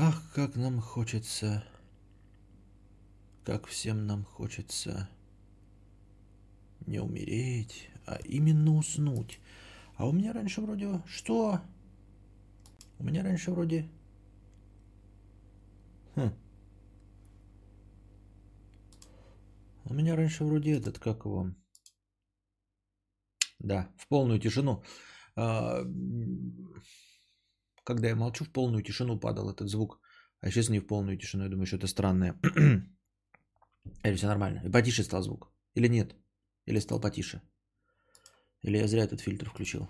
Ах, как нам хочется, как всем нам хочется не умереть, а именно уснуть. А у меня раньше вроде... Что? У меня раньше вроде... Хм. У меня раньше вроде этот, как его... Да, в полную тишину. А, когда я молчу, в полную тишину падал этот звук. А сейчас не в полную тишину, я думаю, что это странное. Или все нормально? И потише стал звук? Или нет? Или стал потише? Или я зря этот фильтр включил?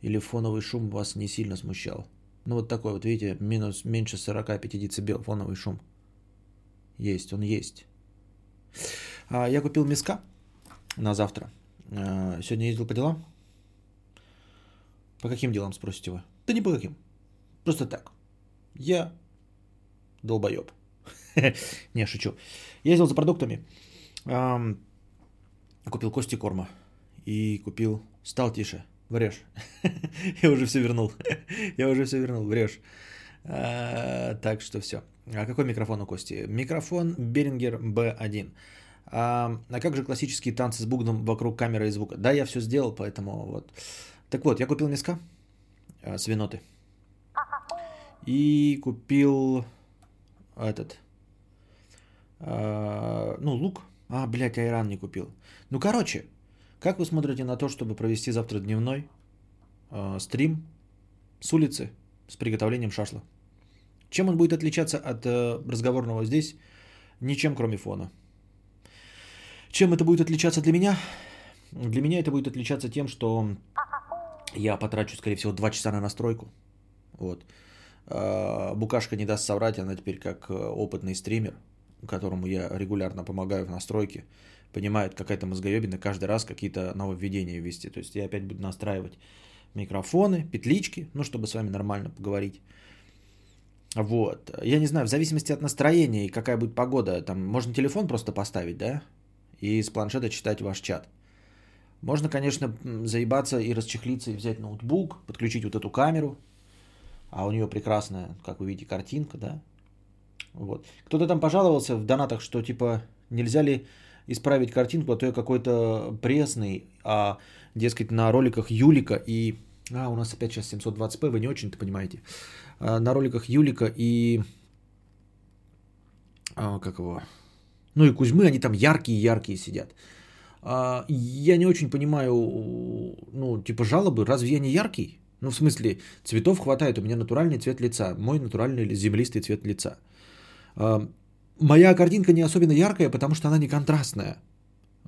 Или фоновый шум вас не сильно смущал? Ну вот такой вот, видите, минус, меньше 45 децибел фоновый шум. Есть, он есть. А, я купил миска на завтра. А, сегодня ездил по делам. По каким делам, спросите вы? Да не по каким. Просто так. Я долбоеб. не, шучу. Ездил за продуктами. Купил кости корма. И купил... Стал тише. Врешь. Я уже все вернул. Я уже все вернул. Врешь. А, так что все. А какой микрофон у Кости? Микрофон Берингер B1. А, а как же классические танцы с бубном вокруг камеры и звука? Да, я все сделал, поэтому вот. Так вот, я купил миска свиноты. И купил этот, а, ну, лук. А, блядь, айран не купил. Ну, короче, как вы смотрите на то, чтобы провести завтра дневной э, стрим с улицы с приготовлением шашла? Чем он будет отличаться от э, разговорного здесь? Ничем, кроме фона. Чем это будет отличаться для меня? Для меня это будет отличаться тем, что я потрачу, скорее всего, 2 часа на настройку. Вот. Э, Букашка не даст соврать, она теперь как э, опытный стример, которому я регулярно помогаю в настройке понимает какая-то мозгоебина каждый раз какие-то нововведения ввести. То есть я опять буду настраивать микрофоны, петлички, ну, чтобы с вами нормально поговорить. Вот. Я не знаю, в зависимости от настроения и какая будет погода, там можно телефон просто поставить, да, и с планшета читать ваш чат. Можно, конечно, заебаться и расчехлиться, и взять ноутбук, подключить вот эту камеру, а у нее прекрасная, как вы видите, картинка, да. Вот. Кто-то там пожаловался в донатах, что типа нельзя ли исправить картинку, а то я какой-то пресный, а, дескать, на роликах Юлика и... А, у нас опять сейчас 720p, вы не очень-то понимаете. А, на роликах Юлика и... А, как его? Ну и Кузьмы, они там яркие-яркие сидят. А, я не очень понимаю, ну, типа жалобы, разве я не яркий? Ну, в смысле, цветов хватает, у меня натуральный цвет лица, мой натуральный землистый цвет лица. А, моя картинка не особенно яркая, потому что она не контрастная.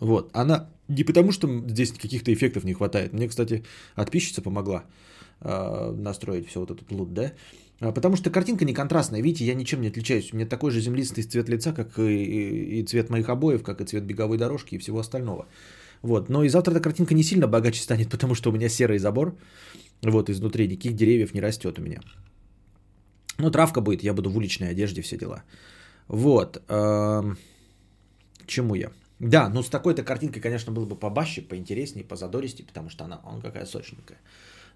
Вот, она не потому, что здесь каких-то эффектов не хватает. Мне, кстати, подписчица помогла э, настроить все вот этот лут, да. А потому что картинка не контрастная. Видите, я ничем не отличаюсь. У меня такой же землистый цвет лица, как и, и, и цвет моих обоев, как и цвет беговой дорожки и всего остального. Вот. Но и завтра эта картинка не сильно богаче станет, потому что у меня серый забор. Вот, изнутри никаких деревьев не растет у меня. Ну, травка будет, я буду в уличной одежде, все дела. Вот. Чему я? Да, ну с такой-то картинкой, конечно, было бы побаще, поинтереснее, позадористее, потому что она, он какая сочненькая.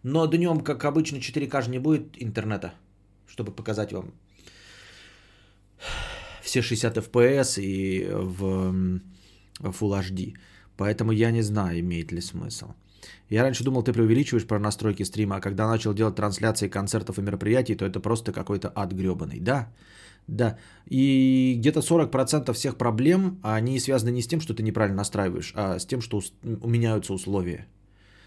Но днем, как обычно, 4К же не будет интернета, чтобы показать вам все 60 FPS и в Full HD. Поэтому я не знаю, имеет ли смысл. Я раньше думал, ты преувеличиваешь про настройки стрима, а когда начал делать трансляции концертов и мероприятий, то это просто какой-то ад гребаный. Да, да, и где-то 40% всех проблем, они связаны не с тем, что ты неправильно настраиваешь, а с тем, что меняются условия.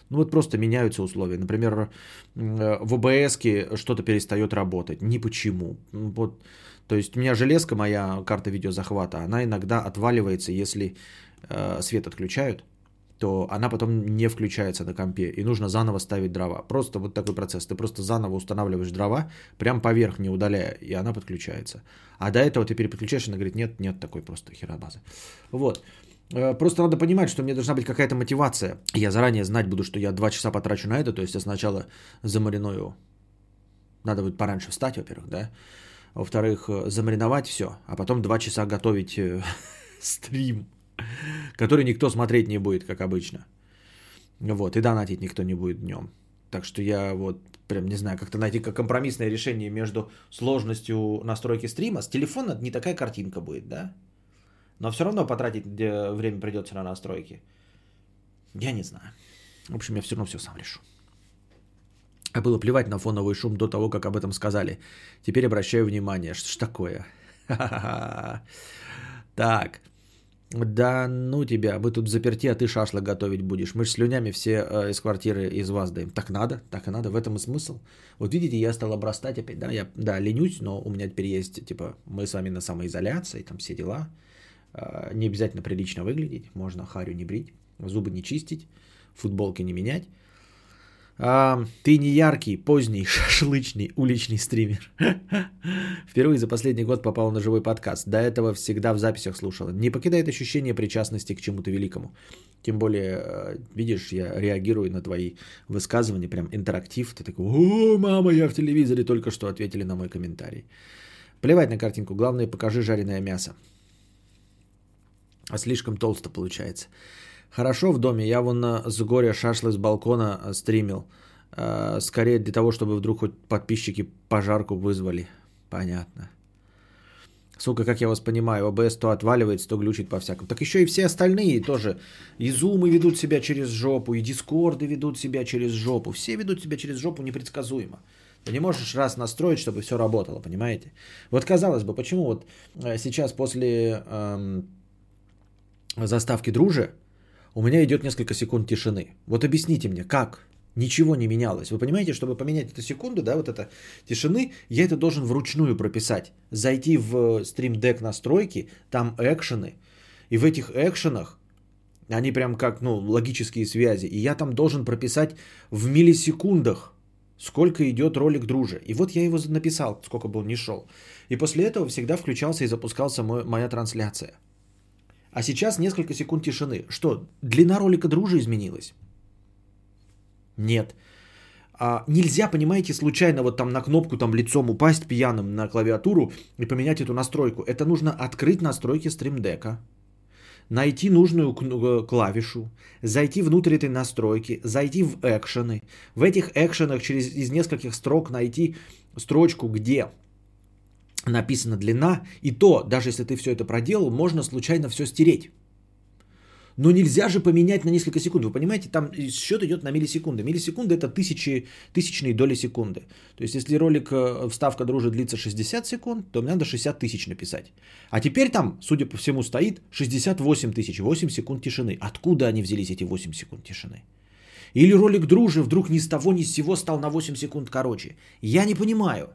Ну вот просто меняются условия. Например, в ОБС что-то перестает работать. Ни почему. Вот, то есть у меня железка, моя карта видеозахвата, она иногда отваливается, если э, свет отключают то она потом не включается на компе, и нужно заново ставить дрова. Просто вот такой процесс. Ты просто заново устанавливаешь дрова, прям поверх не удаляя, и она подключается. А до этого ты переподключаешь, и она говорит, нет, нет такой просто херобазы. Вот. Э, просто надо понимать, что мне должна быть какая-то мотивация. Я заранее знать буду, что я два часа потрачу на это, то есть я сначала замариную. Надо будет пораньше встать, во-первых, да. Во-вторых, э, замариновать все, а потом два часа готовить э, стрим который никто смотреть не будет, как обычно. Вот, и донатить никто не будет днем. Так что я вот прям не знаю, как-то найти компромиссное решение между сложностью настройки стрима. С телефона не такая картинка будет, да? Но все равно потратить время придется на настройки. Я не знаю. В общем, я все равно все сам решу. А было плевать на фоновый шум до того, как об этом сказали. Теперь обращаю внимание. Что ж такое? Так. Да ну тебя, мы тут заперти, а ты шашлык готовить будешь. Мы же слюнями все э, из квартиры из вас даем. Так надо, так и надо, в этом и смысл. Вот видите, я стал обрастать опять, да, я, да, ленюсь, но у меня теперь есть, типа, мы с вами на самоизоляции, там все дела. Э, не обязательно прилично выглядеть, можно харю не брить, зубы не чистить, футболки не менять. А, ты не яркий, поздний, шашлычный, уличный стример. Впервые за последний год попал на живой подкаст. До этого всегда в записях слушал. Не покидает ощущение причастности к чему-то великому. Тем более, э, видишь, я реагирую на твои высказывания, прям интерактив. Ты такой, о, мама, я в телевизоре только что ответили на мой комментарий. Плевать на картинку, главное, покажи жареное мясо. А слишком толсто получается. Хорошо в доме, я вон с горя шашлы с балкона э, стримил. Э, скорее для того, чтобы вдруг хоть подписчики пожарку вызвали. Понятно. Сука, как я вас понимаю, ОБС то отваливается, то глючит по-всякому. Так еще и все остальные тоже. И зумы ведут себя через жопу, и дискорды ведут себя через жопу. Все ведут себя через жопу непредсказуемо. Ты не можешь раз настроить, чтобы все работало, понимаете? Вот казалось бы, почему вот э, сейчас после эм, заставки дружи у меня идет несколько секунд тишины. Вот объясните мне, как? Ничего не менялось. Вы понимаете, чтобы поменять эту секунду, да, вот это тишины, я это должен вручную прописать. Зайти в Stream Deck настройки, там экшены, и в этих экшенах они прям как, ну, логические связи. И я там должен прописать в миллисекундах, сколько идет ролик друже. И вот я его написал, сколько бы он ни шел. И после этого всегда включался и запускался мой, моя трансляция. А сейчас несколько секунд тишины. Что, длина ролика дружи изменилась? Нет. А, нельзя, понимаете, случайно вот там на кнопку там лицом упасть пьяным на клавиатуру и поменять эту настройку. Это нужно открыть настройки стримдека, найти нужную э, клавишу, зайти внутрь этой настройки, зайти в экшены. В этих экшенах через из нескольких строк найти строчку, где написана длина, и то, даже если ты все это проделал, можно случайно все стереть. Но нельзя же поменять на несколько секунд. Вы понимаете, там счет идет на миллисекунды. Миллисекунды это тысячи, тысячные доли секунды. То есть, если ролик э, вставка дружи длится 60 секунд, то мне надо 60 тысяч написать. А теперь там, судя по всему, стоит 68 тысяч, 8 секунд тишины. Откуда они взялись, эти 8 секунд тишины? Или ролик дружи вдруг ни с того ни с сего стал на 8 секунд короче. Я не понимаю.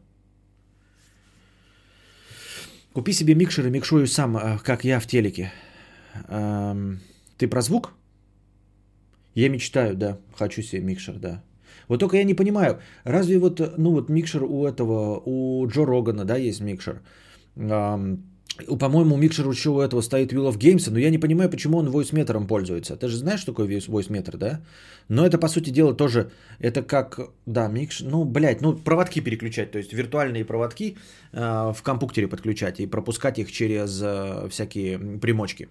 Купи себе микшер и микшую сам, а, как я в телеке. Ты про звук? Я мечтаю, да. Хочу себе микшер, да. Вот только я не понимаю, разве вот, ну вот микшер у этого, у Джо Рогана, да, есть микшер. По-моему, микшер еще у этого стоит Wheel of Games, но я не понимаю, почему он войсметром пользуется. Ты же знаешь, что такое войсметр, да? Но это, по сути дела, тоже, это как, да, микшер, ну, блядь, ну, проводки переключать, то есть виртуальные проводки э, в компьютере подключать и пропускать их через э, всякие примочки.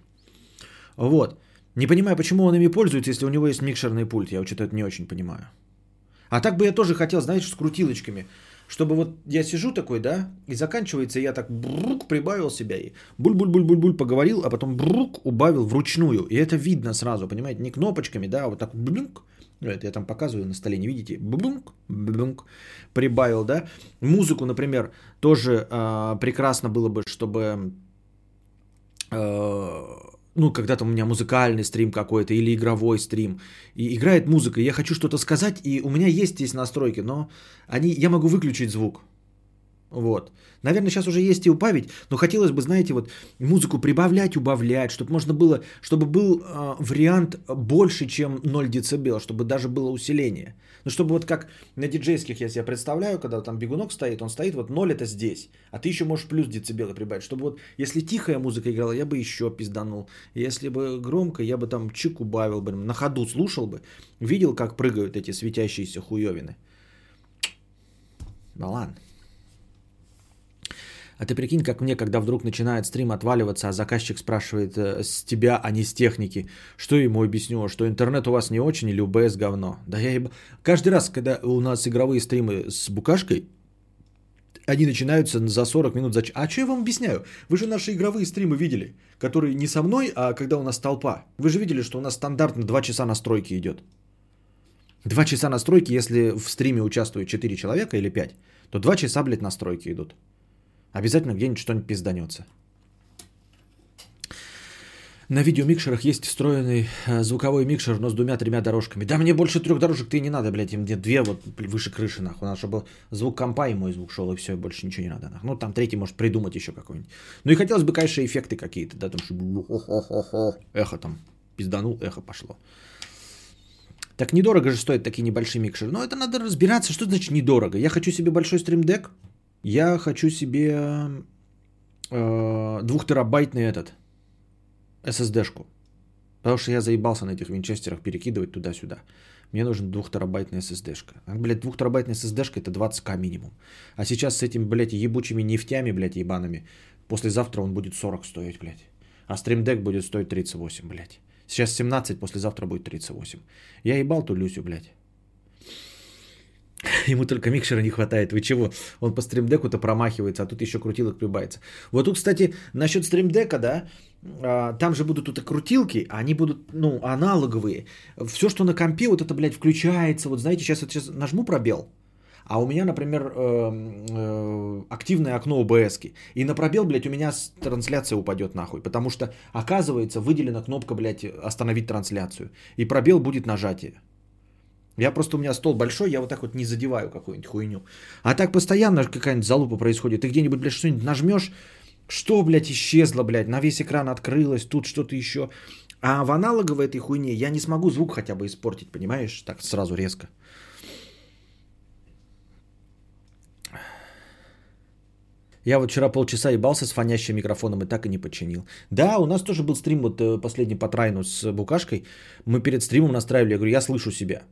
Вот. Не понимаю, почему он ими пользуется, если у него есть микшерный пульт. Я что-то это не очень понимаю. А так бы я тоже хотел, знаешь, с крутилочками чтобы вот я сижу такой, да, и заканчивается, я так брук прибавил себя и буль-буль-буль-буль-буль поговорил, а потом брук убавил вручную. И это видно сразу, понимаете, не кнопочками, да, а вот так блюнк, это я там показываю на столе, не видите, блюнк, блюнк, прибавил, да. Музыку, например, тоже э, прекрасно было бы, чтобы э, ну, когда-то у меня музыкальный стрим какой-то или игровой стрим, и играет музыка, и я хочу что-то сказать, и у меня есть здесь настройки, но они, я могу выключить звук. Вот. Наверное, сейчас уже есть и убавить, но хотелось бы, знаете, вот музыку прибавлять, убавлять, чтобы можно было, чтобы был э, вариант больше, чем 0 дБ, чтобы даже было усиление. Ну, чтобы вот как на диджейских я себе представляю, когда там бегунок стоит, он стоит, вот 0 это здесь, а ты еще можешь плюс децибелы прибавить, чтобы вот, если тихая музыка играла, я бы еще пизданул, если бы громко, я бы там чик убавил бы, на ходу слушал бы, видел, как прыгают эти светящиеся хуевины. Да ладно. А ты прикинь, как мне, когда вдруг начинает стрим отваливаться, а заказчик спрашивает э, с тебя, а не с техники, что ему объясню, что интернет у вас не очень или УБС говно. Да я еб... Каждый раз, когда у нас игровые стримы с букашкой, они начинаются за 40 минут. За... А что я вам объясняю? Вы же наши игровые стримы видели, которые не со мной, а когда у нас толпа. Вы же видели, что у нас стандартно 2 часа настройки идет. 2 часа настройки, если в стриме участвует 4 человека или 5, то 2 часа, блядь, настройки идут. Обязательно где-нибудь что-нибудь пизданется. На видеомикшерах есть встроенный э, звуковой микшер, но с двумя-тремя дорожками. Да мне больше трех дорожек ты не надо, блядь, мне две вот выше крыши, нахуй. Надо, чтобы звук компа и мой звук шел, и все, больше ничего не надо. Нахуй. Ну, там третий может придумать еще какой-нибудь. Ну и хотелось бы, конечно, эффекты какие-то, да, там, чтобы эхо там пизданул, эхо пошло. Так недорого же стоят такие небольшие микшеры. Но это надо разбираться, что значит недорого. Я хочу себе большой стримдек, я хочу себе э, двухтерабайтный этот SSD-шку. Потому что я заебался на этих винчестерах перекидывать туда-сюда. Мне нужен двухтерабайтная SSD-шка. А, блядь, двухтерабайтная SSD-шка это 20к минимум. А сейчас с этим, блядь, ебучими нефтями, блядь, ебаными, послезавтра он будет 40 стоить, блядь. А стримдек будет стоить 38, блядь. Сейчас 17, послезавтра будет 38. Я ебал ту Люсю, блядь. Ему только микшера не хватает. Вы чего? Он по стримдеку-то промахивается, а тут еще крутилок прибавится. Вот тут, кстати, насчет стримдека, да, а, там же будут тут и крутилки, а они будут, ну, аналоговые. Все, что на компе, вот это, блядь, включается. Вот знаете, сейчас, сейчас нажму пробел, а у меня, например, эм, э, активное окно ОБС. И на пробел, блядь, у меня трансляция упадет нахуй. Потому что, оказывается, выделена кнопка, блядь, остановить трансляцию. И пробел будет нажатие. Я просто, у меня стол большой, я вот так вот не задеваю какую-нибудь хуйню. А так постоянно какая-нибудь залупа происходит. Ты где-нибудь, блядь, что-нибудь нажмешь, что, блядь, исчезло, блядь, на весь экран открылось, тут что-то еще. А в аналоговой этой хуйне я не смогу звук хотя бы испортить, понимаешь? Так сразу резко. Я вот вчера полчаса ебался с фонящим микрофоном и так и не починил. Да, у нас тоже был стрим вот э, последний по трайну с букашкой. Мы перед стримом настраивали, я говорю, я слышу себя.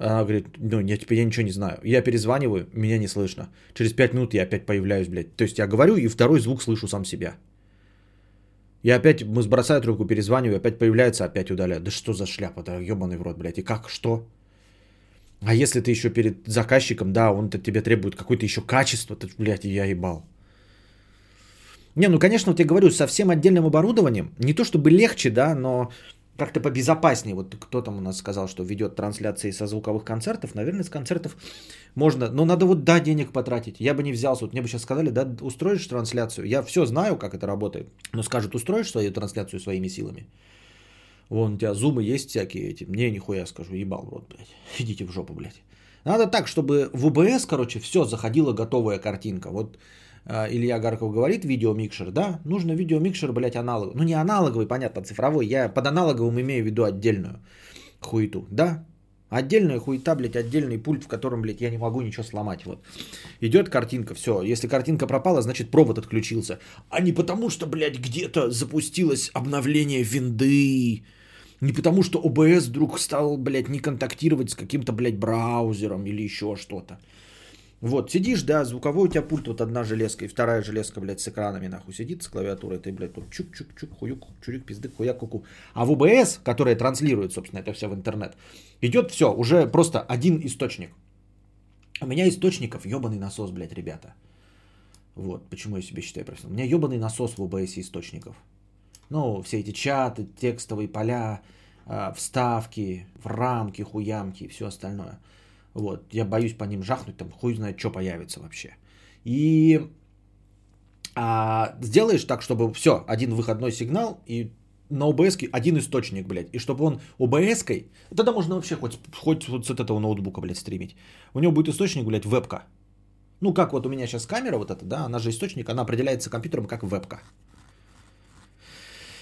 Она говорит, ну, я теперь я ничего не знаю. Я перезваниваю, меня не слышно. Через 5 минут я опять появляюсь, блядь. То есть я говорю и второй звук слышу сам себя. Я опять, мы сбросаю трубку, перезваниваю, опять появляется, опять удаляю. Да что за шляпа, да ебаный в рот, блядь. И как, что? А если ты еще перед заказчиком, да, он тебе требует какое-то еще качество, то, блядь, я ебал. Не, ну, конечно, вот я говорю, со всем отдельным оборудованием, не то чтобы легче, да, но как-то побезопаснее. Вот кто там у нас сказал, что ведет трансляции со звуковых концертов. Наверное, с концертов можно. Но надо вот, да, денег потратить. Я бы не взялся. Вот мне бы сейчас сказали, да, устроишь трансляцию. Я все знаю, как это работает. Но скажут, устроишь свою трансляцию своими силами. Вон у тебя зумы есть всякие эти. Мне нихуя скажу, ебал в рот, блядь. Идите в жопу, блядь. Надо так, чтобы в УБС, короче, все, заходила готовая картинка. Вот Илья Гарков говорит, видеомикшер, да, нужно видеомикшер, блядь, аналог. Ну не аналоговый, понятно, цифровой. Я под аналоговым имею в виду отдельную хуету, да. Отдельная хуета, блядь, отдельный пульт, в котором, блядь, я не могу ничего сломать. Вот. Идет картинка, все. Если картинка пропала, значит провод отключился. А не потому, что, блядь, где-то запустилось обновление винды, не потому, что ОБС вдруг стал, блядь, не контактировать с каким-то, блядь, браузером или еще что-то. Вот, сидишь, да, звуковой у тебя пульт, вот одна железка, и вторая железка, блядь, с экранами, нахуй, сидит с клавиатурой, ты, блядь, тут чук-чук-чук, хуюк, чурик, пиздык, хуяк, куку. А в ОБС, которая транслирует, собственно, это все в интернет, идет все, уже просто один источник. У меня источников ебаный насос, блядь, ребята. Вот, почему я себе считаю профессионалом. У меня ебаный насос в ОБС источников. Ну, все эти чаты, текстовые поля, а, вставки, в рамки, хуямки и все остальное. Вот, я боюсь по ним жахнуть, там хуй знает, что появится вообще. И а, сделаешь так, чтобы все, один выходной сигнал и на ОБС один источник, блядь. И чтобы он ОБС-кой, тогда можно вообще хоть, хоть вот с этого ноутбука, блядь, стримить. У него будет источник, блядь, вебка. Ну, как вот у меня сейчас камера вот эта, да, она же источник, она определяется компьютером как вебка.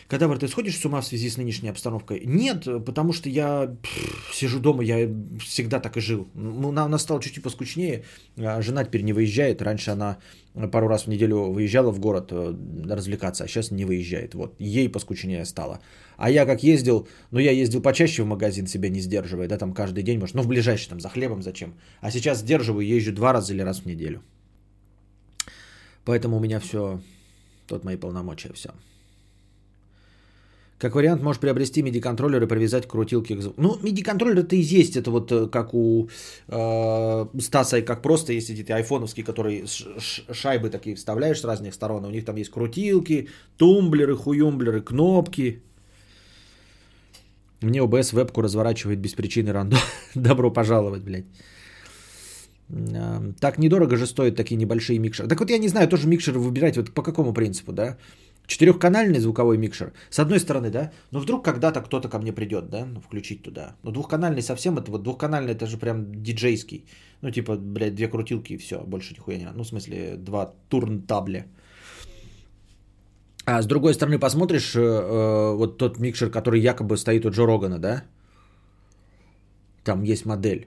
Кадавр, ты сходишь с ума в связи с нынешней обстановкой? Нет, потому что я пфф, сижу дома, я всегда так и жил. Ну, у нас стало чуть-чуть поскучнее. А жена теперь не выезжает. Раньше она пару раз в неделю выезжала в город э, развлекаться, а сейчас не выезжает. Вот, ей поскучнее стало. А я как ездил, ну я ездил почаще в магазин, себя не сдерживая, да, там каждый день, может, ну в ближайший там за хлебом зачем. А сейчас сдерживаю, езжу два раза или раз в неделю. Поэтому у меня все, тут мои полномочия, все. Как вариант, можешь приобрести MIDI-контроллер и привязать к звуку. Ну, MIDI-контроллер это и есть. Это вот э, как у э, Стаса, и как просто есть эти айфоновские, которые шайбы такие вставляешь с разных сторон. У них там есть крутилки, тумблеры, хуюмблеры, кнопки. Мне OBS вебку разворачивает без причины рандом. Добро пожаловать, блядь. Так недорого же стоят такие небольшие микшеры. Так вот я не знаю, тоже микшеры выбирать вот по какому принципу, да? Четырехканальный звуковой микшер, с одной стороны, да, но вдруг когда-то кто-то ко мне придет, да, ну, включить туда. Но двухканальный совсем, это вот двухканальный, это же прям диджейский. Ну, типа, блядь, две крутилки и все, больше нихуя не надо. Ну, в смысле, два турнтабля. А с другой стороны, посмотришь, э, э, вот тот микшер, который якобы стоит у Джо Рогана, да? Там есть модель.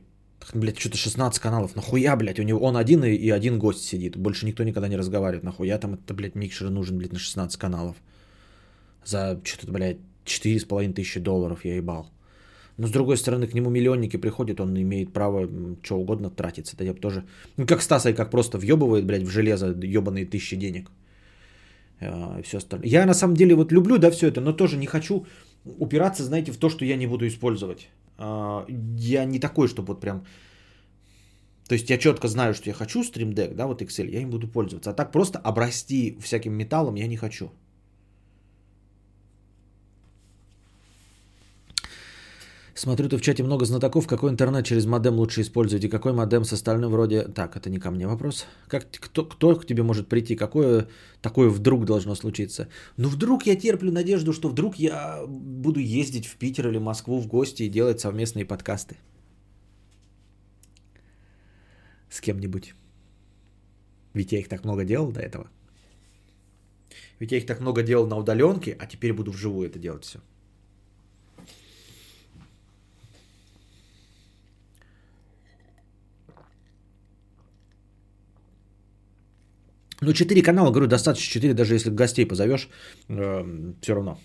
Блядь, что-то 16 каналов. Нахуя, блядь, у него он один и, и один гость сидит. Больше никто никогда не разговаривает. Нахуя там это, блядь, микшер нужен, блядь, на 16 каналов. За что-то, блядь, 4,5 тысячи долларов я ебал. Но с другой стороны, к нему миллионники приходят, он имеет право что угодно тратиться. Это я бы тоже... Ну, как Стаса, и как просто въебывает, блядь, в железо ебаные тысячи денег. А, и все остальное. Я на самом деле вот люблю, да, все это, но тоже не хочу упираться, знаете, в то, что я не буду использовать. А, я не такой, чтобы вот прям... То есть я четко знаю, что я хочу Deck, да, вот Excel, я им буду пользоваться. А так просто обрасти всяким металлом я не хочу. Смотрю, ты в чате много знатоков. Какой интернет через модем лучше использовать и какой модем с остальным вроде... Так, это не ко мне вопрос. Как, кто, кто к тебе может прийти? Какое такое вдруг должно случиться? Ну, вдруг я терплю надежду, что вдруг я буду ездить в Питер или Москву в гости и делать совместные подкасты. С кем-нибудь. Ведь я их так много делал до этого. Ведь я их так много делал на удаленке, а теперь буду вживую это делать все. Ну, 4 канала, говорю, достаточно 4, даже если гостей позовешь, э, все равно.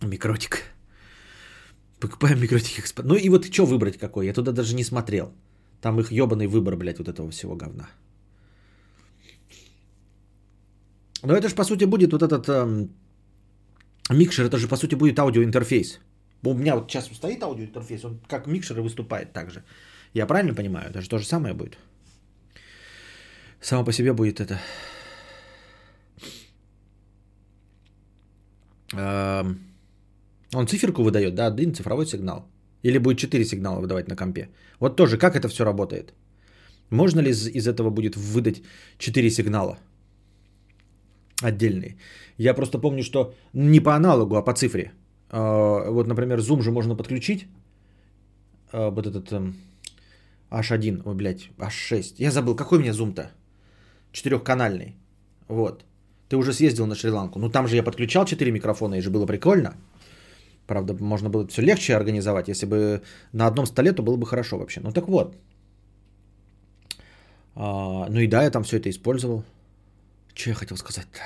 Микротик. Покупаем микротик. Ну и вот что выбрать какой? Я туда даже не смотрел. Там их ебаный выбор, блядь, вот этого всего говна. Но это же, по сути, будет вот этот э, микшер, это же, по сути, будет аудиоинтерфейс. У меня вот сейчас стоит аудиоинтерфейс, он как микшер и выступает также. Я правильно понимаю? Это же то же самое будет. Само по себе будет это. Он циферку выдает, да, один цифровой сигнал. Или будет 4 сигнала выдавать на компе. Вот тоже, как это все работает? Можно ли из, из этого будет выдать 4 сигнала отдельные? Я просто помню, что не по аналогу, а по цифре. А, вот, например, Zoom же можно подключить. А, вот этот H1, ой, блядь, H6. Я забыл, какой у меня Zoom-то? Четырехканальный. Вот. Ты уже съездил на Шри-Ланку. Ну там же я подключал 4 микрофона, и же было прикольно. Правда, можно было все легче организовать. Если бы на одном столе, то было бы хорошо вообще. Ну так вот. А, ну и да, я там все это использовал. Что я хотел сказать-то?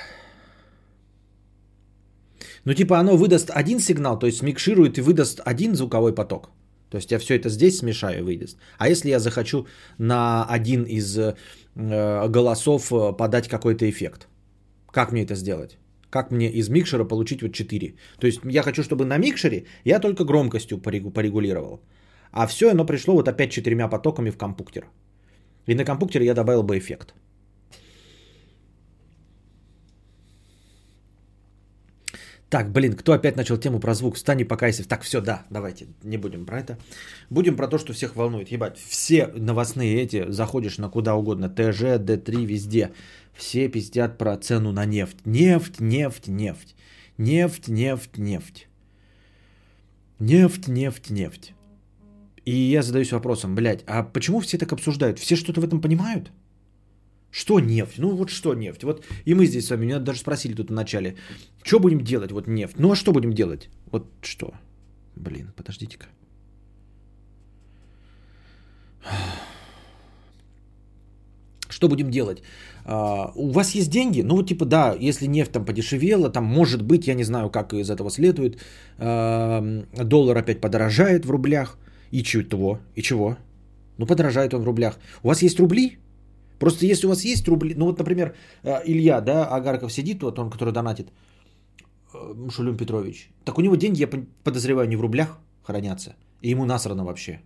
Ну типа оно выдаст один сигнал, то есть смикширует и выдаст один звуковой поток. То есть я все это здесь смешаю и выйдет. А если я захочу на один из э, голосов э, подать какой-то эффект? Как мне это сделать? Как мне из микшера получить вот 4? То есть я хочу, чтобы на микшере я только громкостью порегулировал. А все оно пришло вот опять четырьмя потоками в компуктер. И на компуктере я добавил бы эффект. Так, блин, кто опять начал тему про звук? Встань пока если... Так, все, да, давайте, не будем про это. Будем про то, что всех волнует. Ебать, все новостные эти, заходишь на куда угодно, ТЖ, Д3, везде. Все пиздят про цену на нефть. Нефть, нефть, нефть. Нефть, нефть, нефть. Нефть, нефть, нефть. И я задаюсь вопросом, блядь, а почему все так обсуждают? Все что-то в этом понимают? Что нефть? Ну вот что нефть? Вот и мы здесь с вами, меня даже спросили тут в начале, что будем делать, вот нефть? Ну а что будем делать? Вот что? Блин, подождите-ка. Что будем делать? А, у вас есть деньги? Ну вот типа да, если нефть там подешевела, там может быть, я не знаю, как из этого следует, а, доллар опять подорожает в рублях. И чего? И чего? Ну подорожает он в рублях. У вас есть рубли? Просто если у вас есть рубли, ну вот, например, э, Илья, да, Агарков сидит, вот он, который донатит, э, Шулюм Петрович, так у него деньги, я подозреваю, не в рублях хранятся, и ему насрано вообще.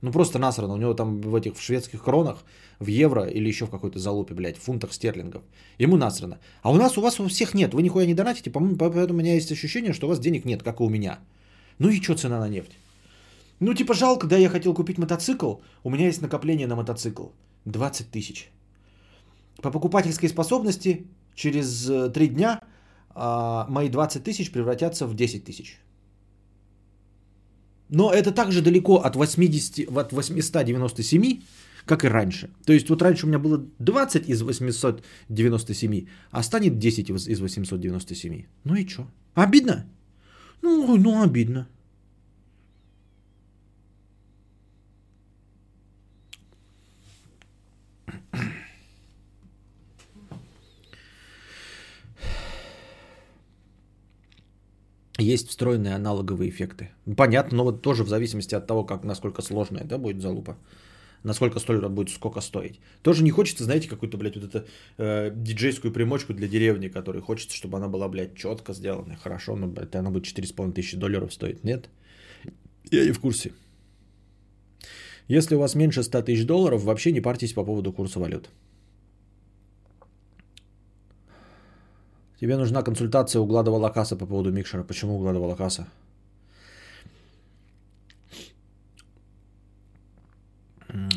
Ну просто насрано, у него там в этих в шведских кронах, в евро или еще в какой-то залупе, блядь, в фунтах стерлингов. Ему насрано. А у нас, у вас у всех нет, вы нихуя не донатите, поэтому у меня есть ощущение, что у вас денег нет, как и у меня. Ну и что цена на нефть? Ну типа жалко, да, я хотел купить мотоцикл, у меня есть накопление на мотоцикл. 20 тысяч. По покупательской способности через 3 э, дня а, мои 20 тысяч превратятся в 10 тысяч. Но это также далеко от, 80, от 897, как и раньше. То есть вот раньше у меня было 20 из 897, а станет 10 из 897. Ну и что? Обидно? Ну, ну обидно. Есть встроенные аналоговые эффекты. Понятно, но вот тоже в зависимости от того, как, насколько сложная да, будет залупа. Насколько столер будет сколько стоить. Тоже не хочется, знаете, какую-то, блядь, вот эту э, диджейскую примочку для деревни, которой хочется, чтобы она была, блядь, четко сделана, хорошо, но, блядь, она будет 4,5 тысячи долларов стоить. Нет? Я не в курсе. Если у вас меньше 100 тысяч долларов, вообще не парьтесь по поводу курса валют. Тебе нужна консультация у Глада Валакаса по поводу микшера. Почему у Глада Валакаса?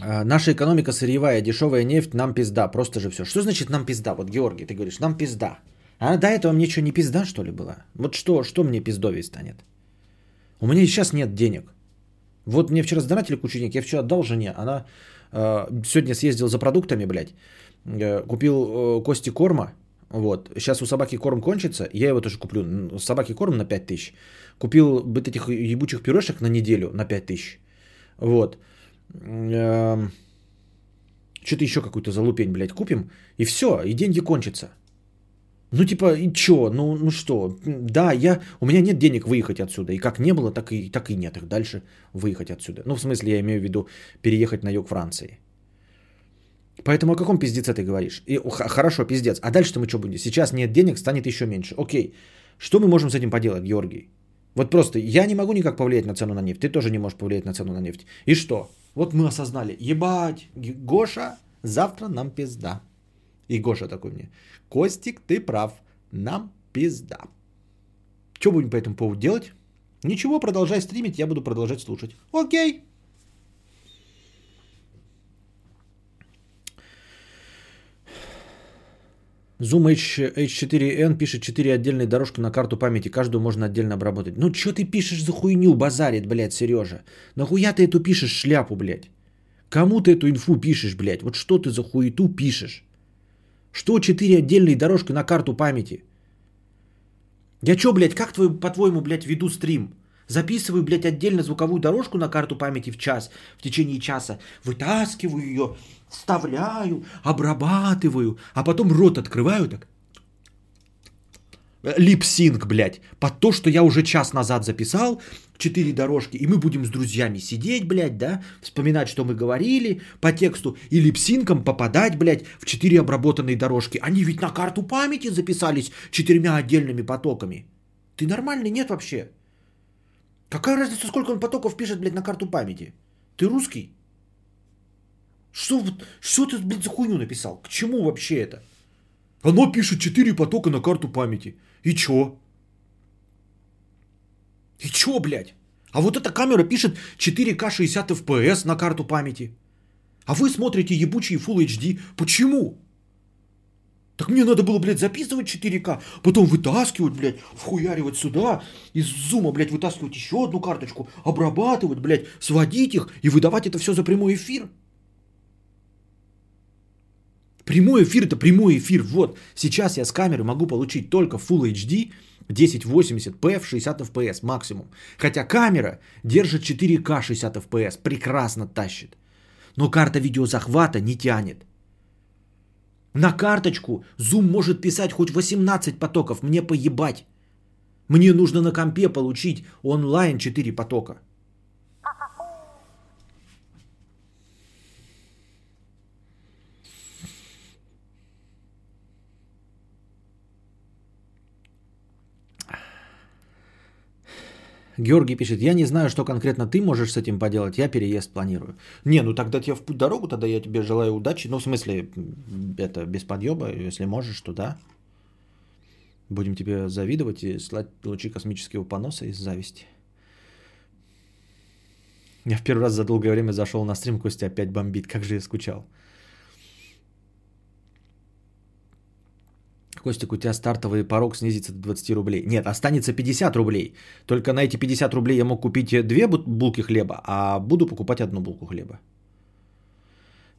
А, наша экономика сырьевая, дешевая нефть, нам пизда. Просто же все. Что значит нам пизда? Вот, Георгий, ты говоришь, нам пизда. А до этого мне что, не пизда, что ли, было? Вот что, что мне пиздовей станет? У меня сейчас нет денег. Вот мне вчера сдонатили кучу денег, я вчера отдал жене, она э, сегодня съездил за продуктами, блядь, э, купил э, кости корма, вот. Сейчас у собаки корм кончится, я его тоже куплю. Собаки корм на 5 тысяч. Купил бы этих ебучих пюрешек на неделю на 5 тысяч. Вот. Эм, Что-то еще какую-то залупень, блядь, купим. И все, и деньги кончатся. Ну, типа, и чё? Ну, ну что? Да, я, у меня нет денег выехать отсюда. И как не было, так и, так и нет их дальше выехать отсюда. Ну, в смысле, я имею в виду переехать на юг Франции. Поэтому о каком пиздеце ты говоришь? И, хорошо, пиздец. А дальше-то мы что будем? Сейчас нет денег, станет еще меньше. Окей. Что мы можем с этим поделать, Георгий? Вот просто я не могу никак повлиять на цену на нефть. Ты тоже не можешь повлиять на цену на нефть. И что? Вот мы осознали. Ебать, Гоша, завтра нам пизда. И Гоша такой мне. Костик, ты прав. Нам пизда. Что будем по этому поводу делать? Ничего, продолжай стримить, я буду продолжать слушать. Окей. Zoom H, H4n пишет 4 отдельные дорожки на карту памяти. Каждую можно отдельно обработать. Ну, что ты пишешь за хуйню, базарит, блядь, Сережа? Нахуя ты эту пишешь шляпу, блядь? Кому ты эту инфу пишешь, блядь? Вот что ты за хуету пишешь? Что 4 отдельные дорожки на карту памяти? Я чё, блядь, как твой, по-твоему, блядь, веду стрим? Записываю, блядь, отдельно звуковую дорожку на карту памяти в час, в течение часа. Вытаскиваю ее, вставляю, обрабатываю, а потом рот открываю так. Липсинг, блядь, под то, что я уже час назад записал, четыре дорожки, и мы будем с друзьями сидеть, блядь, да, вспоминать, что мы говорили по тексту, и липсинком попадать, блядь, в четыре обработанные дорожки. Они ведь на карту памяти записались четырьмя отдельными потоками. Ты нормальный? Нет вообще? Какая разница, сколько он потоков пишет, блядь, на карту памяти? Ты русский? Что, что ты, блядь, за хуйню написал? К чему вообще это? Оно пишет 4 потока на карту памяти. И чё? И чё, блядь? А вот эта камера пишет 4К 60 FPS на карту памяти. А вы смотрите ебучий Full HD. Почему? Так мне надо было, блядь, записывать 4К, потом вытаскивать, блядь, вхуяривать сюда, из зума, блядь, вытаскивать еще одну карточку, обрабатывать, блядь, сводить их и выдавать это все за прямой эфир. Прямой эфир это прямой эфир. Вот, сейчас я с камеры могу получить только Full HD 1080p в 60 FPS максимум. Хотя камера держит 4К 60 FPS, прекрасно тащит. Но карта видеозахвата не тянет. На карточку Zoom может писать хоть 18 потоков, мне поебать. Мне нужно на компе получить онлайн 4 потока. Георгий пишет, я не знаю, что конкретно ты можешь с этим поделать, я переезд планирую. Не, ну тогда тебе в путь дорогу, тогда я тебе желаю удачи. Ну, в смысле, это без подъеба, если можешь, то да. Будем тебе завидовать и слать лучи космического поноса из зависти. Я в первый раз за долгое время зашел на стрим, Костя опять бомбит. Как же я скучал. Костик, у тебя стартовый порог снизится до 20 рублей. Нет, останется 50 рублей. Только на эти 50 рублей я мог купить две булки хлеба, а буду покупать одну булку хлеба.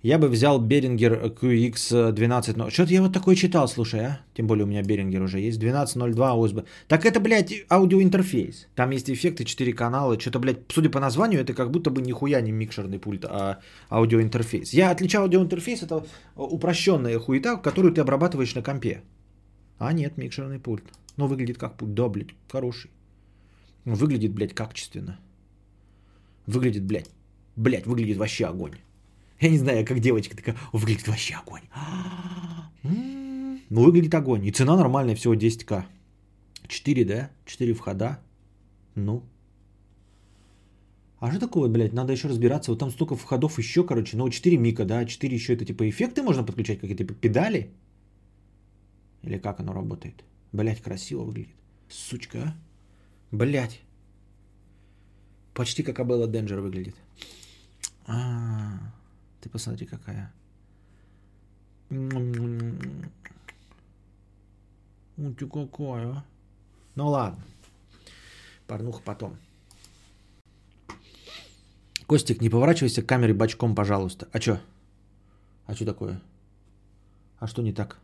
Я бы взял Берингер QX12. Но что-то я вот такое читал, слушай, а? Тем более у меня Берингер уже есть. 12.02 USB. Так это, блядь, аудиоинтерфейс. Там есть эффекты, 4 канала. Что-то, блядь, судя по названию, это как будто бы нихуя не микшерный пульт, а аудиоинтерфейс. Я отличаю аудиоинтерфейс, это упрощенная хуета, которую ты обрабатываешь на компе. А нет, микшерный пульт. Но выглядит как пульт. Да, блядь, хороший. Выглядит, блядь, качественно. Выглядит, блядь, блядь, выглядит вообще огонь. Я не знаю, как девочка такая, выглядит вообще огонь. Ну, выглядит огонь. И цена нормальная, всего 10к. 4, да? 4 входа. Ну. А что такое, блядь, надо еще разбираться. Вот там столько входов еще, короче. Ну, 4 мика, да? 4 еще это типа эффекты можно подключать, какие-то педали? Или как оно работает? Блядь, красиво выглядит. Сучка, а? Блядь. Почти как Абелла Денджер выглядит. А-а-а. Ты посмотри, какая. Ну ты какая. Ну ладно. Порнуха потом. Костик, не поворачивайся к камере бочком, пожалуйста. А чё? А что такое? А что не так?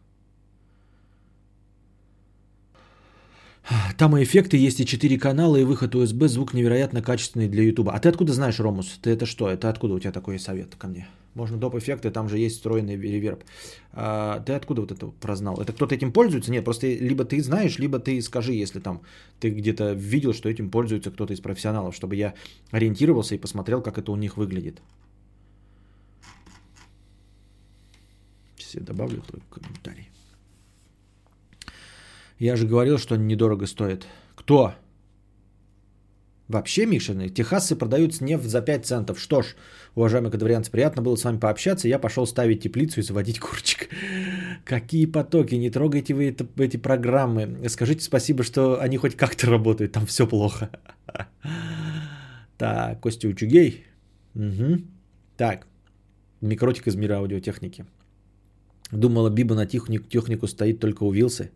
Там и эффекты есть, и 4 канала, и выход USB, звук невероятно качественный для YouTube. А ты откуда знаешь, Ромус? Ты это что? Это откуда у тебя такой совет ко мне? Можно доп. эффекты, там же есть встроенный реверб. А, ты откуда вот это прознал? Это кто-то этим пользуется? Нет, просто либо ты знаешь, либо ты скажи, если там ты где-то видел, что этим пользуется кто-то из профессионалов, чтобы я ориентировался и посмотрел, как это у них выглядит. Сейчас я добавлю твой комментарий. Я же говорил, что они недорого стоят. Кто? Вообще, Мишины, техасцы продаются нефть за 5 центов. Что ж, уважаемые кадаврианцы, приятно было с вами пообщаться. Я пошел ставить теплицу и заводить курочек. Какие потоки, не трогайте вы это, эти программы. Скажите спасибо, что они хоть как-то работают, там все плохо. Так, Костя Учугей. Угу. Так, микротик из мира аудиотехники. Думала, Биба на технику, технику стоит только у Вилсы.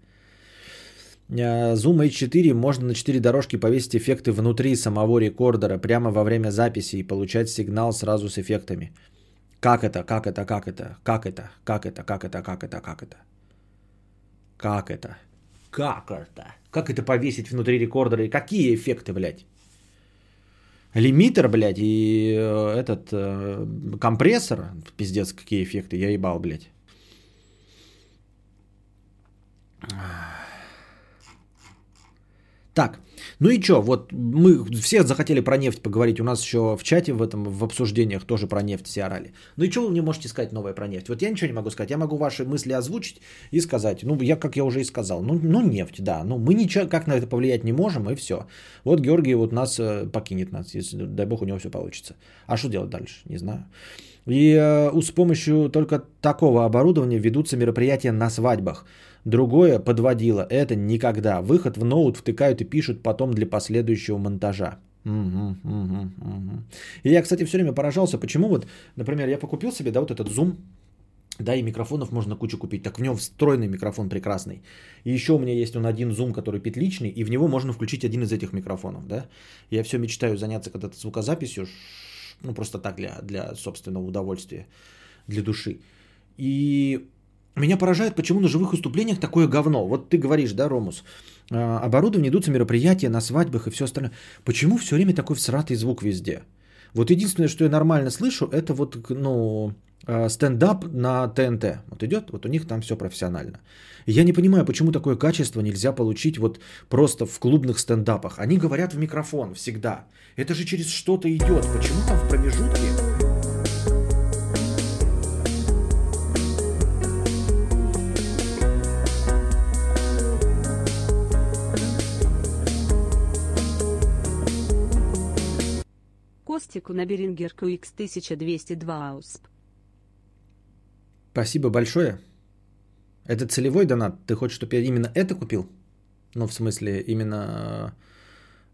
Э, Zoom H4 можно на 4 дорожки повесить эффекты внутри самого рекордера прямо во время записи и получать сигнал сразу с эффектами. Как это, как это, как это, как это, как это, как это, как это, как это? Как это? Как это? Как это повесить внутри рекордера? И какие эффекты, блядь? Лимитер, блядь, и э, этот э, компрессор. Пиздец, какие эффекты. Я ебал, блядь. Так, ну и что, вот мы все захотели про нефть поговорить, у нас еще в чате в этом, в обсуждениях тоже про нефть все орали. Ну и что вы мне можете сказать новое про нефть? Вот я ничего не могу сказать, я могу ваши мысли озвучить и сказать, ну я, как я уже и сказал, ну, ну нефть, да, ну мы ничего, как на это повлиять не можем и все. Вот Георгий вот нас э, покинет нас, если, дай бог, у него все получится. А что делать дальше, не знаю. И э, с помощью только такого оборудования ведутся мероприятия на свадьбах. Другое подводило. Это никогда. Выход в ноут втыкают и пишут потом для последующего монтажа. Угу, угу, угу. И я, кстати, все время поражался, почему вот, например, я покупил себе, да, вот этот Zoom, да, и микрофонов можно кучу купить. Так в нем встроенный микрофон прекрасный. И еще у меня есть он один Zoom, который петличный, и в него можно включить один из этих микрофонов, да. Я все мечтаю заняться когда-то звукозаписью, ну, просто так для, для собственного удовольствия, для души. И меня поражает, почему на живых выступлениях такое говно. Вот ты говоришь, да, Ромус, а, оборудование, идутся мероприятия на свадьбах и все остальное. Почему все время такой всратый звук везде? Вот единственное, что я нормально слышу, это вот, ну, а, стендап на ТНТ. Вот идет, вот у них там все профессионально. я не понимаю, почему такое качество нельзя получить вот просто в клубных стендапах. Они говорят в микрофон всегда. Это же через что-то идет. Почему там в промежутке донатику на Берингер QX 1202 AUSP. Спасибо большое. Это целевой донат? Ты хочешь, чтобы я именно это купил? Ну, в смысле, именно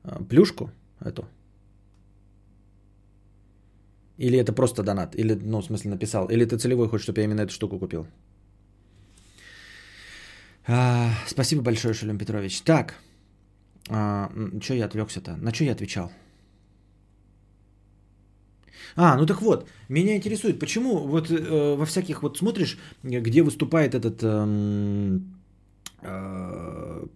э, плюшку эту? Или это просто донат? Или, ну, в смысле, написал? Или ты целевой хочешь, чтобы я именно эту штуку купил? А, спасибо большое, Шелем Петрович. Так, а, что я отвлекся-то? На что я отвечал? А, ну так вот, меня интересует, почему вот э, во всяких вот смотришь, где выступает этот, э, э,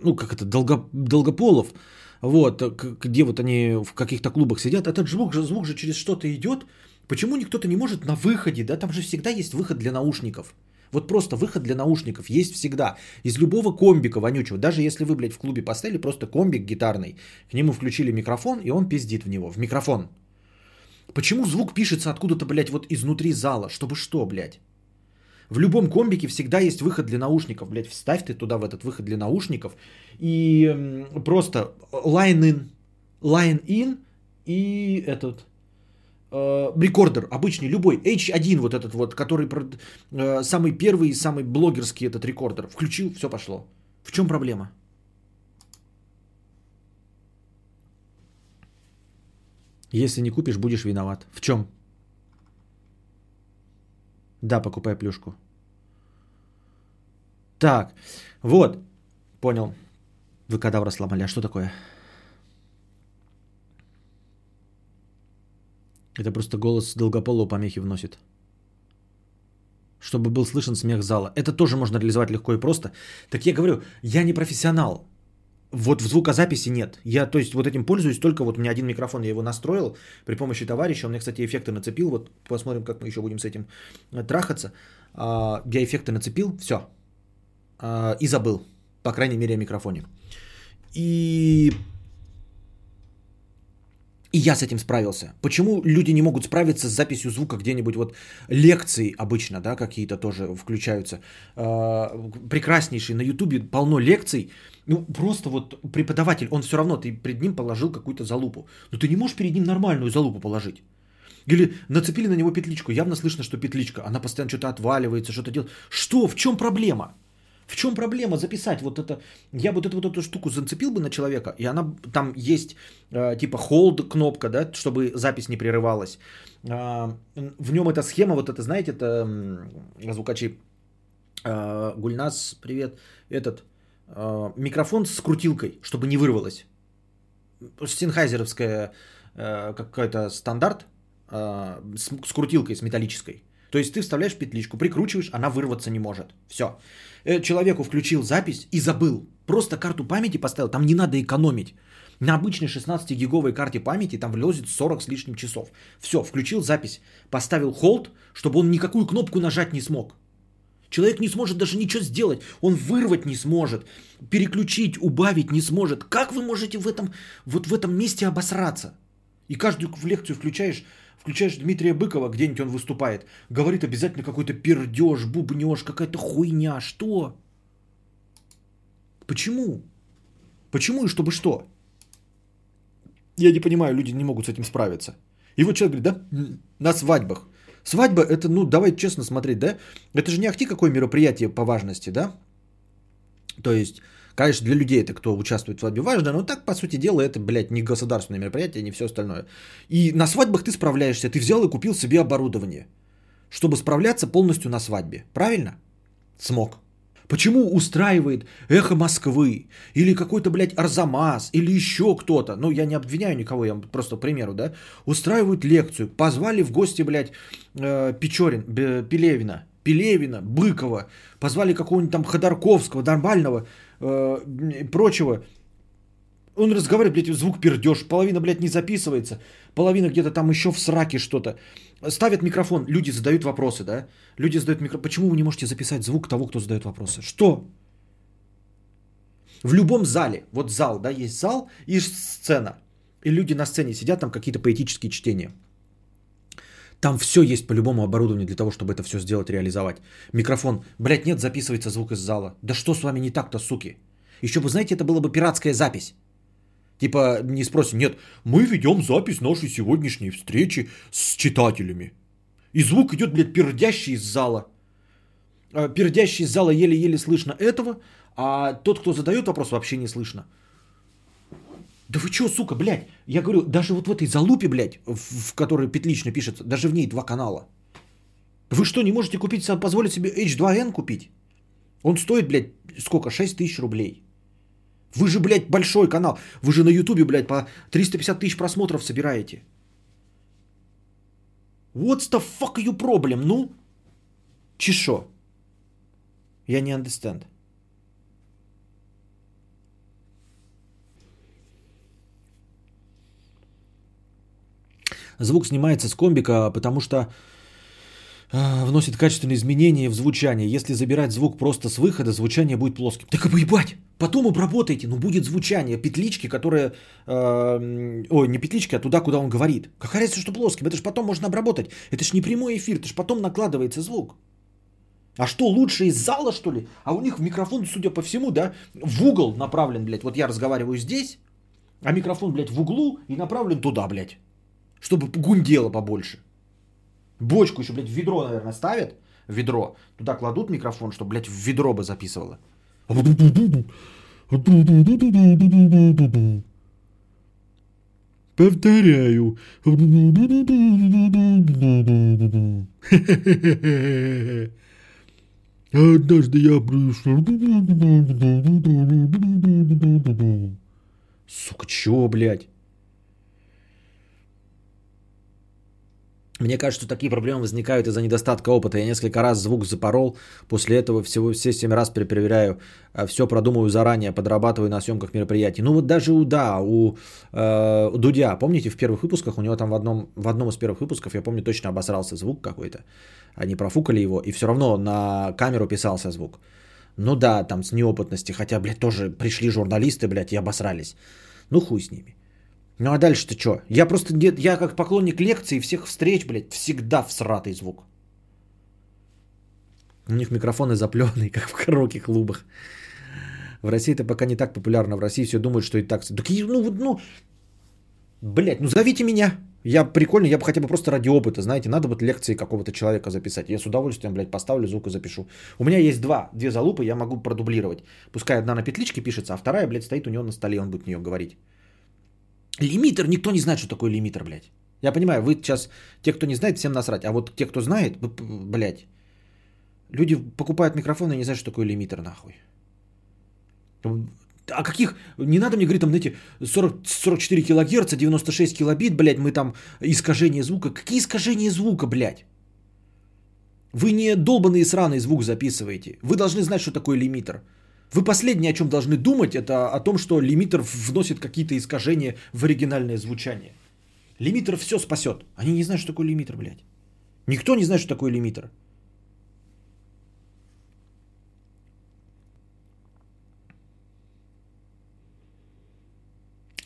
ну как это, Долго, Долгополов, вот, где вот они в каких-то клубах сидят, этот звук же, звук же через что-то идет, почему никто-то не может на выходе, да, там же всегда есть выход для наушников. Вот просто выход для наушников есть всегда. Из любого комбика вонючего. Даже если вы, блядь, в клубе поставили просто комбик гитарный, к нему включили микрофон, и он пиздит в него. В микрофон. Почему звук пишется откуда-то, блядь, вот изнутри зала? Чтобы что, блядь? В любом комбике всегда есть выход для наушников. Блядь, вставь ты туда в этот выход для наушников. И просто line in, line in и этот э, рекордер обычный, любой, H1 вот этот вот, который э, самый первый и самый блогерский этот рекордер. Включил, все пошло. В чем проблема? Если не купишь, будешь виноват. В чем? Да, покупай плюшку. Так, вот, понял. Вы кадавра сломали. А что такое? Это просто голос долгополого помехи вносит. Чтобы был слышен смех зала. Это тоже можно реализовать легко и просто. Так я говорю, я не профессионал. Вот в звукозаписи нет. Я, то есть, вот этим пользуюсь только вот у меня один микрофон, я его настроил при помощи товарища. Он мне, кстати, эффекты нацепил. Вот посмотрим, как мы еще будем с этим э, трахаться. А, я эффекты нацепил, все. А, и забыл. По крайней мере, о микрофоне. И и я с этим справился. Почему люди не могут справиться с записью звука где-нибудь вот лекции обычно, да, какие-то тоже включаются. Э, прекраснейший на Ютубе полно лекций. Ну, просто вот преподаватель, он все равно, ты перед ним положил какую-то залупу. Но ты не можешь перед ним нормальную залупу положить. Или нацепили на него петличку, явно слышно, что петличка, она постоянно что-то отваливается, что-то делает. Что, в чем проблема? В чем проблема записать вот это? Я вот эту вот эту штуку зацепил бы на человека, и она там есть э, типа hold кнопка, да, чтобы запись не прерывалась. Э, в нем эта схема, вот это, знаете, это звукачи э, Гульнас, привет, этот э, микрофон с крутилкой, чтобы не вырвалось. Синхайзеровская э, какой-то стандарт э, с, с крутилкой, с металлической. То есть ты вставляешь петличку, прикручиваешь, она вырваться не может. Все. Э, человеку включил запись и забыл. Просто карту памяти поставил, там не надо экономить. На обычной 16-гиговой карте памяти там влезет 40 с лишним часов. Все, включил запись, поставил холд, чтобы он никакую кнопку нажать не смог. Человек не сможет даже ничего сделать. Он вырвать не сможет, переключить, убавить не сможет. Как вы можете в этом, вот в этом месте обосраться? И каждую лекцию включаешь, Включаешь Дмитрия Быкова, где-нибудь он выступает, говорит обязательно какой-то пердеж, бубнеж, какая-то хуйня. Что? Почему? Почему и чтобы что? Я не понимаю, люди не могут с этим справиться. И вот человек говорит, да, на свадьбах. Свадьба это, ну, давай честно смотреть, да? Это же не ахти какое мероприятие по важности, да? То есть Конечно, для людей это, кто участвует в свадьбе, важно, но так, по сути дела, это, блядь, не государственное мероприятие, не все остальное. И на свадьбах ты справляешься, ты взял и купил себе оборудование, чтобы справляться полностью на свадьбе. Правильно? Смог. Почему устраивает эхо Москвы или какой-то, блядь, Арзамас или еще кто-то, ну я не обвиняю никого, я просто примеру, да, устраивают лекцию, позвали в гости, блядь, э, Печорин, Пелевина, Пелевина, Быкова, позвали какого-нибудь там Ходорковского, нормального, э, прочего. Он разговаривает, блядь, звук пердеж, половина, блядь, не записывается, половина где-то там еще в сраке что-то. Ставят микрофон, люди задают вопросы, да? Люди задают микрофон. Почему вы не можете записать звук того, кто задает вопросы? Что? В любом зале, вот зал, да, есть зал и сцена. И люди на сцене сидят, там какие-то поэтические чтения. Там все есть по любому оборудованию для того, чтобы это все сделать, реализовать. Микрофон. Блять, нет, записывается звук из зала. Да что с вами не так-то, суки? Еще бы, знаете, это была бы пиратская запись. Типа не спросим, нет, мы ведем запись нашей сегодняшней встречи с читателями. И звук идет, блядь, пердящий из зала. А, пердящий из зала еле-еле слышно этого, а тот, кто задает вопрос, вообще не слышно. Да вы чё, сука, блядь? Я говорю, даже вот в этой залупе, блядь, в, в которой петлично пишется, даже в ней два канала. Вы что, не можете купить, позволить себе H2N купить? Он стоит, блядь, сколько? 6 тысяч рублей. Вы же, блядь, большой канал. Вы же на ютубе, блядь, по 350 тысяч просмотров собираете. What's the fuck you problem? Ну? Чешо. Я не understand. Звук снимается с комбика, потому что а, вносит качественные изменения в звучание. Если забирать звук просто с выхода, звучание будет плоским. Так ебать, потом обработайте, но будет звучание петлички, которая... Э, ой, не петлички, а туда, куда он говорит. Какая разница, что плоским? Это же потом можно обработать. Это ж не прямой эфир, это ж потом накладывается звук. А что, лучше из зала, что ли? А у них микрофон, судя по всему, да, в угол направлен, блядь. Вот я разговариваю здесь, а микрофон, блядь, в углу и направлен туда, блядь. Чтобы гундело побольше. Бочку еще, блядь, в ведро, наверное, ставят. В ведро. Туда кладут микрофон, чтобы, блядь, в ведро бы записывало. Повторяю. Однажды я пришел. Сука, чё, блядь? Мне кажется, что такие проблемы возникают из-за недостатка опыта. Я несколько раз звук запорол, после этого всего все семь раз перепроверяю, а, все продумываю заранее, подрабатываю на съемках мероприятий. Ну вот даже у, да, у, э, у Дудя, помните, в первых выпусках, у него там в одном, в одном из первых выпусков, я помню, точно обосрался звук какой-то. Они профукали его, и все равно на камеру писался звук. Ну да, там с неопытности, хотя, блядь, тоже пришли журналисты, блядь, и обосрались. Ну хуй с ними. Ну а дальше-то что? Я просто, я как поклонник лекций всех встреч, блядь, всегда всратый звук. У них микрофоны заплеванные, как в караоке-клубах. В России это пока не так популярно. В России все думают, что и так. Так, ну, ну, блядь, ну зовите меня. Я прикольно, я бы хотя бы просто ради опыта, знаете, надо вот лекции какого-то человека записать. Я с удовольствием, блядь, поставлю звук и запишу. У меня есть два, две залупы, я могу продублировать. Пускай одна на петличке пишется, а вторая, блядь, стоит у него на столе, он будет в нее говорить. Лимитер, никто не знает, что такое лимитер, блядь. Я понимаю, вы сейчас, те, кто не знает, всем насрать. А вот те, кто знает, блядь, люди покупают микрофоны и не знают, что такое лимитер, нахуй. А каких, не надо мне говорить, там, знаете, 40, 44 килогерца, 96 килобит, блядь, мы там искажение звука. Какие искажения звука, блядь? Вы не долбанный сраный звук записываете. Вы должны знать, что такое лимитер. Вы последнее, о чем должны думать, это о том, что лимитер вносит какие-то искажения в оригинальное звучание. Лимитер все спасет. Они не знают, что такое лимитер, блядь. Никто не знает, что такое лимитер.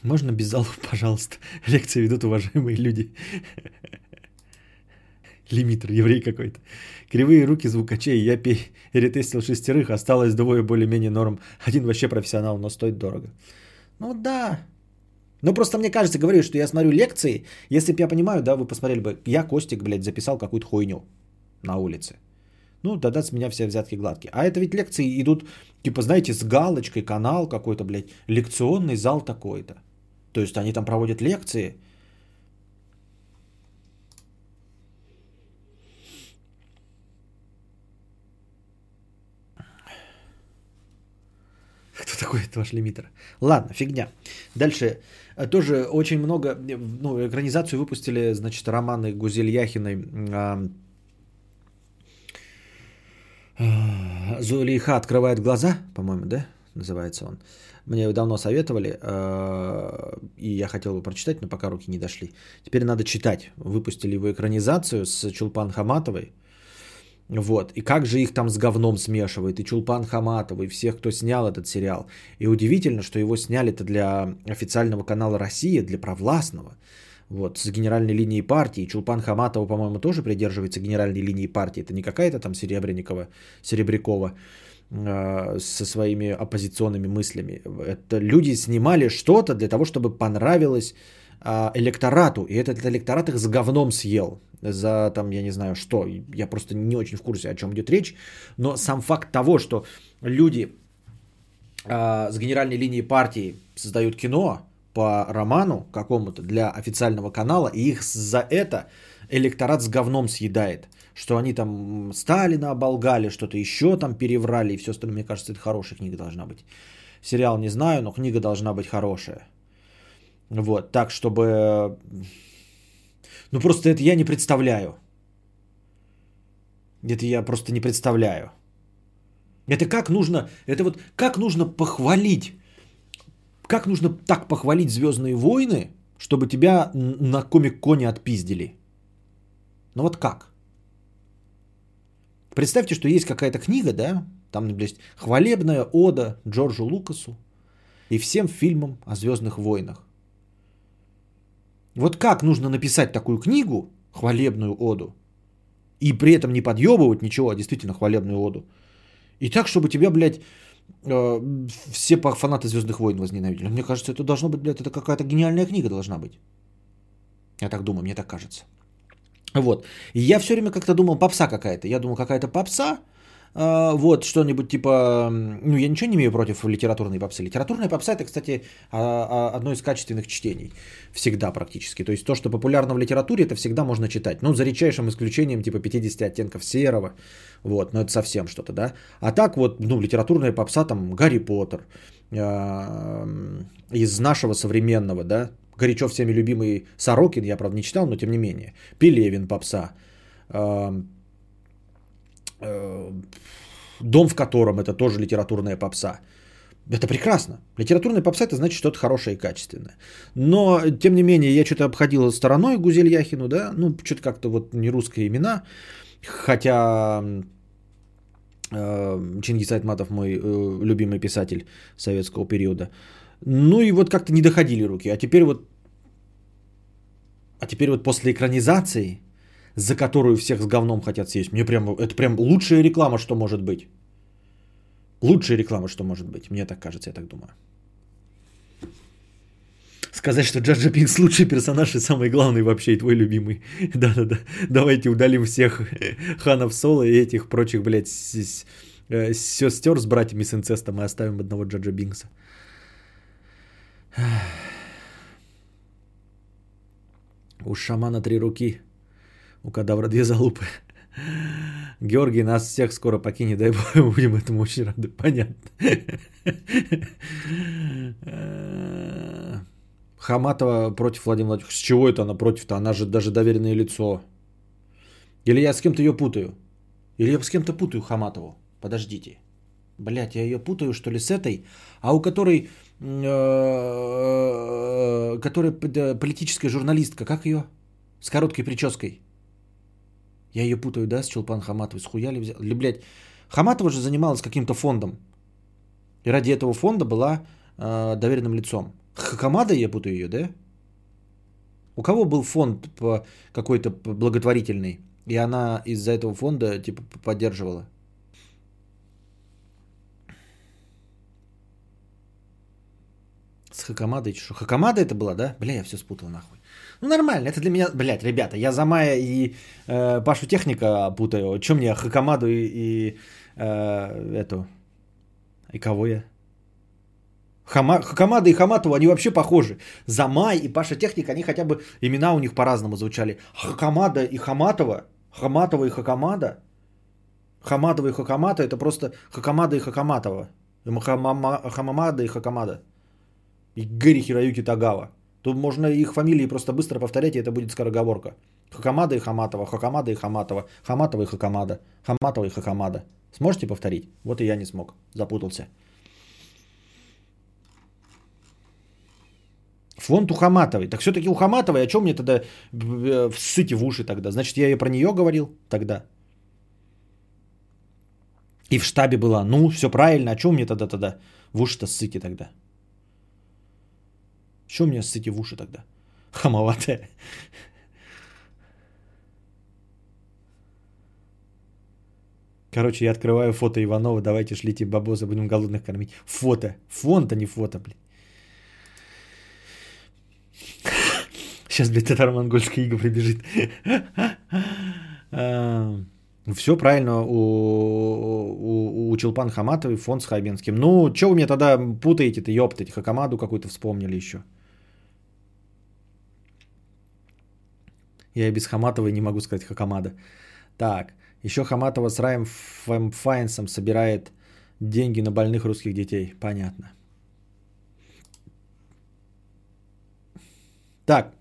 Можно без залов, пожалуйста. Лекции ведут уважаемые люди. Лимитр, еврей какой-то. Кривые руки звукачей. Я перетестил шестерых, осталось двое более-менее норм. Один вообще профессионал, но стоит дорого. Ну да. Ну просто мне кажется, говорю, что я смотрю лекции. Если бы я понимаю, да, вы посмотрели бы, я, Костик, блядь, записал какую-то хуйню на улице. Ну, тогда с меня все взятки гладкие. А это ведь лекции идут, типа, знаете, с галочкой, канал какой-то, блядь, лекционный зал такой-то. То есть они там проводят лекции, Кто такой этот ваш лимитер? Ладно, фигня. Дальше. Э, тоже очень много, ну, экранизацию выпустили, значит, романы Гузель Яхиной. Э, Зулейха открывает глаза, по-моему, да, называется он. Мне его давно советовали, э, и я хотел бы прочитать, но пока руки не дошли. Теперь надо читать. Выпустили его экранизацию с Чулпан Хаматовой. Вот. И как же их там с говном смешивает. И Чулпан Хаматова, и всех, кто снял этот сериал. И удивительно, что его сняли-то для официального канала Россия, для провластного. Вот, с генеральной линией партии. Чулпан Хаматова, по-моему, тоже придерживается генеральной линии партии. Это не какая-то там Серебренникова, Серебрякова э, со своими оппозиционными мыслями. Это люди снимали что-то для того, чтобы понравилось э, электорату. И этот электорат их с говном съел. За там, я не знаю что. Я просто не очень в курсе, о чем идет речь. Но сам факт того, что люди э, с генеральной линии партии создают кино по роману какому-то для официального канала, и их за это электорат с говном съедает. Что они там Сталина оболгали, что-то еще там переврали и все остальное. Мне кажется, это хорошая книга должна быть. Сериал не знаю, но книга должна быть хорошая. Вот, так, чтобы... Ну, просто это я не представляю. Это я просто не представляю. Это как нужно, это вот как нужно похвалить, как нужно так похвалить Звездные войны, чтобы тебя на комик-коне отпиздили. Ну вот как? Представьте, что есть какая-то книга, да, там есть хвалебная ода Джорджу Лукасу и всем фильмам о Звездных войнах. Вот как нужно написать такую книгу, хвалебную оду, и при этом не подъебывать ничего, а действительно хвалебную оду. И так, чтобы тебя, блядь, э, все фанаты Звездных войн возненавидели. Мне кажется, это должно быть, блядь, это какая-то гениальная книга должна быть. Я так думаю, мне так кажется. Вот. И я все время как-то думал, попса какая-то. Я думал, какая-то попса, вот, что-нибудь типа... Ну, я ничего не имею против литературной попсы. Литературная попса – это, кстати, а, а, одно из качественных чтений. Всегда практически. То есть то, что популярно в литературе, это всегда можно читать. Ну, за редчайшим исключением типа 50 оттенков серого. Вот, но это совсем что-то, да. А так вот, ну, литературная попса, там, Гарри Поттер, из нашего современного, да, горячо всеми любимый Сорокин, я, правда, не читал, но тем не менее. Пелевин, попса. Э, Дом в котором это тоже литературная попса. Это прекрасно. Литературная попса это значит что-то хорошее и качественное. Но, тем не менее, я что-то обходил стороной Гузель Яхину, да, ну, что-то как-то вот не русские имена, хотя э, Чингис Айтматов мой э, любимый писатель советского периода. Ну и вот как-то не доходили руки. А теперь вот, а теперь вот после экранизации, за которую всех с говном хотят съесть, мне прям, это прям лучшая реклама, что может быть. Лучшая реклама, что может быть. Мне так кажется, я так думаю. Сказать, что Джаджа Пинкс лучший персонаж и самый главный вообще и твой любимый. Да-да-да. Давайте удалим всех ханов Соло и этих прочих, блядь, э, сестер с братьями с инцестом и оставим одного Джаджа Бинкса. У шамана три руки, у кадавра две залупы. Георгий нас всех скоро покинет, дай бог, будем этому очень рады. Понятно. Хаматова против Владимира Владимировича. С чего это она против-то? Она же даже доверенное лицо. Или я с кем-то ее путаю? Или я с кем-то путаю Хаматову? Подождите. Блять, я ее путаю, что ли, с этой? А у которой Э, которая политическая журналистка, как ее? С короткой прической. Я ее путаю, да, с Чулпан Хаматовой. Схуяли взял? Или, блядь, Хаматова же занималась каким-то фондом. И ради этого фонда была э, доверенным лицом. Хакамада, я путаю ее, да? У кого был фонд по какой-то благотворительный, и она из-за этого фонда типа поддерживала? С Хакамадой что? Хакамада это была, да? Бля, я все спутал нахуй. Ну нормально, это для меня, блядь, ребята, я за Мая и э, Пашу Техника путаю. Чем мне Хакамаду и, и э, эту... И кого я? Хама, Хакамада и Хаматова, они вообще похожи. Замай и Паша Техника, они хотя бы, имена у них по-разному звучали. Хакамада и Хаматова, Хаматова и Хакамада. Хаматова и Хакамата, это просто Хакамада и Хакаматова. Хамамада и Хакамада и Гэри Хироюки Тагава. Тут можно их фамилии просто быстро повторять, и это будет скороговорка. Хакамада и Хаматова, Хакамада и Хаматова, Хаматова и Хакамада, Хаматова и Хакамада. Сможете повторить? Вот и я не смог, запутался. Фонд у Хаматовой. Так все-таки у Хаматовой, о чем мне тогда э, всыте в уши тогда? Значит, я и про нее говорил тогда. И в штабе была. Ну, все правильно. О чем мне тогда тогда в уши-то ссыте тогда? Что у меня ссыте в уши тогда? Хамоватая. Короче, я открываю фото Иванова, давайте шлите бабосы, будем голодных кормить. Фото. Фон-то не фото, блин. Сейчас, блядь, татаро-монгольская ига прибежит. Все правильно у, у, у Челпан Хаматовой фон с Хабенским. Ну, что вы мне тогда путаете-то, ёптать, Хакамаду какую-то вспомнили еще. Я и без Хаматовой не могу сказать Хакамада. Так, еще Хаматова с Раем Файнсом собирает деньги на больных русских детей. Понятно. Так,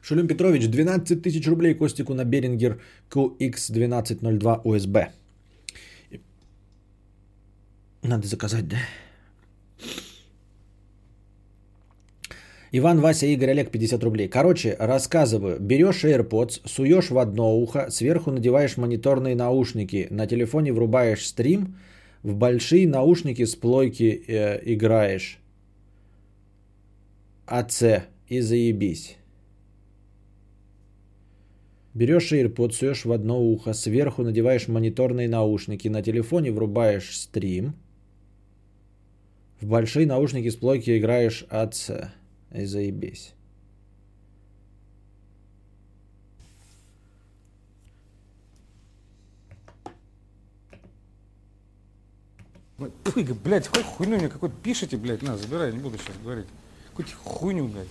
Шулюм Петрович, 12 тысяч рублей Костику на Берингер QX1202 USB. Надо заказать, да? Иван, Вася, Игорь, Олег, 50 рублей. Короче, рассказываю. Берешь AirPods, суешь в одно ухо, сверху надеваешь мониторные наушники, на телефоне врубаешь стрим, в большие наушники с плойки э, играешь. АЦ и заебись. Берешь AirPods, суешь в одно ухо, сверху надеваешь мониторные наушники, на телефоне врубаешь стрим, в большие наушники с плойки играешь АЦ и заебись. Фу, блядь, хоть хуйню мне какой-то пишите, блядь, на, забирай, не буду сейчас говорить. Какую-то хуйню, блядь.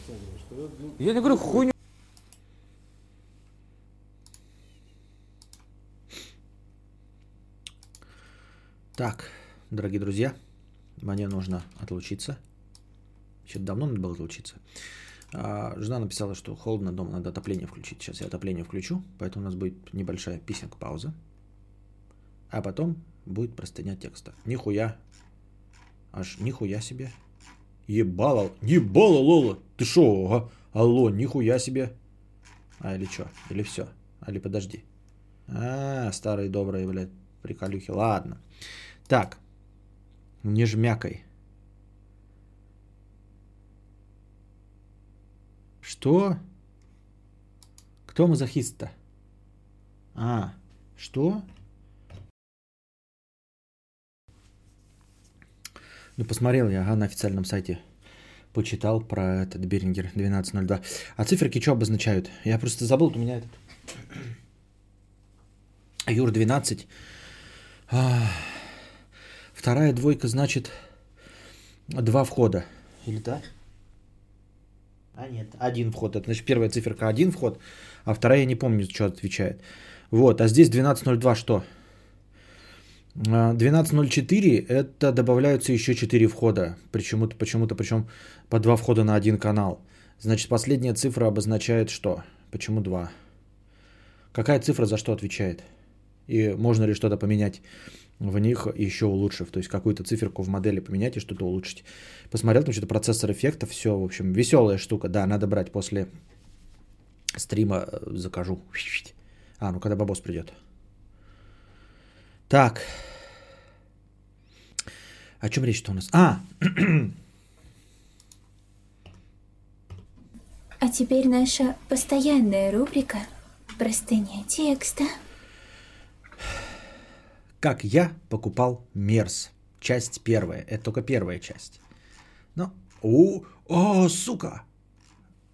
Я не говорю хуйню. Так, дорогие друзья, мне нужно отлучиться. Еще давно надо было отлучиться. А, жена написала, что холодно дома, надо отопление включить. Сейчас я отопление включу, поэтому у нас будет небольшая писинг пауза. А потом будет простыня текста. Нихуя. Аж нихуя себе. Ебало. Ебало, Лола. Ты шо? Ага. Алло, нихуя себе. А или что? Или все? Али подожди. А, старые добрые, блядь, приколюхи. Ладно. Так, не жмякай. Что? Кто мазохист-то? А, что? Ну, посмотрел я ага, на официальном сайте. Почитал про этот Берингер 1202. А циферки что обозначают? Я просто забыл, у меня этот... Юр 12. А, Вторая двойка значит два входа. Или да? А нет, один вход. Это значит первая циферка один вход, а вторая я не помню, что отвечает. Вот, а здесь 12.02 что? 12.04 это добавляются еще 4 входа. Почему-то, почему-то, причем по два входа на один канал. Значит, последняя цифра обозначает что? Почему 2? Какая цифра за что отвечает? И можно ли что-то поменять в них еще улучшив. То есть какую-то циферку в модели поменять и что-то улучшить. Посмотрел, там что-то процессор эффектов, все, в общем, веселая штука. Да, надо брать после стрима, э, закажу. А, ну когда бабос придет. Так. О чем речь-то у нас? А! А теперь наша постоянная рубрика «Простыня текста». Как я покупал Мерс. Часть первая. Это только первая часть. Ну, о, о, сука!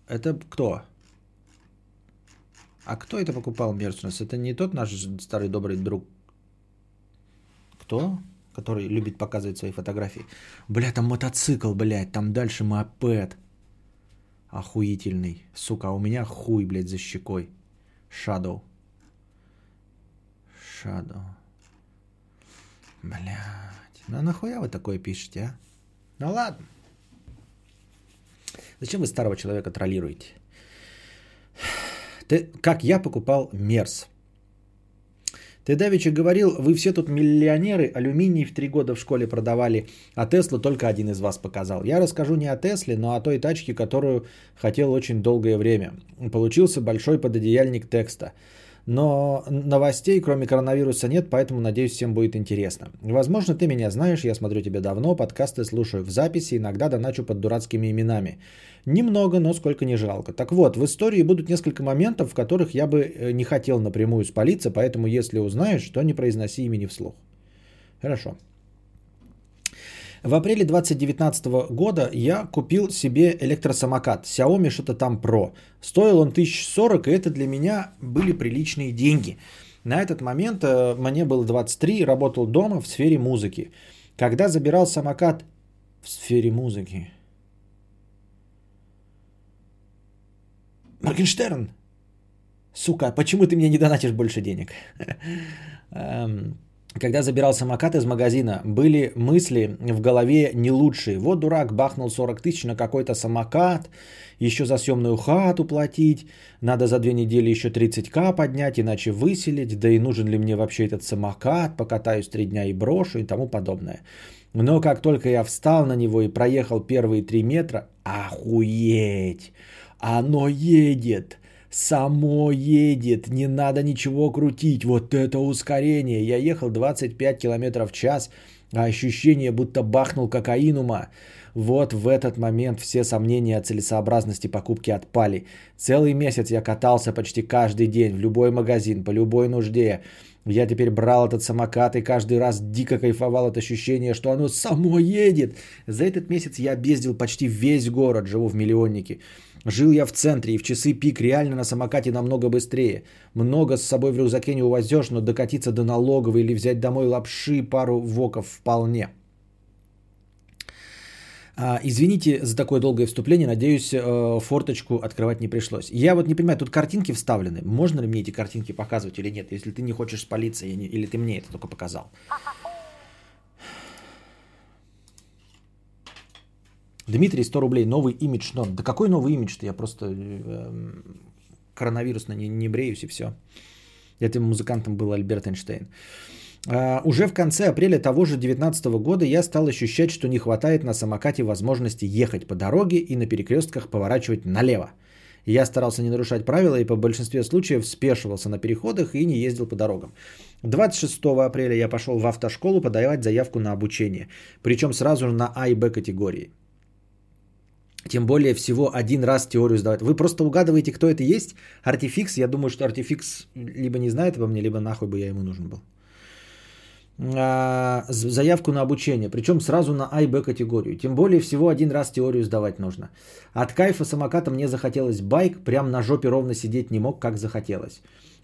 Это кто? А кто это покупал Мерс у нас? Это не тот наш старый добрый друг. Кто? Который любит показывать свои фотографии. Бля, там мотоцикл, блядь, там дальше мопед. Охуительный. Сука, а у меня хуй, блядь, за щекой. Shadow. Shadow. Блядь. Ну нахуя вы такое пишете, а? Ну ладно. Зачем вы старого человека троллируете? Ты, как я покупал Мерс. Ты давеча говорил, вы все тут миллионеры, алюминий в три года в школе продавали, а Теслу только один из вас показал. Я расскажу не о Тесле, но о той тачке, которую хотел очень долгое время. Получился большой пододеяльник текста. Но новостей, кроме коронавируса, нет, поэтому, надеюсь, всем будет интересно. Возможно, ты меня знаешь, я смотрю тебя давно, подкасты слушаю в записи, иногда доначу под дурацкими именами. Немного, но сколько не жалко. Так вот, в истории будут несколько моментов, в которых я бы э, не хотел напрямую спалиться, поэтому если узнаешь, то не произноси имени вслух. Хорошо. В апреле 2019 года я купил себе электросамокат Xiaomi что-то там Pro. Стоил он 1040, и это для меня были приличные деньги. На этот момент э, мне было 23, работал дома в сфере музыки. Когда забирал самокат в сфере музыки. Моргенштерн, сука, почему ты мне не донатишь больше денег? Когда забирал самокат из магазина, были мысли в голове не лучшие. Вот дурак бахнул 40 тысяч на какой-то самокат, еще за съемную хату платить, надо за две недели еще 30к поднять, иначе выселить, да и нужен ли мне вообще этот самокат, покатаюсь три дня и брошу и тому подобное. Но как только я встал на него и проехал первые три метра, охуеть, оно едет само едет, не надо ничего крутить, вот это ускорение. Я ехал 25 км в час, а ощущение, будто бахнул кокаинума. Вот в этот момент все сомнения о целесообразности покупки отпали. Целый месяц я катался почти каждый день в любой магазин, по любой нужде. Я теперь брал этот самокат и каждый раз дико кайфовал от ощущения, что оно само едет. За этот месяц я объездил почти весь город, живу в миллионнике. Жил я в центре и в часы пик реально на самокате намного быстрее. Много с собой в рюкзаке не увозешь, но докатиться до налоговой или взять домой лапши пару воков вполне. А, извините за такое долгое вступление, надеюсь, э, форточку открывать не пришлось. Я вот не понимаю, тут картинки вставлены. Можно ли мне эти картинки показывать или нет, если ты не хочешь спалиться, или ты мне это только показал? Дмитрий, 100 рублей, новый имидж норм. Да какой новый имидж-то? Я просто э, коронавирусно не, не бреюсь и все. Этим музыкантом был Альберт Эйнштейн. Uh, уже в конце апреля того же 2019 года я стал ощущать, что не хватает на самокате возможности ехать по дороге и на перекрестках поворачивать налево. Я старался не нарушать правила и по большинстве случаев спешивался на переходах и не ездил по дорогам. 26 апреля я пошел в автошколу подавать заявку на обучение, причем сразу же на А и Б категории. Тем более всего один раз теорию сдавать. Вы просто угадываете, кто это есть. Артификс, я думаю, что Артификс либо не знает обо мне, либо нахуй бы я ему нужен был. А, заявку на обучение, причем сразу на А и Б категорию. Тем более всего один раз теорию сдавать нужно. От кайфа самоката мне захотелось байк, прям на жопе ровно сидеть не мог, как захотелось.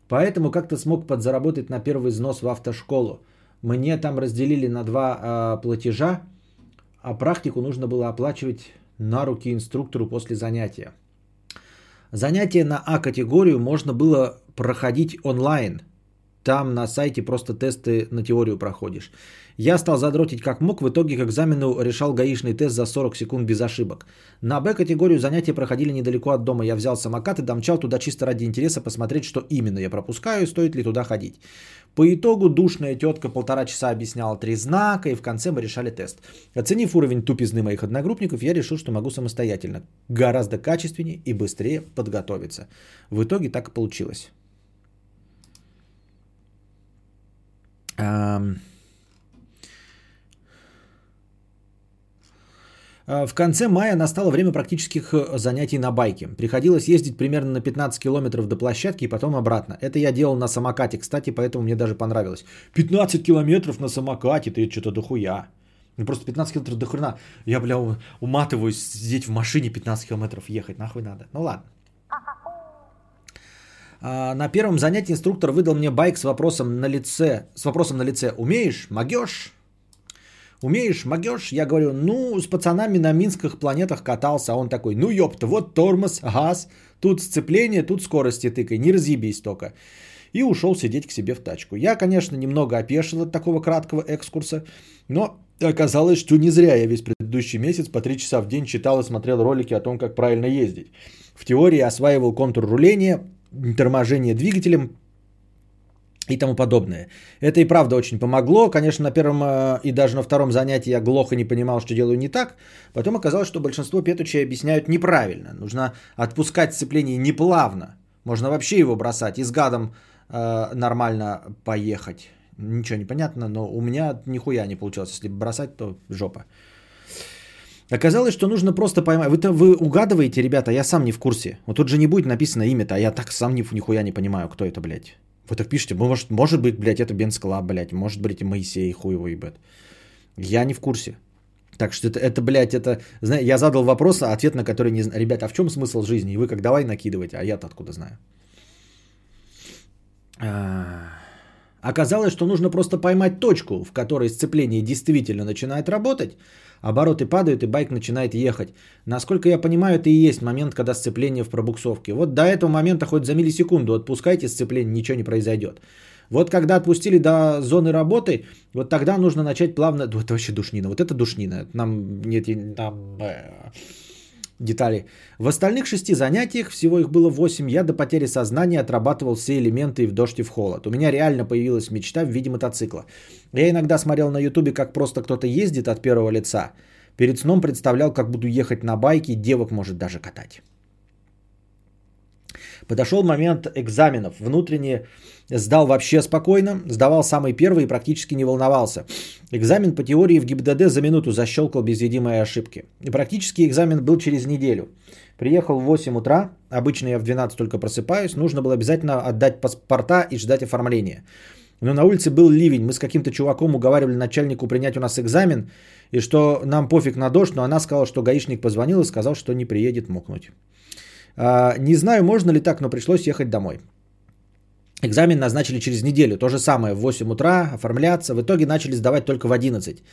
Поэтому как-то смог подзаработать на первый взнос в автошколу. Мне там разделили на два а, платежа, а практику нужно было оплачивать на руки инструктору после занятия. Занятие на А-категорию можно было проходить онлайн. Там на сайте просто тесты на теорию проходишь. Я стал задротить как мог, в итоге к экзамену решал гаишный тест за 40 секунд без ошибок. На Б-категорию занятия проходили недалеко от дома. Я взял самокат и домчал туда чисто ради интереса посмотреть, что именно я пропускаю и стоит ли туда ходить. По итогу душная тетка полтора часа объясняла три знака, и в конце мы решали тест. Оценив уровень тупизны моих одногруппников, я решил, что могу самостоятельно, гораздо качественнее и быстрее подготовиться. В итоге так и получилось. В конце мая настало время практических э, занятий на байке. Приходилось ездить примерно на 15 километров до площадки и потом обратно. Это я делал на самокате, кстати, поэтому мне даже понравилось. 15 километров на самокате, ты что-то дохуя. Ну просто 15 километров до. Я, бля, уматываюсь сидеть в машине 15 километров ехать. Нахуй надо. Ну ладно. А, на первом занятии инструктор выдал мне байк с вопросом на лице. С вопросом на лице. Умеешь? Могешь? Умеешь, могешь? Я говорю, ну, с пацанами на минских планетах катался. А он такой, ну, ёпта, вот тормоз, газ, тут сцепление, тут скорости тыкай, не разъебись только. И ушел сидеть к себе в тачку. Я, конечно, немного опешил от такого краткого экскурса, но оказалось, что не зря я весь предыдущий месяц по три часа в день читал и смотрел ролики о том, как правильно ездить. В теории осваивал контур руления, торможение двигателем, и тому подобное. Это и правда очень помогло. Конечно, на первом э, и даже на втором занятии я глухо не понимал, что делаю не так. Потом оказалось, что большинство петучей объясняют неправильно. Нужно отпускать сцепление неплавно. Можно вообще его бросать и с гадом э, нормально поехать. Ничего не понятно, но у меня нихуя не получилось. Если бросать, то жопа. Оказалось, что нужно просто поймать. Вы-то вы угадываете, ребята, я сам не в курсе. Вот тут же не будет написано имя-то, а я так сам ни, нихуя не понимаю, кто это, блядь. Вы так пишете, может, может быть, блядь, это Бенскла, блядь, может быть, Моисей, хуй его ебет. Я не в курсе. Так что это, это, блядь, это... Знаете, я задал вопрос, а ответ на который не знаю. Ребята, а в чем смысл жизни? И вы как давай накидывайте, а я-то откуда знаю. А, Оказалось, что нужно просто поймать точку, в которой сцепление действительно начинает работать, обороты падают и байк начинает ехать. Насколько я понимаю, это и есть момент, когда сцепление в пробуксовке. Вот до этого момента хоть за миллисекунду отпускайте сцепление, ничего не произойдет. Вот когда отпустили до зоны работы, вот тогда нужно начать плавно... Это вообще душнина. Вот это душнина. Нам нет... Нам... детали. В остальных шести занятиях, всего их было восемь, я до потери сознания отрабатывал все элементы и в дождь и в холод. У меня реально появилась мечта в виде мотоцикла. Я иногда смотрел на ютубе, как просто кто-то ездит от первого лица. Перед сном представлял, как буду ехать на байке, девок может даже катать. Подошел момент экзаменов. Внутренне сдал вообще спокойно, сдавал самый первый и практически не волновался. Экзамен по теории в ГИБДД за минуту защелкал без видимой ошибки. И практически экзамен был через неделю. Приехал в 8 утра, обычно я в 12 только просыпаюсь, нужно было обязательно отдать паспорта и ждать оформления. Но на улице был ливень, мы с каким-то чуваком уговаривали начальнику принять у нас экзамен, и что нам пофиг на дождь, но она сказала, что гаишник позвонил и сказал, что не приедет мокнуть. А, Не знаю, можно ли так, но пришлось ехать домой. Экзамен назначили через неделю. То же самое, в 8 утра оформляться. В итоге начали сдавать только в 11.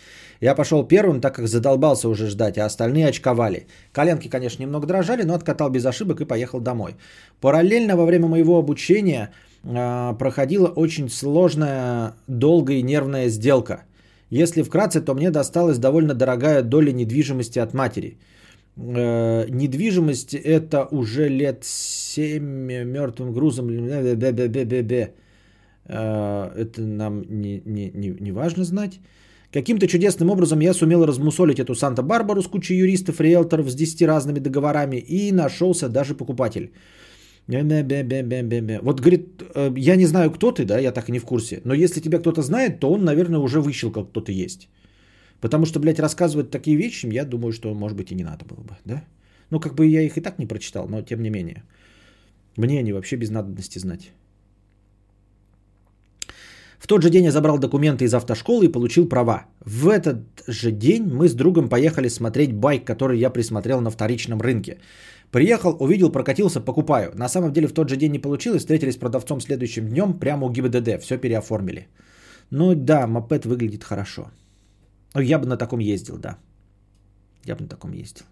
Я пошел первым, так как задолбался уже ждать, а остальные очковали. Коленки, конечно, немного дрожали, но откатал без ошибок и поехал домой. Параллельно во время моего обучения а, проходила очень сложная, долгая и нервная сделка. Если вкратце, то мне досталась довольно дорогая доля недвижимости от матери – Э, недвижимость это уже лет 7 мертвым грузом. Э, Это нам не, не, не, не важно знать. Каким-то чудесным образом я сумел размусолить эту Санта-Барбару с кучей юристов, риэлторов с 10 разными договорами и нашелся даже покупатель. Вот говорит, э, я не знаю, кто ты, да, я так и не в курсе, но если тебя кто-то знает, то он, наверное, уже выщелкал, кто ты есть. Потому что, блядь, рассказывать такие вещи, я думаю, что, может быть, и не надо было бы, да? Ну, как бы я их и так не прочитал, но тем не менее. Мне они вообще без надобности знать. В тот же день я забрал документы из автошколы и получил права. В этот же день мы с другом поехали смотреть байк, который я присмотрел на вторичном рынке. Приехал, увидел, прокатился, покупаю. На самом деле в тот же день не получилось, встретились с продавцом следующим днем прямо у ГИБДД, все переоформили. Ну да, мопед выглядит хорошо. Ну, я бы на таком ездил, да. Я бы на таком ездил.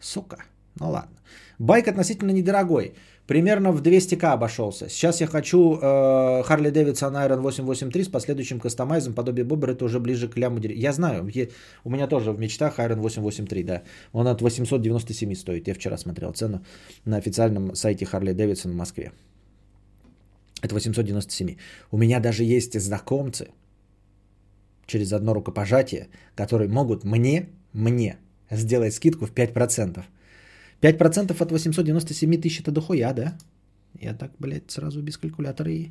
Сука. Ну ладно. Байк относительно недорогой. Примерно в 200к обошелся. Сейчас я хочу э, Harley Davidson Iron 883 с последующим кастомайзом, подобие Бобер, это уже ближе к ляму. дерь- Я знаю, е- у меня тоже в мечтах Iron 883, да. Он от 897 стоит. Я вчера смотрел цену на официальном сайте Harley Davidson в Москве. Это 897. У меня даже есть знакомцы, через одно рукопожатие, которые могут мне, мне сделать скидку в 5%. 5% от 897 тысяч это дохуя, да? Я так, блядь, сразу без калькулятора и...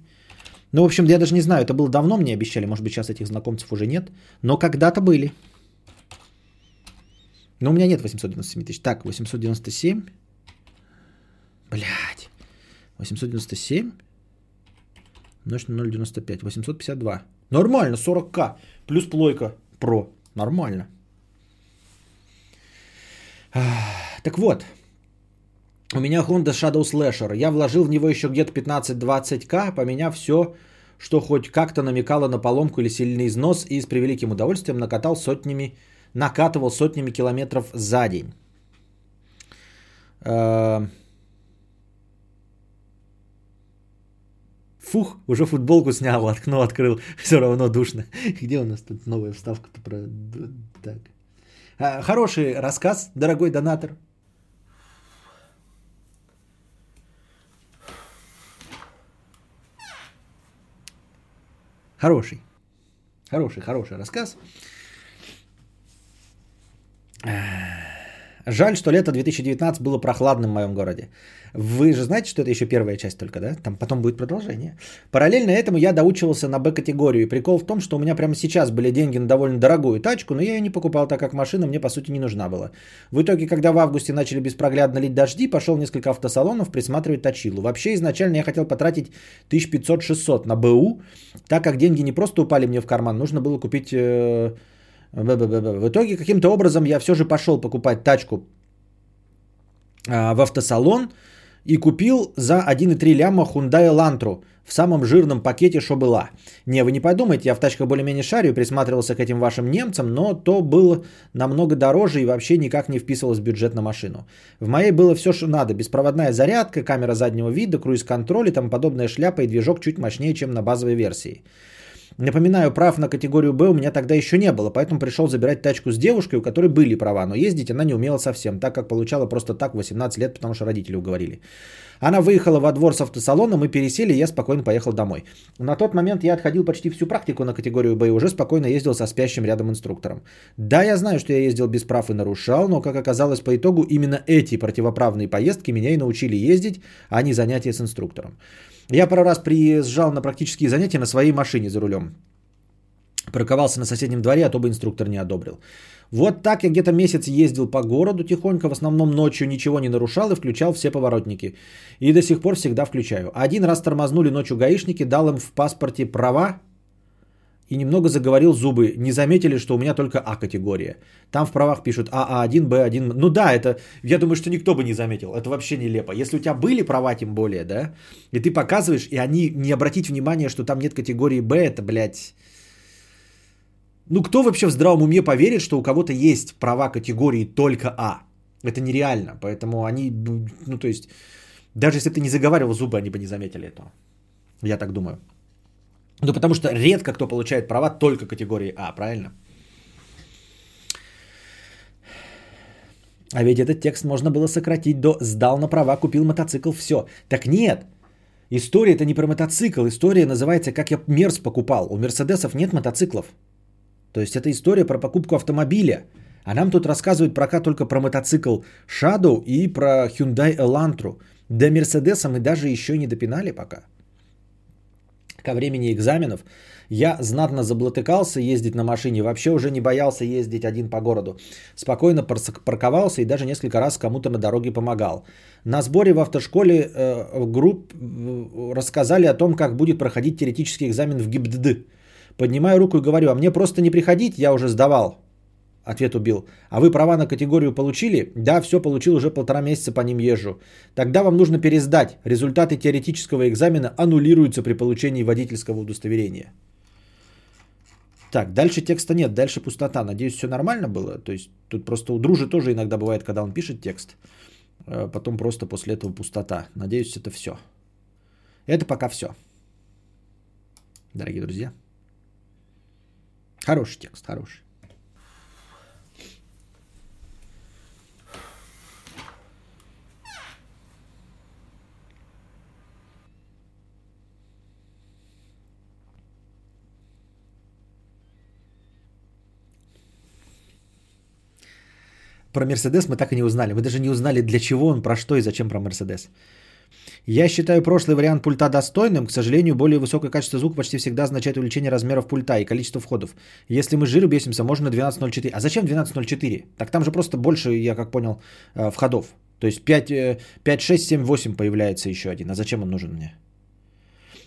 Ну, в общем, я даже не знаю, это было давно мне обещали, может быть, сейчас этих знакомцев уже нет, но когда-то были. Но у меня нет 897 тысяч. Так, 897. Блядь. 897 умножить на 0,95. 852. Нормально, 40к. Плюс плойка Pro. Нормально. Так вот. У меня Honda Shadow Slasher. Я вложил в него еще где-то 15-20к, поменяв все, что хоть как-то намекало на поломку или сильный износ, и с превеликим удовольствием накатал сотнями, накатывал сотнями километров за день. Фух, уже футболку снял, окно открыл, все равно душно. Где у нас тут новая вставка-то про... Так. А, Хороший рассказ, дорогой донатор. Хороший. Хороший, хороший рассказ. Жаль, что лето 2019 было прохладным в моем городе. Вы же знаете, что это еще первая часть только, да? Там потом будет продолжение. Параллельно этому я доучивался на Б-категорию. И прикол в том, что у меня прямо сейчас были деньги на довольно дорогую тачку, но я ее не покупал, так как машина мне по сути не нужна была. В итоге, когда в августе начали беспроглядно лить дожди, пошел в несколько автосалонов присматривать точилу. Вообще, изначально я хотел потратить 1500-600 на БУ, так как деньги не просто упали мне в карман, нужно было купить... Э- в итоге каким-то образом я все же пошел покупать тачку а, в автосалон и купил за 1,3 ляма Hyundai Elantra в самом жирном пакете, что была. Не, вы не подумайте, я в тачках более-менее шарю, присматривался к этим вашим немцам, но то было намного дороже и вообще никак не вписывалось в бюджет на машину. В моей было все, что надо. Беспроводная зарядка, камера заднего вида, круиз-контроль и тому подобная шляпа и движок чуть мощнее, чем на базовой версии. Напоминаю, прав на категорию Б у меня тогда еще не было, поэтому пришел забирать тачку с девушкой, у которой были права, но ездить она не умела совсем, так как получала просто так 18 лет, потому что родители уговорили. Она выехала во двор с автосалона, мы пересели, и я спокойно поехал домой. На тот момент я отходил почти всю практику на категорию Б и уже спокойно ездил со спящим рядом инструктором. Да, я знаю, что я ездил без прав и нарушал, но, как оказалось по итогу, именно эти противоправные поездки меня и научили ездить, а не занятия с инструктором. Я пару раз приезжал на практические занятия на своей машине за рулем. Парковался на соседнем дворе, а то бы инструктор не одобрил. Вот так я где-то месяц ездил по городу тихонько, в основном ночью ничего не нарушал и включал все поворотники. И до сих пор всегда включаю. Один раз тормознули ночью гаишники, дал им в паспорте права и немного заговорил зубы. Не заметили, что у меня только А категория. Там в правах пишут АА1, Б1. Ну да, это, я думаю, что никто бы не заметил. Это вообще нелепо. Если у тебя были права, тем более, да, и ты показываешь, и они не обратить внимания, что там нет категории Б, это, блядь... Ну кто вообще в здравом уме поверит, что у кого-то есть права категории только А? Это нереально. Поэтому они, ну то есть, даже если ты не заговаривал зубы, они бы не заметили этого. Я так думаю. Ну, потому что редко кто получает права только категории А, правильно? А ведь этот текст можно было сократить до «сдал на права, купил мотоцикл, все». Так нет, история это не про мотоцикл, история называется «как я Мерс покупал». У Мерседесов нет мотоциклов. То есть это история про покупку автомобиля. А нам тут рассказывают пока только про мотоцикл Shadow и про Hyundai Elantra. До Мерседеса мы даже еще не допинали пока ко времени экзаменов я знатно заблатыкался ездить на машине, вообще уже не боялся ездить один по городу. Спокойно парковался и даже несколько раз кому-то на дороге помогал. На сборе в автошколе э, групп э, рассказали о том, как будет проходить теоретический экзамен в ГИБДД. Поднимаю руку и говорю, а мне просто не приходить, я уже сдавал. Ответ убил. А вы права на категорию получили? Да, все получил, уже полтора месяца по ним езжу. Тогда вам нужно пересдать. Результаты теоретического экзамена аннулируются при получении водительского удостоверения. Так, дальше текста нет, дальше пустота. Надеюсь, все нормально было. То есть тут просто у дружи тоже иногда бывает, когда он пишет текст. Э, потом просто после этого пустота. Надеюсь, это все. Это пока все. Дорогие друзья. Хороший текст, хороший. Про Мерседес мы так и не узнали. Мы даже не узнали, для чего он, про что и зачем про Мерседес. Я считаю прошлый вариант пульта достойным. К сожалению, более высокое качество звука почти всегда означает увеличение размеров пульта и количество входов. Если мы жиру бесимся, можно на 12.04. А зачем 12.04? Так там же просто больше, я как понял, э, входов. То есть 5, 5 6, 7, 8 появляется еще один. А зачем он нужен мне?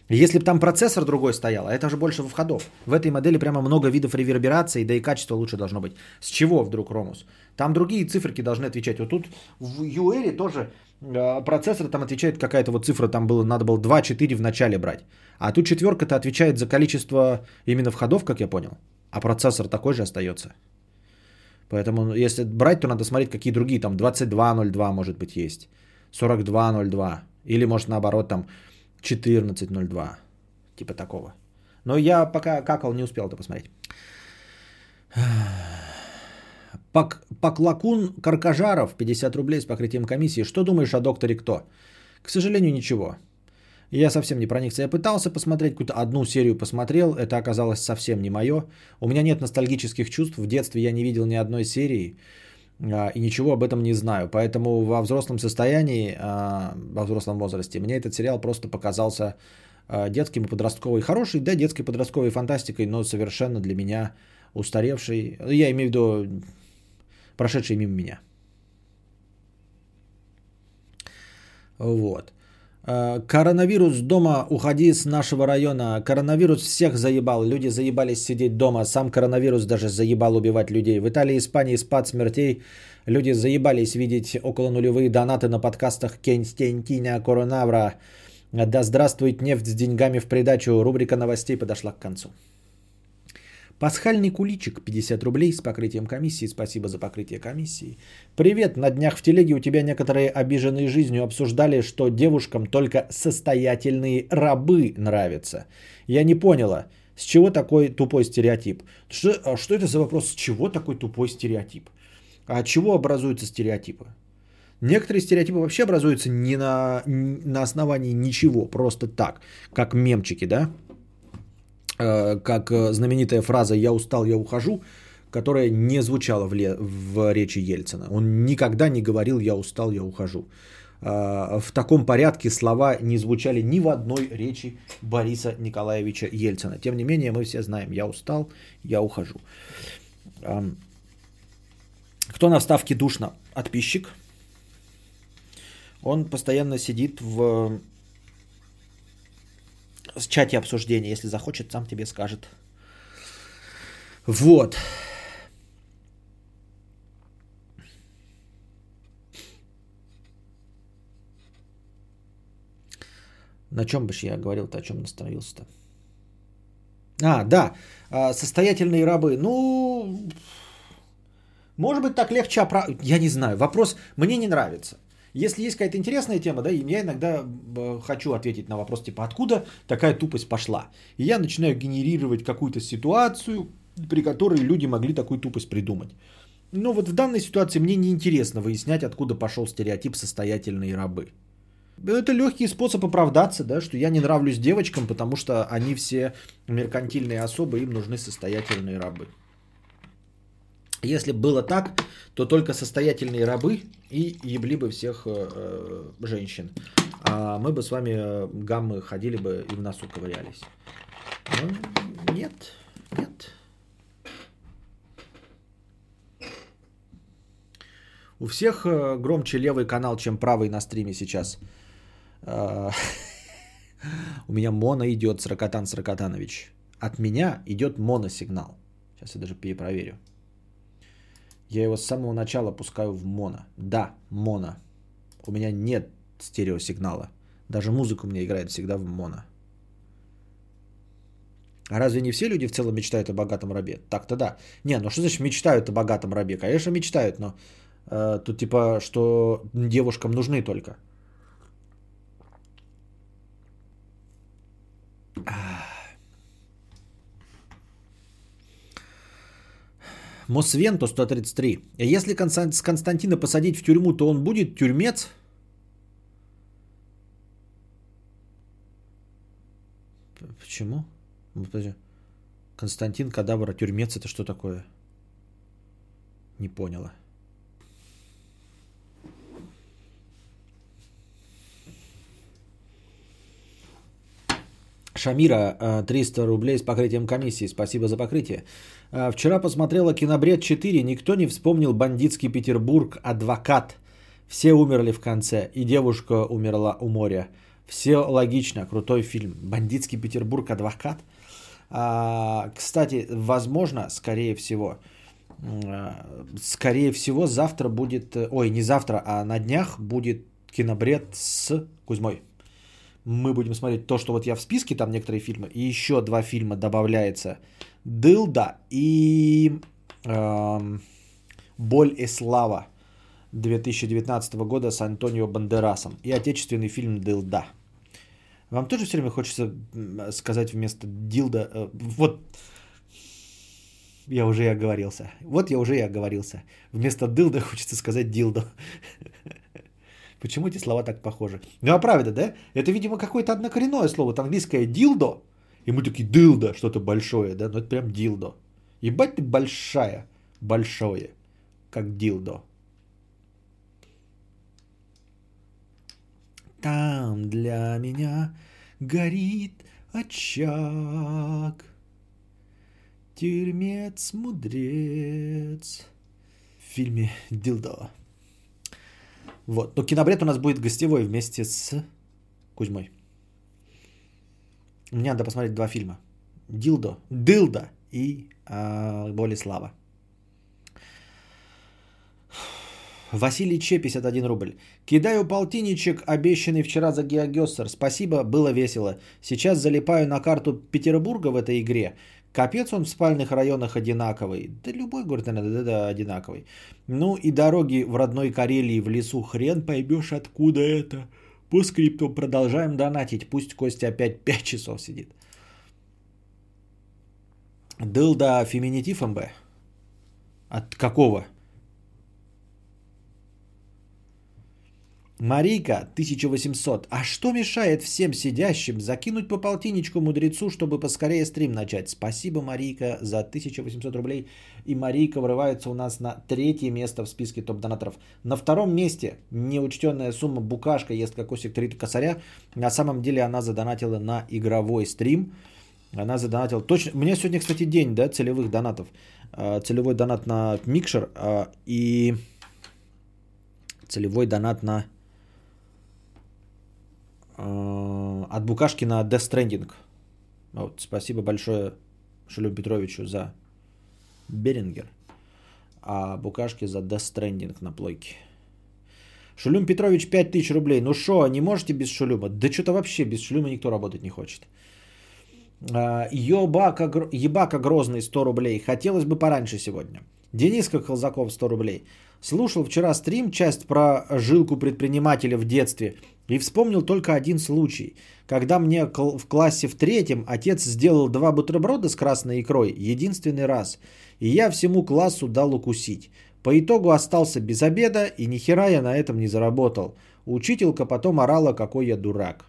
Если бы там процессор другой стоял, а это же больше входов. В этой модели прямо много видов реверберации, да и качество лучше должно быть. С чего вдруг Ромус? Там другие циферки должны отвечать. Вот тут в UR тоже э, процессор там отвечает какая-то вот цифра, там было, надо было 2-4 в начале брать. А тут четверка-то отвечает за количество именно входов, как я понял. А процессор такой же остается. Поэтому ну, если брать, то надо смотреть, какие другие. Там 22.02 может быть есть. 42.02. Или может наоборот там 14.02. Типа такого. Но я пока какал не успел это посмотреть. Пак, Паклакун Каркажаров, 50 рублей с покрытием комиссии. Что думаешь о докторе кто? К сожалению, ничего. Я совсем не проникся. Я пытался посмотреть, какую-то одну серию посмотрел. Это оказалось совсем не мое. У меня нет ностальгических чувств. В детстве я не видел ни одной серии. а, и ничего об этом не знаю. Поэтому во взрослом состоянии, а, во взрослом возрасте, мне этот сериал просто показался а, детским и подростковой. Хороший, да, детской подростковой фантастикой, но совершенно для меня устаревший. Я имею в виду прошедший мимо меня. Вот. Э, Коронавирус дома, уходи с нашего района. Коронавирус всех заебал. Люди заебались сидеть дома. Сам коронавирус даже заебал убивать людей. В Италии и Испании спад смертей. Люди заебались видеть около нулевые донаты на подкастах Константина Коронавра. Да здравствует нефть с деньгами в придачу. Рубрика новостей подошла к концу. Пасхальный куличик 50 рублей с покрытием комиссии. Спасибо за покрытие комиссии. Привет, на днях в телеге у тебя некоторые обиженные жизнью обсуждали, что девушкам только состоятельные рабы нравятся. Я не поняла, с чего такой тупой стереотип? Что, а что это за вопрос, с чего такой тупой стереотип? А от чего образуются стереотипы? Некоторые стереотипы вообще образуются не на, на основании ничего, просто так, как мемчики, да? Э, как э, знаменитая фраза «я устал, я ухожу», которая не звучала в, ле- в речи Ельцина. Он никогда не говорил «я устал, я ухожу». Э, в таком порядке слова не звучали ни в одной речи Бориса Николаевича Ельцина. Тем не менее, мы все знаем «я устал, я ухожу». Кто на вставке душно? Отписчик. Он постоянно сидит в с чате обсуждения, если захочет, сам тебе скажет. Вот. На чем бы я говорил-то, о чем остановился-то? А, да, а, состоятельные рабы. Ну, может быть, так легче оправдать. Я не знаю. Вопрос мне не нравится. Если есть какая-то интересная тема, да, и я иногда э, хочу ответить на вопрос, типа, откуда такая тупость пошла. И я начинаю генерировать какую-то ситуацию, при которой люди могли такую тупость придумать. Но вот в данной ситуации мне не интересно выяснять, откуда пошел стереотип состоятельные рабы. Это легкий способ оправдаться, да, что я не нравлюсь девочкам, потому что они все меркантильные особы, им нужны состоятельные рабы. Если было так, то только состоятельные рабы и ебли бы всех э, э, женщин. А мы бы с вами э, гаммы ходили бы и в носу ковырялись. Ну, нет, нет. У всех э, громче левый канал, чем правый на стриме сейчас. У меня моно идет, Сракотан Сракотанович. От меня идет моносигнал. Сейчас я даже перепроверю. Я его с самого начала пускаю в моно. Да, моно. У меня нет стереосигнала. Даже музыка у меня играет всегда в моно. А разве не все люди в целом мечтают о богатом рабе? Так-то да. Не, ну что значит мечтают о богатом рабе? Конечно, мечтают, но э, тут типа, что девушкам нужны только. Ах. Мосвенто 133. Если Константина посадить в тюрьму, то он будет тюрьмец? Почему? Ну, Константин Кадавра тюрьмец это что такое? Не поняла. Шамира 300 рублей с покрытием комиссии. Спасибо за покрытие. Вчера посмотрела кинобред 4. Никто не вспомнил бандитский Петербург, адвокат. Все умерли в конце. И девушка умерла у моря. Все логично. Крутой фильм. Бандитский Петербург, адвокат. А, кстати, возможно, скорее всего, скорее всего, завтра будет, ой, не завтра, а на днях будет кинобред с Кузьмой мы будем смотреть то, что вот я в списке, там некоторые фильмы, и еще два фильма добавляется. Дылда и э, Боль и слава 2019 года с Антонио Бандерасом. И отечественный фильм Дылда. Вам тоже все время хочется сказать вместо Дилда, э, вот я уже и оговорился. Вот я уже и оговорился. Вместо дылда хочется сказать дилдо. Почему эти слова так похожи? Ну а правда, да? Это, видимо, какое-то однокоренное слово. Это английское «дилдо». И мы такие «дилдо», что-то большое, да? Ну это прям «дилдо». Ебать ты большая, большое, как «дилдо». Там для меня горит очаг. тюрьмец мудрец. В фильме «Дилдо». Вот. Но кинобред у нас будет гостевой вместе с Кузьмой. Мне надо посмотреть два фильма. Дилдо. Дилда и э, Болеслава. Василий Че, 51 рубль. Кидаю полтинничек, обещанный вчера за Геогессер. Спасибо, было весело. Сейчас залипаю на карту Петербурга в этой игре. Капец он в спальных районах одинаковый. Да любой город, наверное, да, да, одинаковый. Ну и дороги в родной Карелии в лесу хрен поймешь, откуда это. По скрипту продолжаем донатить. Пусть Костя опять 5 часов сидит. Дылда феминитив МБ? От какого? Марийка, 1800. А что мешает всем сидящим закинуть по полтинничку мудрецу, чтобы поскорее стрим начать? Спасибо, Марийка, за 1800 рублей. И Марийка врывается у нас на третье место в списке топ-донаторов. На втором месте неучтенная сумма Букашка ест кокосик 3 косаря. На самом деле она задонатила на игровой стрим. Она задонатила точно... У меня сегодня, кстати, день, да, целевых донатов. А, целевой донат на Микшер а, и целевой донат на от Букашки на Death Stranding. Вот, спасибо большое Шулю Петровичу за Берингер, а Букашки за Death Stranding на плойке. Шулюм Петрович 5000 рублей. Ну что, не можете без Шулюма? Да что-то вообще без Шулюма никто работать не хочет. Ебака, ебака Грозный 100 рублей. Хотелось бы пораньше сегодня. Дениска Колзаков 100 рублей. Слушал вчера стрим, часть про жилку предпринимателя в детстве. И вспомнил только один случай. Когда мне в классе в третьем отец сделал два бутерброда с красной икрой единственный раз. И я всему классу дал укусить. По итогу остался без обеда и ни хера я на этом не заработал. Учителька потом орала, какой я дурак.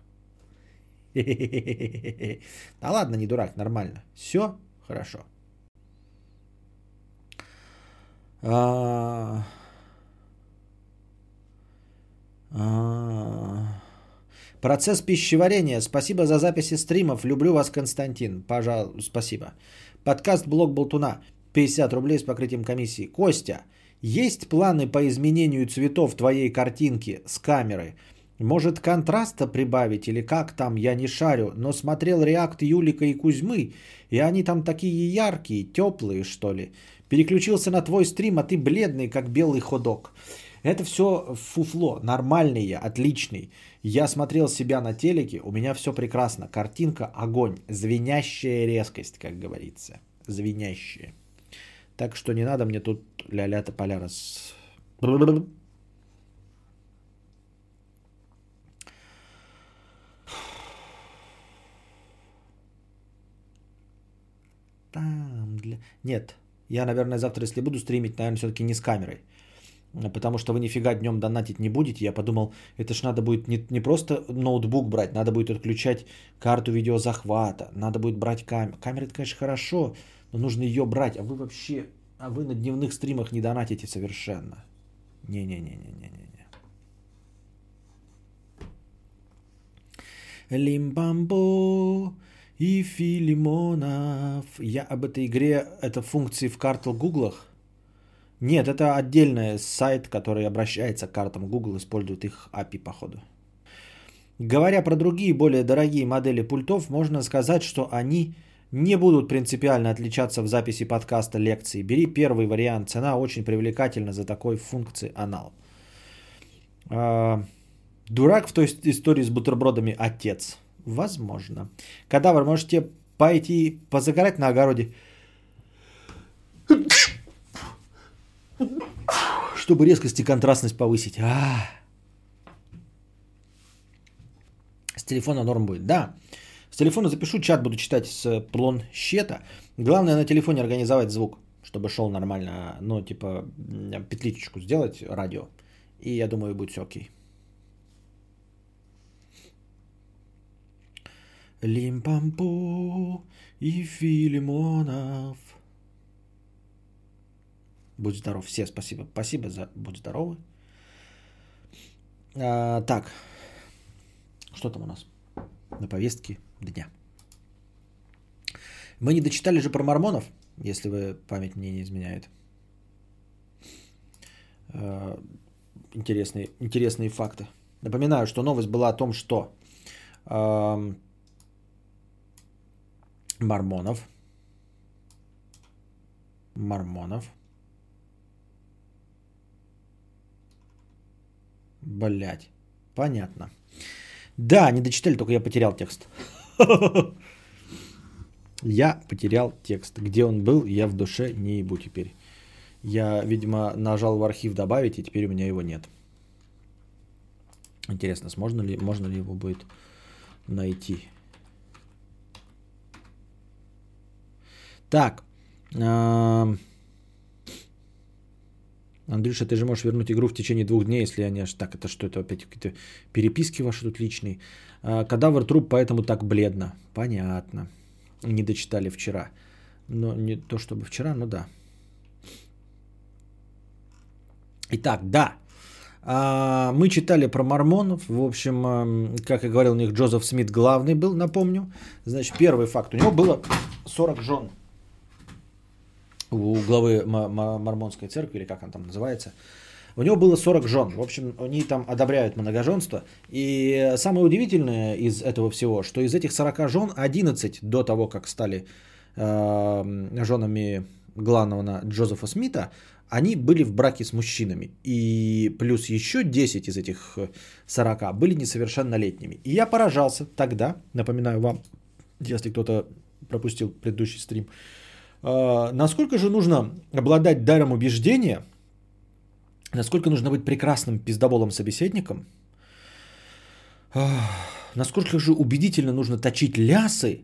Да ладно, не дурак, нормально. Все хорошо. А... Процесс пищеварения. Спасибо за записи стримов. Люблю вас, Константин. Пожалуйста, спасибо. Подкаст Блог Болтуна. 50 рублей с покрытием комиссии. Костя, есть планы по изменению цветов твоей картинки с камеры? Может контраста прибавить или как там, я не шарю, но смотрел реакт Юлика и Кузьмы, и они там такие яркие, теплые что ли. Переключился на твой стрим, а ты бледный, как белый ходок. Это все фуфло, нормальный я, отличный. Я смотрел себя на телеке, у меня все прекрасно. Картинка огонь, звенящая резкость, как говорится. Звенящая. Так что не надо мне тут ля-ля-то поля раз... Там для... Нет, я, наверное, завтра, если буду стримить, наверное, все-таки не с камерой. Потому что вы нифига днем донатить не будете. Я подумал, это ж надо будет не, не просто ноутбук брать, надо будет отключать карту видеозахвата, надо будет брать камеру. Камера, это, конечно, хорошо, но нужно ее брать. А вы вообще, а вы на дневных стримах не донатите совершенно. Не-не-не-не-не-не. Лимбамбо и Филимонов. Я об этой игре, это функции в картах гуглах. Нет, это отдельный сайт, который обращается к картам Google, использует их API походу. Говоря про другие более дорогие модели пультов, можно сказать, что они не будут принципиально отличаться в записи подкаста лекции. Бери первый вариант, цена очень привлекательна за такой функционал. А, дурак в той истории с бутербродами отец. Возможно. Кадавр, можете пойти позагорать на огороде, чтобы резкость и контрастность повысить. А-а-а. С телефона норм будет. Да, с телефона запишу, чат буду читать с планшета. Главное на телефоне организовать звук, чтобы шел нормально. Ну, типа, петличку сделать, радио. И я думаю, будет все окей. Лимпампу и Филимонов. Будь здоров. Все спасибо. Спасибо за будь здоровы. А, так. Что там у нас на повестке дня? Мы не дочитали же про мормонов, если вы память мне не изменяет. Э, Интересные, интересные факты. Напоминаю, что новость была о том, что эм, мормонов, мормонов, Блять, понятно. Да, не дочитали, только я потерял текст. Я потерял текст. Где он был, я в душе не ебу теперь. Я, видимо, нажал в архив добавить, и теперь у меня его нет. Интересно, можно ли, можно ли его будет найти? Так. Андрюша, ты же можешь вернуть игру в течение двух дней, если они аж так, это что, это опять какие-то переписки ваши тут личные. А, Кадавр труп, поэтому так бледно. Понятно. Не дочитали вчера. Но не то чтобы вчера, но да. Итак, да. А, Мы читали про мормонов. В общем, ам, как я говорил, у них Джозеф Смит главный был, напомню. Значит, первый факт. У него было 40 жен у главы мормонской церкви, или как он там называется. У него было 40 жен. В общем, они там одобряют многоженство. И самое удивительное из этого всего, что из этих 40 жен 11 до того, как стали э, женами главного Джозефа Смита, они были в браке с мужчинами. И плюс еще 10 из этих 40 были несовершеннолетними. И я поражался тогда, напоминаю вам, если кто-то пропустил предыдущий стрим, насколько же нужно обладать даром убеждения, насколько нужно быть прекрасным пиздоболом собеседником, ах, насколько же убедительно нужно точить лясы,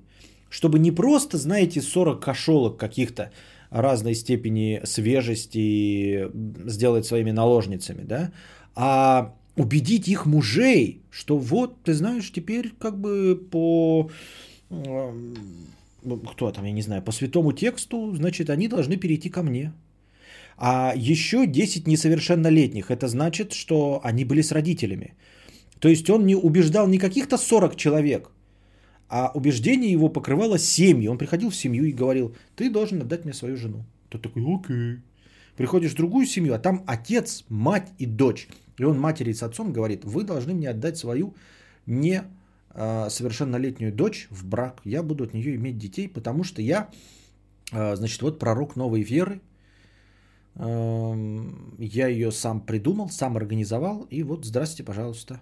чтобы не просто, знаете, 40 кошелок каких-то разной степени свежести сделать своими наложницами, да, а убедить их мужей, что вот, ты знаешь, теперь как бы по кто там, я не знаю, по святому тексту, значит, они должны перейти ко мне. А еще 10 несовершеннолетних, это значит, что они были с родителями. То есть он не убеждал не каких-то 40 человек, а убеждение его покрывало семьи. Он приходил в семью и говорил, ты должен отдать мне свою жену. Тот такой, окей. Приходишь в другую семью, а там отец, мать и дочь. И он матери с отцом говорит, вы должны мне отдать свою не совершеннолетнюю дочь в брак. Я буду от нее иметь детей, потому что я, а, значит, вот пророк новой веры. Я ее сам придумал, сам организовал. И вот, здрасте, пожалуйста.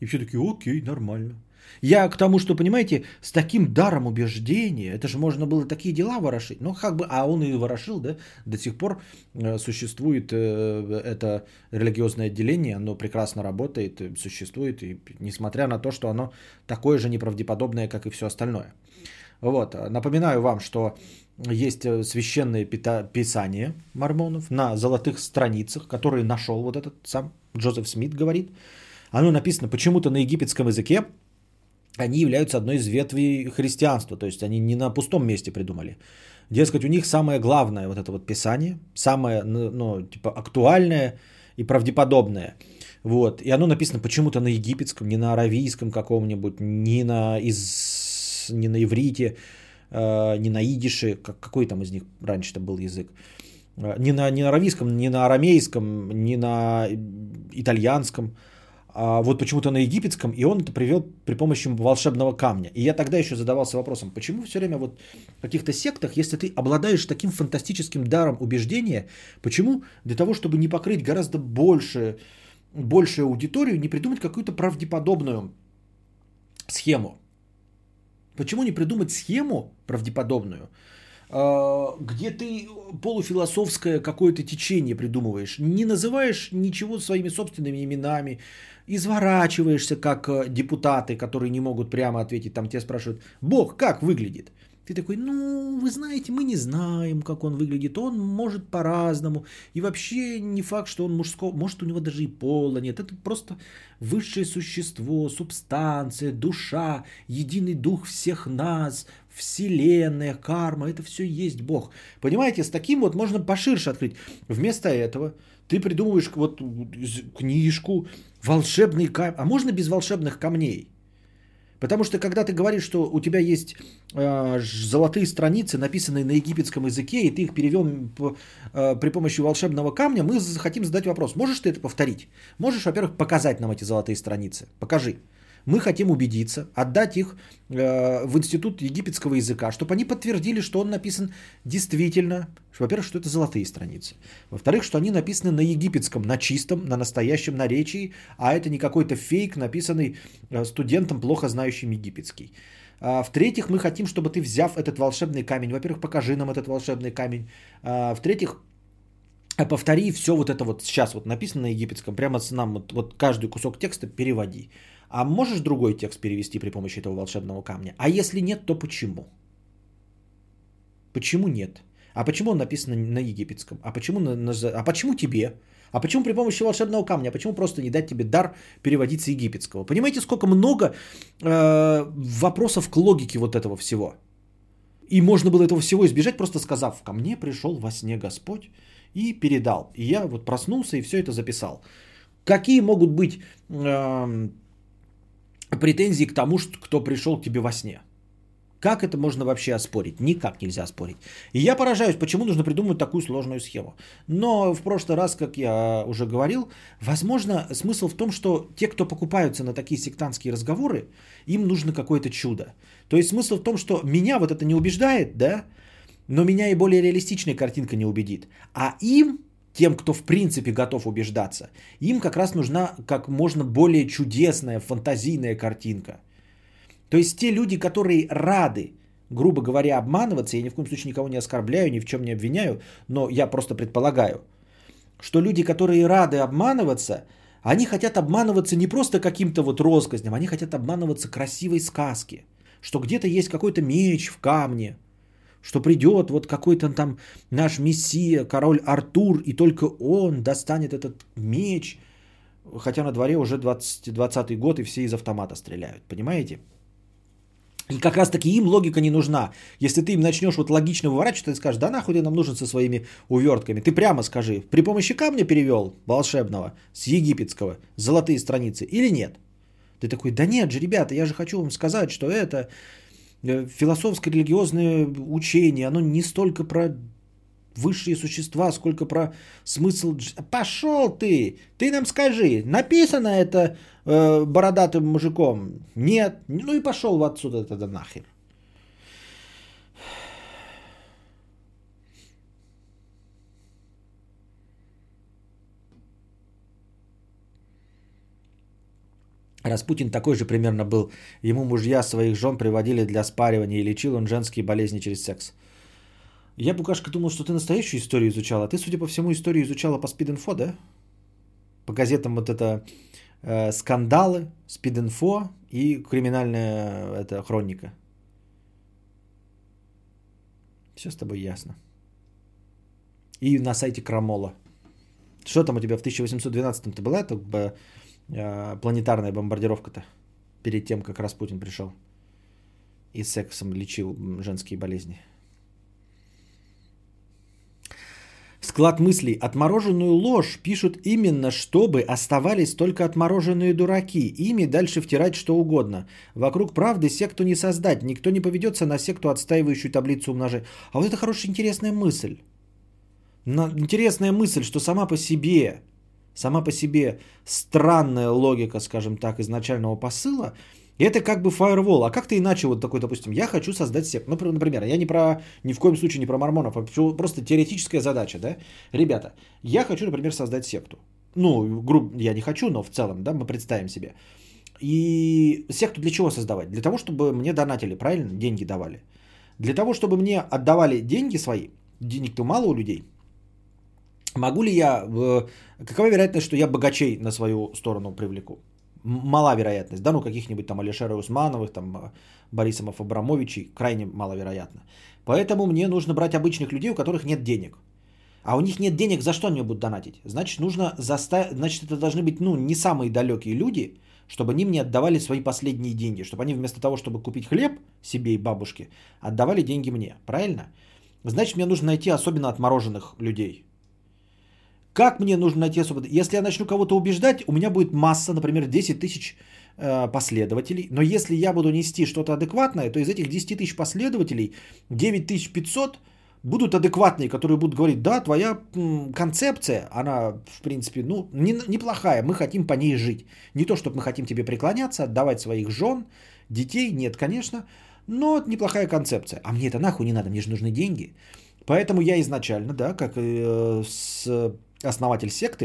И все такие, окей, нормально. Я к тому, что, понимаете, с таким даром убеждения, это же можно было такие дела ворошить. Ну, как бы, а он и ворошил, да, до сих пор э, существует э, это религиозное отделение, оно прекрасно работает, э, существует, и несмотря на то, что оно такое же неправдеподобное, как и все остальное. Вот, напоминаю вам, что есть священные пита- писания мормонов на золотых страницах, которые нашел вот этот сам Джозеф Смит, говорит. Оно написано почему-то на египетском языке, они являются одной из ветвей христианства, то есть они не на пустом месте придумали. Дескать, у них самое главное вот это вот писание, самое, ну, ну, типа, актуальное и правдеподобное. Вот. И оно написано почему-то на египетском, не на аравийском каком-нибудь, не на, из, не на иврите, э, не на идише, как, какой там из них раньше-то был язык. Э, Не на, не на аравийском, не на арамейском, не на итальянском, а вот почему-то на египетском, и он это привел при помощи волшебного камня. И я тогда еще задавался вопросом, почему все время вот в каких-то сектах, если ты обладаешь таким фантастическим даром убеждения, почему для того, чтобы не покрыть гораздо больше, большую аудиторию, не придумать какую-то правдеподобную схему? Почему не придумать схему правдеподобную, где ты полуфилософское какое-то течение придумываешь, не называешь ничего своими собственными именами, изворачиваешься как э, депутаты, которые не могут прямо ответить, там тебя спрашивают, Бог как выглядит? Ты такой, ну, вы знаете, мы не знаем, как он выглядит. Он может по-разному. И вообще не факт, что он мужского. Может, у него даже и пола нет. Это просто высшее существо, субстанция, душа, единый дух всех нас, вселенная, карма. Это все есть Бог. Понимаете, с таким вот можно поширше открыть. Вместо этого ты придумываешь вот книжку, волшебный камень. А можно без волшебных камней? Потому что когда ты говоришь, что у тебя есть э, золотые страницы, написанные на египетском языке, и ты их перевел по, э, при помощи волшебного камня, мы хотим задать вопрос, можешь ты это повторить? Можешь, во-первых, показать нам эти золотые страницы? Покажи. Мы хотим убедиться, отдать их э, в Институт египетского языка, чтобы они подтвердили, что он написан действительно, во-первых, что это золотые страницы, во-вторых, что они написаны на египетском, на чистом, на настоящем наречии, а это не какой-то фейк, написанный э, студентом, плохо знающим египетский. А, в-третьих, мы хотим, чтобы ты, взяв этот волшебный камень, во-первых, покажи нам этот волшебный камень, а, в-третьих, повтори все вот это вот сейчас вот написано на египетском, прямо с нам вот, вот каждый кусок текста переводи. А можешь другой текст перевести при помощи этого волшебного камня? А если нет, то почему? Почему нет? А почему он написан на египетском? А почему, на, на, а почему тебе? А почему при помощи волшебного камня? А почему просто не дать тебе дар переводить с египетского? Понимаете, сколько много э, вопросов к логике вот этого всего? И можно было этого всего избежать, просто сказав, ко мне пришел во сне Господь и передал. И я вот проснулся и все это записал. Какие могут быть э, претензии к тому, что кто пришел к тебе во сне. Как это можно вообще оспорить? Никак нельзя оспорить. И я поражаюсь, почему нужно придумать такую сложную схему. Но в прошлый раз, как я уже говорил, возможно, смысл в том, что те, кто покупаются на такие сектантские разговоры, им нужно какое-то чудо. То есть смысл в том, что меня вот это не убеждает, да, но меня и более реалистичная картинка не убедит. А им тем, кто в принципе готов убеждаться, им как раз нужна как можно более чудесная, фантазийная картинка. То есть те люди, которые рады, грубо говоря, обманываться, я ни в коем случае никого не оскорбляю, ни в чем не обвиняю, но я просто предполагаю, что люди, которые рады обманываться, они хотят обманываться не просто каким-то вот россказням, они хотят обманываться красивой сказки, что где-то есть какой-то меч в камне, что придет вот какой-то там наш мессия, король Артур, и только он достанет этот меч, хотя на дворе уже 20, 20 год, и все из автомата стреляют, понимаете? И как раз таки им логика не нужна. Если ты им начнешь вот логично выворачивать, ты скажешь, да нахуй ты нам нужен со своими увертками. Ты прямо скажи, при помощи камня перевел волшебного с египетского золотые страницы или нет? Ты такой, да нет же, ребята, я же хочу вам сказать, что это философское религиозное учение, оно не столько про высшие существа, сколько про смысл... Пошел ты! Ты нам скажи, написано это э, бородатым мужиком? Нет. Ну и пошел отсюда тогда нахер. Распутин такой же примерно был. Ему мужья своих жен приводили для спаривания и лечил он женские болезни через секс. Я, Букашка, думал, что ты настоящую историю изучала. Ты, судя по всему, историю изучала по спид-инфо, да? По газетам вот это э, скандалы, спид-инфо и криминальная это, хроника. Все с тобой ясно. И на сайте Крамола. Что там у тебя в 1812-м-то была? Это планетарная бомбардировка-то перед тем, как Распутин пришел и сексом лечил женские болезни. Склад мыслей. Отмороженную ложь пишут именно, чтобы оставались только отмороженные дураки. Ими дальше втирать что угодно. Вокруг правды секту не создать. Никто не поведется на секту, отстаивающую таблицу умножения. А вот это хорошая интересная мысль. Интересная мысль, что сама по себе сама по себе странная логика, скажем так, изначального посыла, это как бы фаервол. А как ты иначе вот такой, допустим, я хочу создать секту. Ну, например, я не про, ни в коем случае не про мормонов, а просто теоретическая задача, да? Ребята, я хочу, например, создать секту. Ну, грубо, я не хочу, но в целом, да, мы представим себе. И секту для чего создавать? Для того, чтобы мне донатили, правильно? Деньги давали. Для того, чтобы мне отдавали деньги свои, денег-то мало у людей, Могу ли я, какова вероятность, что я богачей на свою сторону привлеку? мала вероятность, да, ну каких-нибудь там Алишера Усмановых, там э, Борисомов Абрамовичей, крайне маловероятно. Поэтому мне нужно брать обычных людей, у которых нет денег. А у них нет денег, за что они будут донатить? Значит, нужно заставить, значит, это должны быть, ну, не самые далекие люди, чтобы они мне отдавали свои последние деньги, чтобы они вместо того, чтобы купить хлеб себе и бабушке, отдавали деньги мне, правильно? Значит, мне нужно найти особенно отмороженных людей. Как мне нужно найти особо? Если я начну кого-то убеждать, у меня будет масса, например, 10 тысяч э, последователей. Но если я буду нести что-то адекватное, то из этих 10 тысяч последователей 9500 будут адекватные, которые будут говорить, да, твоя концепция, она, в принципе, ну, не, неплохая, мы хотим по ней жить. Не то, чтобы мы хотим тебе преклоняться, отдавать своих жен, детей, нет, конечно, но неплохая концепция. А мне это нахуй не надо, мне же нужны деньги. Поэтому я изначально, да, как э, с основатель секты,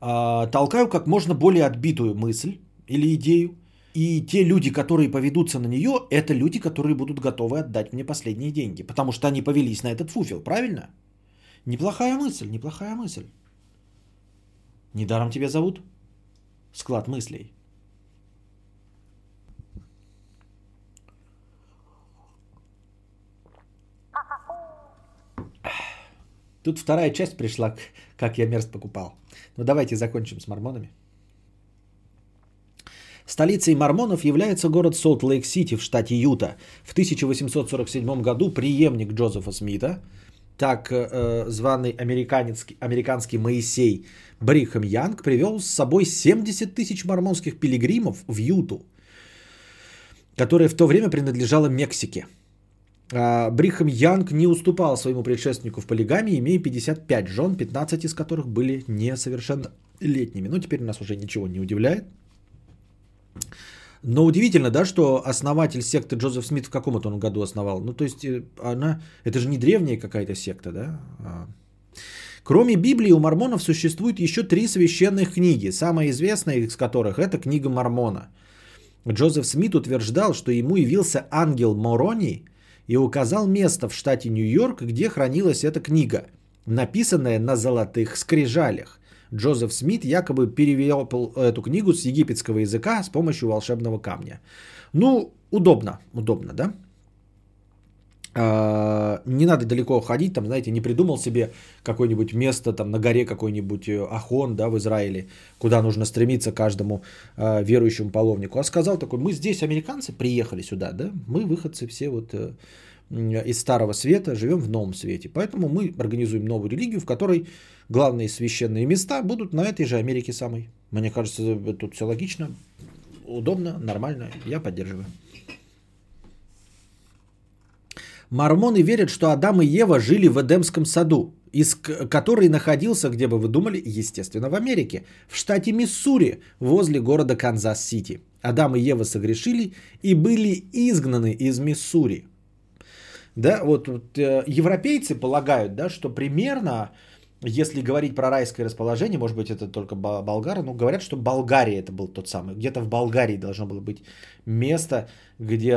э, толкаю как можно более отбитую мысль или идею. И те люди, которые поведутся на нее, это люди, которые будут готовы отдать мне последние деньги. Потому что они повелись на этот фуфел, правильно? Неплохая мысль, неплохая мысль. Недаром тебя зовут? Склад мыслей. Тут вторая часть пришла, как я мерч покупал. Ну давайте закончим с мормонами. Столицей мормонов является город Солт-Лейк-Сити в штате Юта. В 1847 году преемник Джозефа Смита, так э, званый американецкий, американский Моисей Брихам Янг, привел с собой 70 тысяч мормонских пилигримов в Юту, которая в то время принадлежала Мексике. А, Брихам Янг не уступал своему предшественнику в полигамии, имея 55 жен, 15 из которых были несовершеннолетними. Ну, теперь нас уже ничего не удивляет. Но удивительно, да, что основатель секты Джозеф Смит в каком это он году основал? Ну, то есть, э, она, это же не древняя какая-то секта, да? А. Кроме Библии у мормонов существует еще три священных книги, самая известная из которых это книга Мормона. Джозеф Смит утверждал, что ему явился ангел Морони и указал место в штате Нью-Йорк, где хранилась эта книга, написанная на золотых скрижалях. Джозеф Смит якобы перевел эту книгу с египетского языка с помощью волшебного камня. Ну, удобно, удобно, да? А, не надо далеко ходить, там, знаете, не придумал себе какое-нибудь место там на горе какой-нибудь э, Ахон, да, в Израиле, куда нужно стремиться каждому э, верующему паломнику, а сказал такой, мы здесь, американцы, приехали сюда, да, мы выходцы все вот э, из Старого Света, живем в Новом Свете, поэтому мы организуем новую религию, в которой главные священные места будут на этой же Америке самой. Мне кажется, тут все логично, удобно, нормально, я поддерживаю. Мормоны верят, что Адам и Ева жили в Эдемском саду, из который находился, где бы вы думали, естественно, в Америке, в штате Миссури, возле города Канзас-Сити. Адам и Ева согрешили и были изгнаны из Миссури. Да, вот, вот э, европейцы полагают, да, что примерно, если говорить про райское расположение, может быть, это только болгары, но говорят, что Болгария это был тот самый. Где-то в Болгарии должно было быть место, где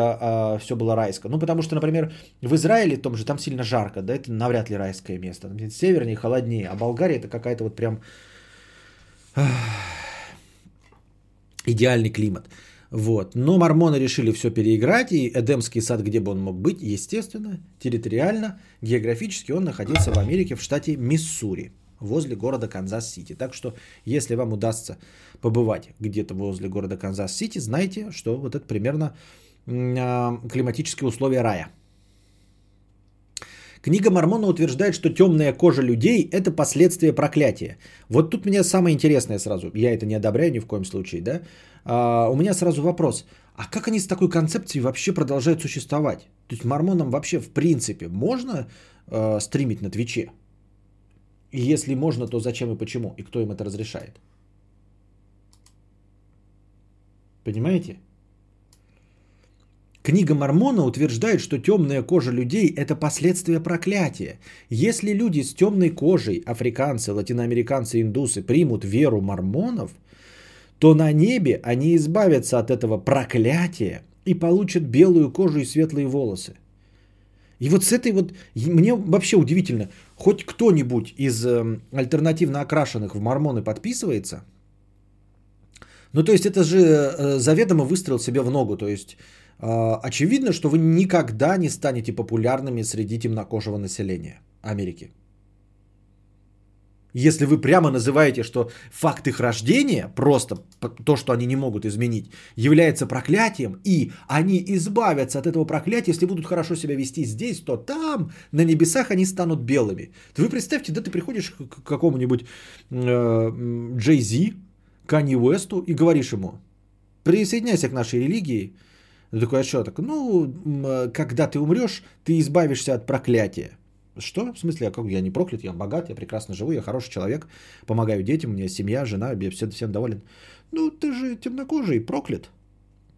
все было райское. Ну, потому что, например, в Израиле, том же, там сильно жарко, да, это навряд ли райское место. Севернее, холоднее, а Болгария это какая-то вот прям идеальный климат. Вот. Но мормоны решили все переиграть, и Эдемский сад, где бы он мог быть, естественно, территориально, географически он находился в Америке, в штате Миссури, возле города Канзас-Сити. Так что, если вам удастся побывать где-то возле города Канзас-Сити, знайте, что вот это примерно а, климатические условия рая. Книга Мормона утверждает, что темная кожа людей – это последствия проклятия. Вот тут меня самое интересное сразу. Я это не одобряю ни в коем случае, да? А, у меня сразу вопрос. А как они с такой концепцией вообще продолжают существовать? То есть мормонам вообще в принципе можно э, стримить на Твиче? И если можно, то зачем и почему? И кто им это разрешает? Понимаете? Книга Мормона утверждает, что темная кожа людей – это последствия проклятия. Если люди с темной кожей, африканцы, латиноамериканцы, индусы, примут веру мормонов, то на небе они избавятся от этого проклятия и получат белую кожу и светлые волосы. И вот с этой вот, мне вообще удивительно, хоть кто-нибудь из э, альтернативно окрашенных в мормоны подписывается, Ну, то есть это же э, заведомо выстрел себе в ногу. То есть э, очевидно, что вы никогда не станете популярными среди темнокожего населения Америки. Если вы прямо называете, что факт их рождения, просто то, что они не могут изменить, является проклятием, и они избавятся от этого проклятия, если будут хорошо себя вести здесь, то там, на небесах, они станут белыми. То вы представьте, да ты приходишь к какому-нибудь э, Джей Зи, Канни Уэсту и говоришь ему, присоединяйся к нашей религии. Он такой, а что? Так, ну, когда ты умрешь, ты избавишься от проклятия. Что? В смысле, а как я не проклят, я богат, я прекрасно живу, я хороший человек, помогаю детям, у меня семья, жена, я всем, всем доволен. Ну, ты же темнокожий, проклят.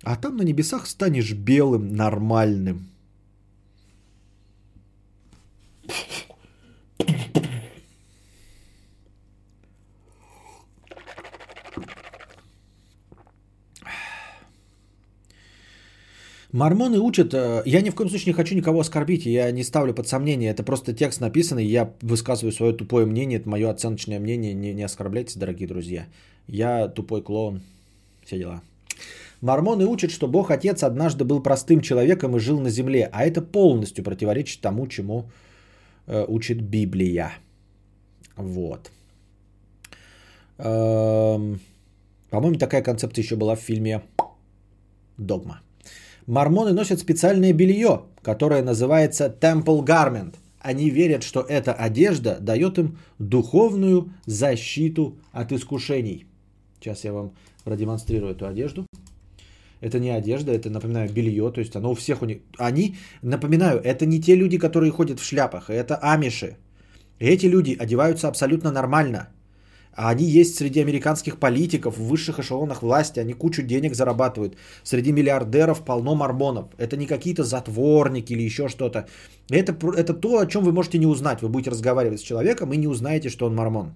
А там на небесах станешь белым, нормальным. Мормоны учат, э, я ни в коем случае не хочу никого оскорбить, я не ставлю под сомнение, это просто текст написанный, я высказываю свое тупое мнение, это мое оценочное мнение, не, не оскорбляйтесь, дорогие друзья. Я тупой клоун, все дела. Мормоны учат, что Бог Отец однажды был простым человеком и жил на земле, а это полностью противоречит тому, чему э, учит Библия. Вот. Эм, по-моему, такая концепция еще была в фильме «Догма». Мормоны носят специальное белье, которое называется Temple Garment. Они верят, что эта одежда дает им духовную защиту от искушений. Сейчас я вам продемонстрирую эту одежду. Это не одежда, это, напоминаю, белье, то есть оно у всех у них. Они, напоминаю, это не те люди, которые ходят в шляпах, это амиши. Эти люди одеваются абсолютно нормально. А они есть среди американских политиков, в высших эшелонах власти, они кучу денег зарабатывают. Среди миллиардеров полно мормонов. Это не какие-то затворники или еще что-то. Это, это то, о чем вы можете не узнать. Вы будете разговаривать с человеком и не узнаете, что он мормон.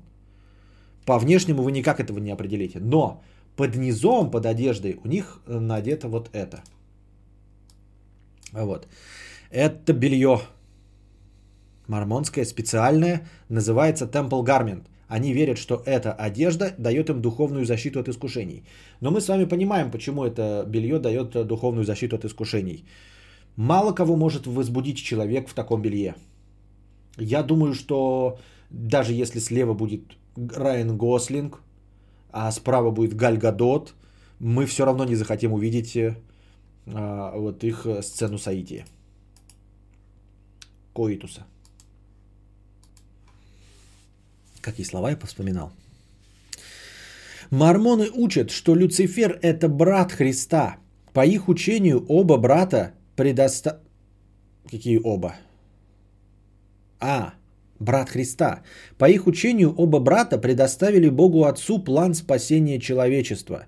По внешнему вы никак этого не определите. Но под низом, под одеждой у них э, надето вот это. Вот. Это белье мормонское, специальное, называется Temple Garment. Они верят, что эта одежда дает им духовную защиту от искушений. Но мы с вами понимаем, почему это белье дает духовную защиту от искушений. Мало кого может возбудить человек в таком белье. Я думаю, что даже если слева будет Райан Гослинг, а справа будет Галь Гадот, мы все равно не захотим увидеть а, вот их сцену Саития. Коитуса. Какие слова я повспоминал? Мормоны учат, что Люцифер – это брат Христа. По их учению оба брата предоста... Какие оба? А, брат Христа. По их учению оба брата предоставили Богу Отцу план спасения человечества.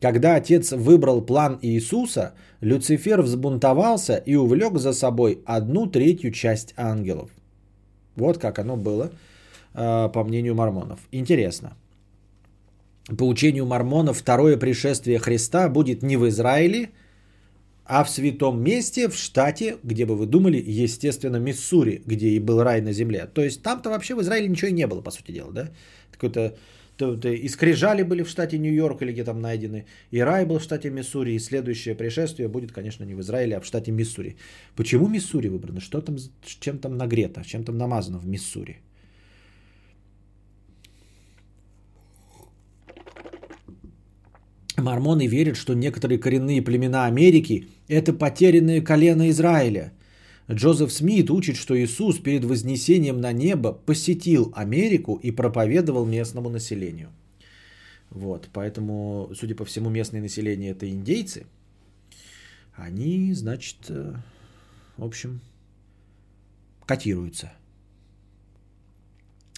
Когда Отец выбрал план Иисуса, Люцифер взбунтовался и увлек за собой одну третью часть ангелов. Вот как оно было – по мнению мормонов. Интересно. По учению мормонов второе пришествие Христа будет не в Израиле, а в святом месте, в штате, где бы вы думали, естественно, Миссури, где и был рай на земле. То есть там-то вообще в Израиле ничего и не было, по сути дела, да? Какой-то то, то и скрижали были в штате Нью-Йорк или где там найдены, и рай был в штате Миссури, и следующее пришествие будет, конечно, не в Израиле, а в штате Миссури. Почему Миссури выбрано? Что там, чем там нагрето, чем там намазано в Миссури? Мормоны верят, что некоторые коренные племена Америки – это потерянные колено Израиля. Джозеф Смит учит, что Иисус перед вознесением на небо посетил Америку и проповедовал местному населению. Вот, поэтому, судя по всему, местное население это индейцы. Они, значит, э, в общем, котируются –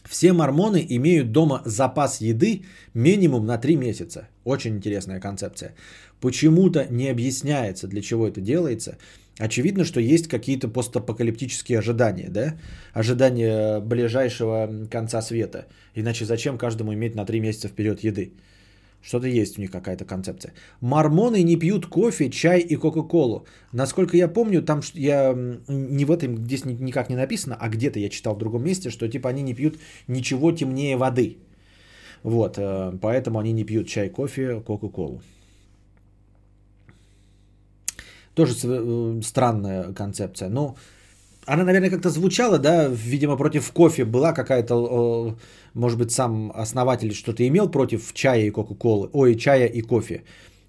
все мормоны имеют дома запас еды минимум на 3 месяца. Очень интересная концепция. Почему-то не объясняется, для чего это делается. Очевидно, что есть какие-то постапокалиптические ожидания, да? Ожидания ближайшего конца света. Иначе зачем каждому иметь на 3 месяца вперед еды? Что-то есть у них какая-то концепция. Мормоны не пьют кофе, чай и кока-колу. Насколько я помню, там я не в этом здесь никак не написано, а где-то я читал в другом месте, что типа они не пьют ничего темнее воды. Вот, э, поэтому они не пьют чай, кофе, кока-колу. Тоже э, странная концепция. Ну, она, наверное, как-то звучала, да, видимо, против кофе была какая-то, э, может быть, сам основатель что-то имел против чая и кока-колы, ой, чая и кофе.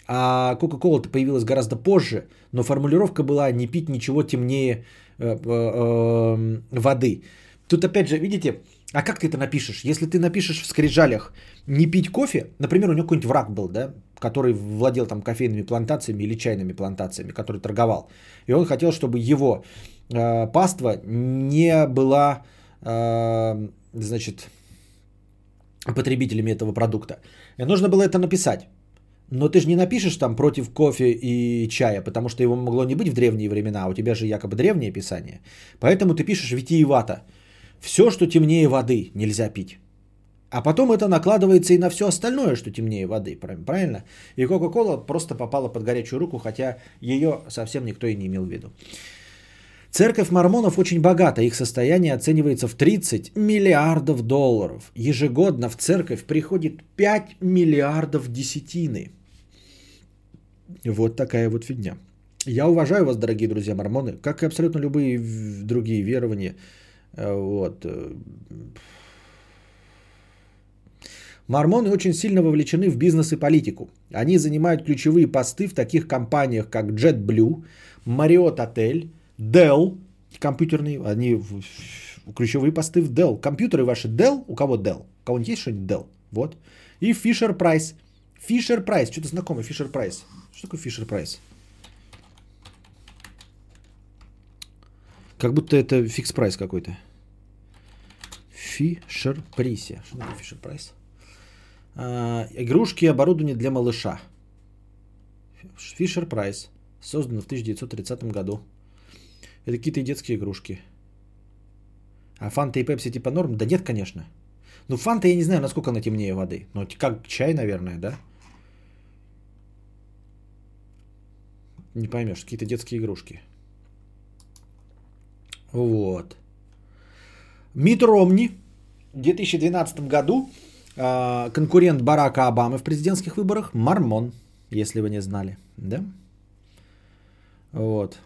А кока-кола-то появилась гораздо позже, но формулировка была не пить ничего темнее э, э, воды. Тут опять же, видите, а как ты это напишешь? Если ты напишешь в скрижалях не пить кофе, например, у него какой-нибудь враг был, да, который владел там кофейными плантациями или чайными плантациями, который торговал. И он хотел, чтобы его паства не была, э, значит, потребителями этого продукта. И нужно было это написать. Но ты же не напишешь там против кофе и чая, потому что его могло не быть в древние времена, а у тебя же якобы древнее писание. Поэтому ты пишешь витиевато. Все, что темнее воды, нельзя пить. А потом это накладывается и на все остальное, что темнее воды, правильно? И Кока-Кола просто попала под горячую руку, хотя ее совсем никто и не имел в виду. Церковь мормонов очень богата, их состояние оценивается в 30 миллиардов долларов. Ежегодно в церковь приходит 5 миллиардов десятины. Вот такая вот фигня. Я уважаю вас, дорогие друзья мормоны, как и абсолютно любые другие верования. Э, вот. Мормоны очень сильно вовлечены в бизнес и политику. Они занимают ключевые посты в таких компаниях, как JetBlue, Marriott Hotel, Dell, компьютерные, они ключевые посты в Dell. Компьютеры ваши Dell, у кого Dell? У кого-нибудь есть что-нибудь Dell? Вот. И Fisher Price. Fisher Price, что-то знакомое, Fisher Price. Что такое Fisher Price? Как будто это фикс прайс какой-то. Fisher Price. Что такое Price? А, игрушки и оборудование для малыша. Fisher Price. Создано в 1930 году. Это какие-то детские игрушки. А фанта и пепси типа норм? Да нет, конечно. Ну, фанта я не знаю, насколько она темнее воды. Ну, как чай, наверное, да? Не поймешь, какие-то детские игрушки. Вот. Мит Ромни в 2012 году э, конкурент Барака Обамы в президентских выборах Мормон, если вы не знали, да? Вот.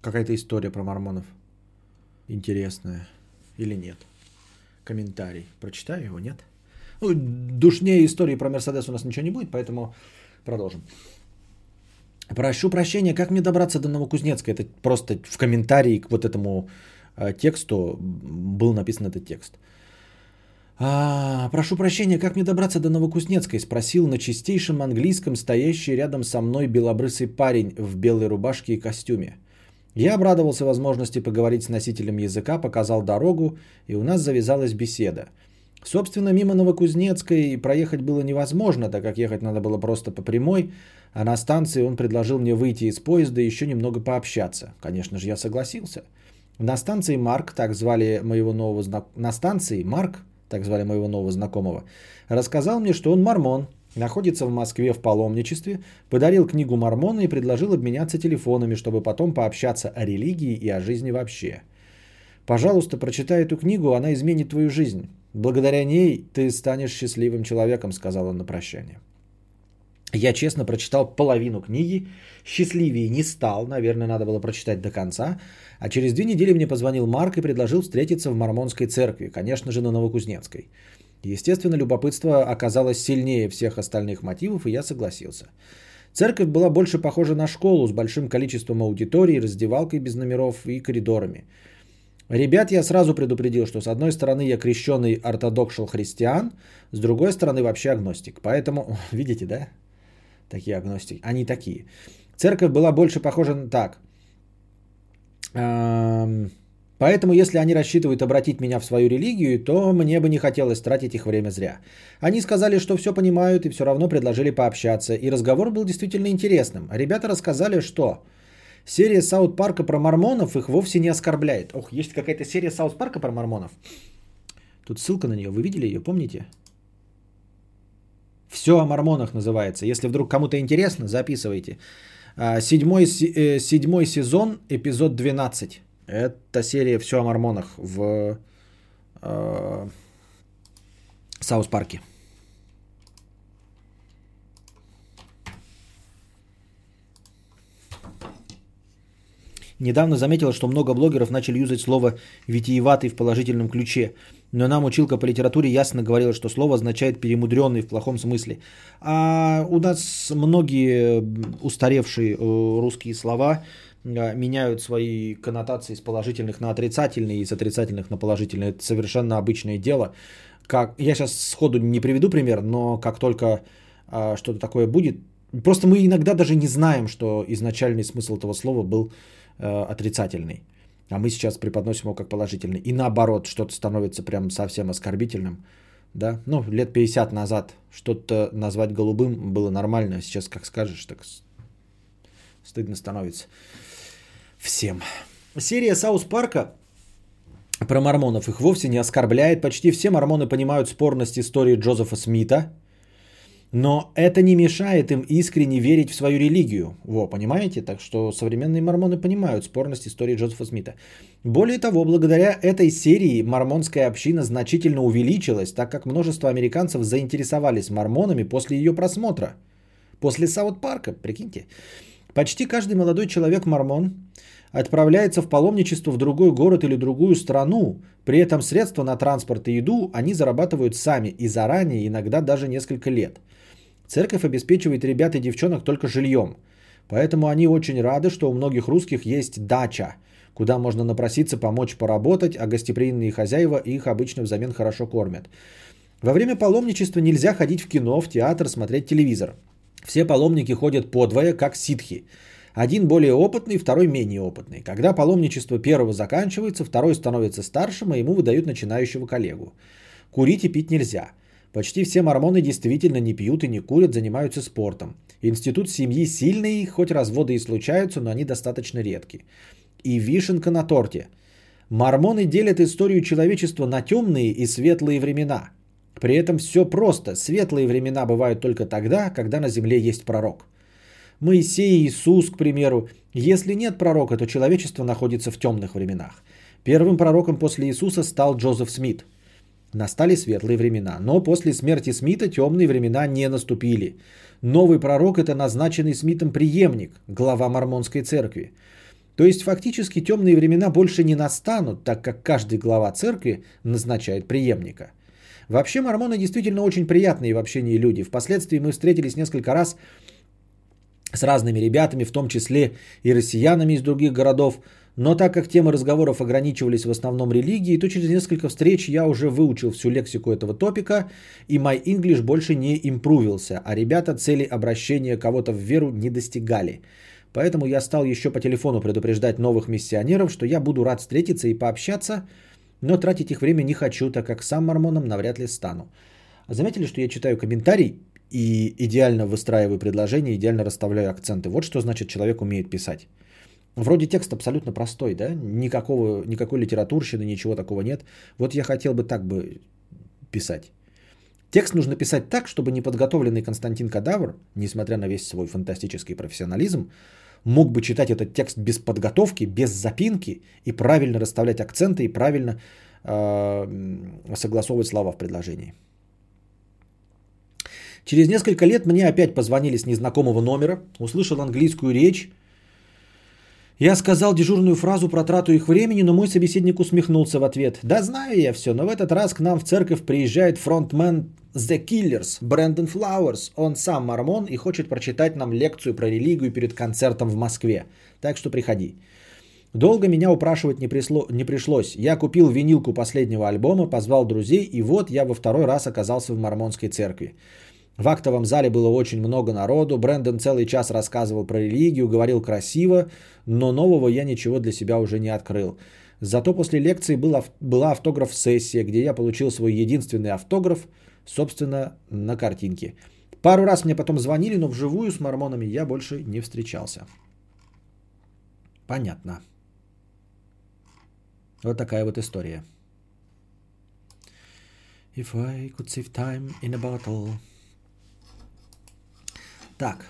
Какая-то история про мормонов. Интересная. Или нет? Комментарий. Прочитаю его, нет? Ну, душнее истории про Мерседес у нас ничего не будет, поэтому продолжим. Прошу прощения, как мне добраться до Новокузнецка? Это просто в комментарии к вот этому э, тексту был написан этот текст. А, прошу прощения, как мне добраться до Новокузнецкой? Спросил на чистейшем английском стоящий рядом со мной белобрысый парень в белой рубашке и костюме. Я обрадовался возможности поговорить с носителем языка, показал дорогу, и у нас завязалась беседа. Собственно, мимо Новокузнецкой проехать было невозможно, так как ехать надо было просто по прямой, а на станции он предложил мне выйти из поезда и еще немного пообщаться. Конечно же, я согласился. На станции Марк, так звали моего нового знак... На станции Марк, так звали моего нового знакомого, рассказал мне, что он мормон, находится в Москве в паломничестве, подарил книгу Мормона и предложил обменяться телефонами, чтобы потом пообщаться о религии и о жизни вообще. Пожалуйста, прочитай эту книгу, она изменит твою жизнь. Благодаря ней ты станешь счастливым человеком, сказал он на прощание. Я честно прочитал половину книги, счастливее не стал, наверное, надо было прочитать до конца. А через две недели мне позвонил Марк и предложил встретиться в Мормонской церкви, конечно же, на Новокузнецкой. Естественно, любопытство оказалось сильнее всех остальных мотивов, и я согласился. Церковь была больше похожа на школу с большим количеством аудиторий, раздевалкой без номеров и коридорами. Ребят я сразу предупредил, что с одной стороны я крещенный ортодокшал христиан, с другой стороны вообще агностик. Поэтому, видите, да? Такие агностики. Они такие. Церковь была больше похожа на так. Поэтому, если они рассчитывают обратить меня в свою религию, то мне бы не хотелось тратить их время зря. Они сказали, что все понимают и все равно предложили пообщаться. И разговор был действительно интересным. Ребята рассказали, что серия Саут Парка про мормонов их вовсе не оскорбляет. Ох, есть какая-то серия Саут Парка про мормонов. Тут ссылка на нее. Вы видели ее, помните? Все о мормонах называется. Если вдруг кому-то интересно, записывайте. А, Седьмой, се- э, седьмой сезон, эпизод 12. Это серия «Все о мормонах» в э, Саус Парке. Недавно заметила, что много блогеров начали юзать слово «витиеватый» в положительном ключе. Но нам училка по литературе ясно говорила, что слово означает «перемудренный» в плохом смысле. А у нас многие устаревшие э, русские слова меняют свои коннотации с положительных на отрицательные и с отрицательных на положительные. Это совершенно обычное дело. Как, я сейчас сходу не приведу пример, но как только а, что-то такое будет, просто мы иногда даже не знаем, что изначальный смысл этого слова был э, отрицательный. А мы сейчас преподносим его как положительный. И наоборот, что-то становится прям совсем оскорбительным. Да? Ну, лет 50 назад что-то назвать голубым было нормально, а сейчас как скажешь, так стыдно становится всем. Серия Саус Парка про мормонов их вовсе не оскорбляет. Почти все мормоны понимают спорность истории Джозефа Смита, но это не мешает им искренне верить в свою религию. Во, понимаете? Так что современные мормоны понимают спорность истории Джозефа Смита. Более того, благодаря этой серии мормонская община значительно увеличилась, так как множество американцев заинтересовались мормонами после ее просмотра. После Саут Парка, прикиньте. Почти каждый молодой человек мормон отправляется в паломничество в другой город или другую страну. При этом средства на транспорт и еду они зарабатывают сами и заранее, иногда даже несколько лет. Церковь обеспечивает ребят и девчонок только жильем. Поэтому они очень рады, что у многих русских есть дача, куда можно напроситься помочь поработать, а гостеприимные хозяева их обычно взамен хорошо кормят. Во время паломничества нельзя ходить в кино, в театр, смотреть телевизор. Все паломники ходят подвое, как ситхи. Один более опытный, второй менее опытный. Когда паломничество первого заканчивается, второй становится старшим, а ему выдают начинающего коллегу. Курить и пить нельзя. Почти все мормоны действительно не пьют и не курят, занимаются спортом. Институт семьи сильный, хоть разводы и случаются, но они достаточно редки. И вишенка на торте. Мормоны делят историю человечества на темные и светлые времена. При этом все просто. Светлые времена бывают только тогда, когда на земле есть пророк. Моисей, Иисус, к примеру. Если нет пророка, то человечество находится в темных временах. Первым пророком после Иисуса стал Джозеф Смит. Настали светлые времена, но после смерти Смита темные времена не наступили. Новый пророк – это назначенный Смитом преемник, глава мормонской церкви. То есть фактически темные времена больше не настанут, так как каждый глава церкви назначает преемника. Вообще мормоны действительно очень приятные в общении люди. Впоследствии мы встретились несколько раз с разными ребятами, в том числе и россиянами из других городов. Но так как темы разговоров ограничивались в основном религией, то через несколько встреч я уже выучил всю лексику этого топика, и мой English больше не импрувился, а ребята цели обращения кого-то в веру не достигали. Поэтому я стал еще по телефону предупреждать новых миссионеров, что я буду рад встретиться и пообщаться, но тратить их время не хочу, так как сам мормоном навряд ли стану. Заметили, что я читаю комментарий и идеально выстраиваю предложения, идеально расставляю акценты. Вот что значит человек умеет писать. Вроде текст абсолютно простой, да? Никакого, никакой литературщины, ничего такого нет. Вот я хотел бы так бы писать. Текст нужно писать так, чтобы неподготовленный Константин Кадавр, несмотря на весь свой фантастический профессионализм, мог бы читать этот текст без подготовки, без запинки и правильно расставлять акценты и правильно э, согласовывать слова в предложении. Через несколько лет мне опять позвонили с незнакомого номера, услышал английскую речь. Я сказал дежурную фразу про трату их времени, но мой собеседник усмехнулся в ответ. Да знаю я все, но в этот раз к нам в церковь приезжает фронтмен The Killers, Брэндон Флауэрс. Он сам мормон и хочет прочитать нам лекцию про религию перед концертом в Москве. Так что приходи. Долго меня упрашивать не, присло, не пришлось. Я купил винилку последнего альбома, позвал друзей, и вот я во второй раз оказался в мормонской церкви. В актовом зале было очень много народу. Брэндон целый час рассказывал про религию, говорил красиво, но нового я ничего для себя уже не открыл. Зато после лекции была, была автограф-сессия, где я получил свой единственный автограф, собственно, на картинке. Пару раз мне потом звонили, но вживую с мормонами я больше не встречался. Понятно. Вот такая вот история. If I could save time in a bottle. Так.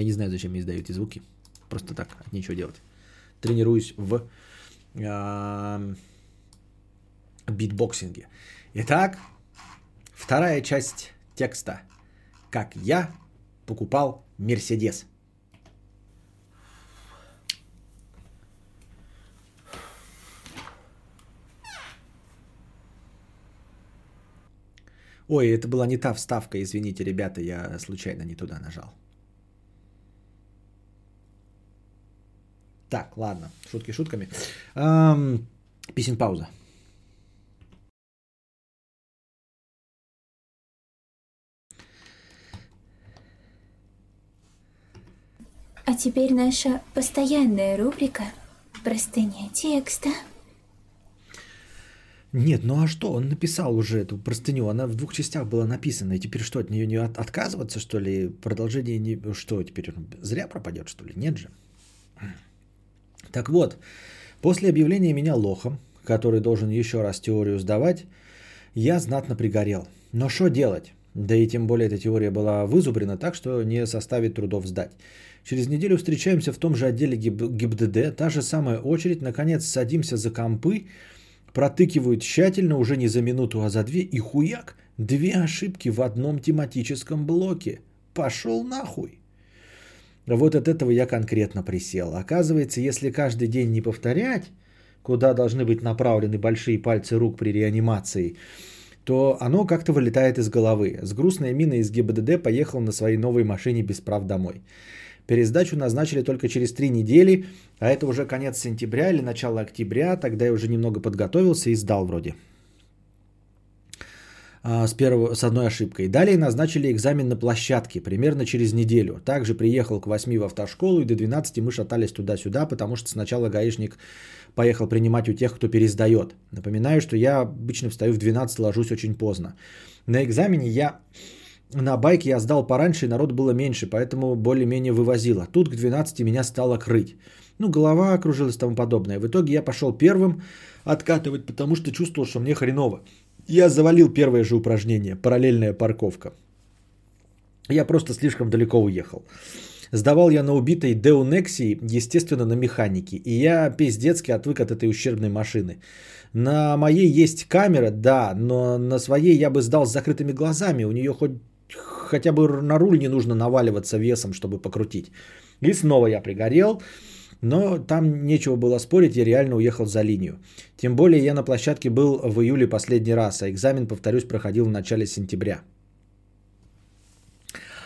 Я не знаю, зачем мне издают эти звуки. Просто так, от нечего делать. Тренируюсь в битбоксинге. Итак, вторая часть текста. Как я покупал Мерседес. Ой, это была не та вставка, извините, ребята, я случайно не туда нажал. Так, ладно, шутки шутками. Эм, песен пауза. А теперь наша постоянная рубрика «Простыня текста». Нет, ну а что? Он написал уже эту простыню. Она в двух частях была написана. И теперь что, от нее не от- отказываться, что ли? Продолжение не... Что, теперь зря пропадет, что ли? Нет же. Так вот, после объявления меня лохом, который должен еще раз теорию сдавать, я знатно пригорел. Но что делать? Да и тем более эта теория была вызубрена так, что не составит трудов сдать. Через неделю встречаемся в том же отделе ГИБ- ГИБДД, та же самая очередь, наконец садимся за компы, протыкивают тщательно, уже не за минуту, а за две, и хуяк, две ошибки в одном тематическом блоке. Пошел нахуй. Вот от этого я конкретно присел. Оказывается, если каждый день не повторять, куда должны быть направлены большие пальцы рук при реанимации, то оно как-то вылетает из головы. С грустной миной из ГИБДД поехал на своей новой машине без прав домой. Пересдачу назначили только через три недели, а это уже конец сентября или начало октября. Тогда я уже немного подготовился и сдал вроде. А, С, первого, с одной ошибкой. Далее назначили экзамен на площадке примерно через неделю. Также приехал к 8 в автошколу и до 12 мы шатались туда-сюда, потому что сначала гаишник поехал принимать у тех, кто пересдает. Напоминаю, что я обычно встаю в 12, ложусь очень поздно. На экзамене я на байке я сдал пораньше, и народ было меньше, поэтому более-менее вывозило. Тут к 12 меня стало крыть. Ну, голова окружилась и тому подобное. В итоге я пошел первым откатывать, потому что чувствовал, что мне хреново. Я завалил первое же упражнение, параллельная парковка. Я просто слишком далеко уехал. Сдавал я на убитой Деунексии, естественно, на механике. И я пиздецки отвык от этой ущербной машины. На моей есть камера, да, но на своей я бы сдал с закрытыми глазами. У нее хоть хотя бы на руль не нужно наваливаться весом, чтобы покрутить. И снова я пригорел, но там нечего было спорить, я реально уехал за линию. Тем более я на площадке был в июле последний раз, а экзамен, повторюсь, проходил в начале сентября.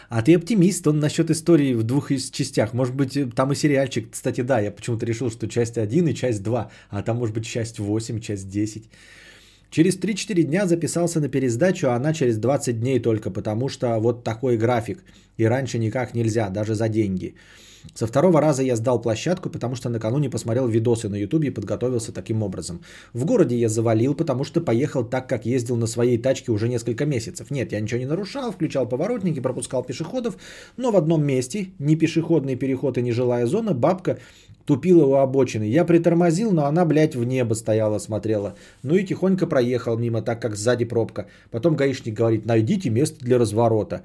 А ты оптимист, он насчет истории в двух из частях. Может быть, там и сериальчик. Кстати, да, я почему-то решил, что часть 1 и часть 2, а там может быть часть 8, часть 10. Через 3-4 дня записался на пересдачу, а она через 20 дней только, потому что вот такой график. И раньше никак нельзя, даже за деньги. Со второго раза я сдал площадку, потому что накануне посмотрел видосы на ютубе и подготовился таким образом. В городе я завалил, потому что поехал так, как ездил на своей тачке уже несколько месяцев. Нет, я ничего не нарушал, включал поворотники, пропускал пешеходов, но в одном месте, не пешеходный переход и не жилая зона, бабка тупила у обочины. Я притормозил, но она, блядь, в небо стояла, смотрела. Ну и тихонько проехал мимо, так как сзади пробка. Потом гаишник говорит, найдите место для разворота.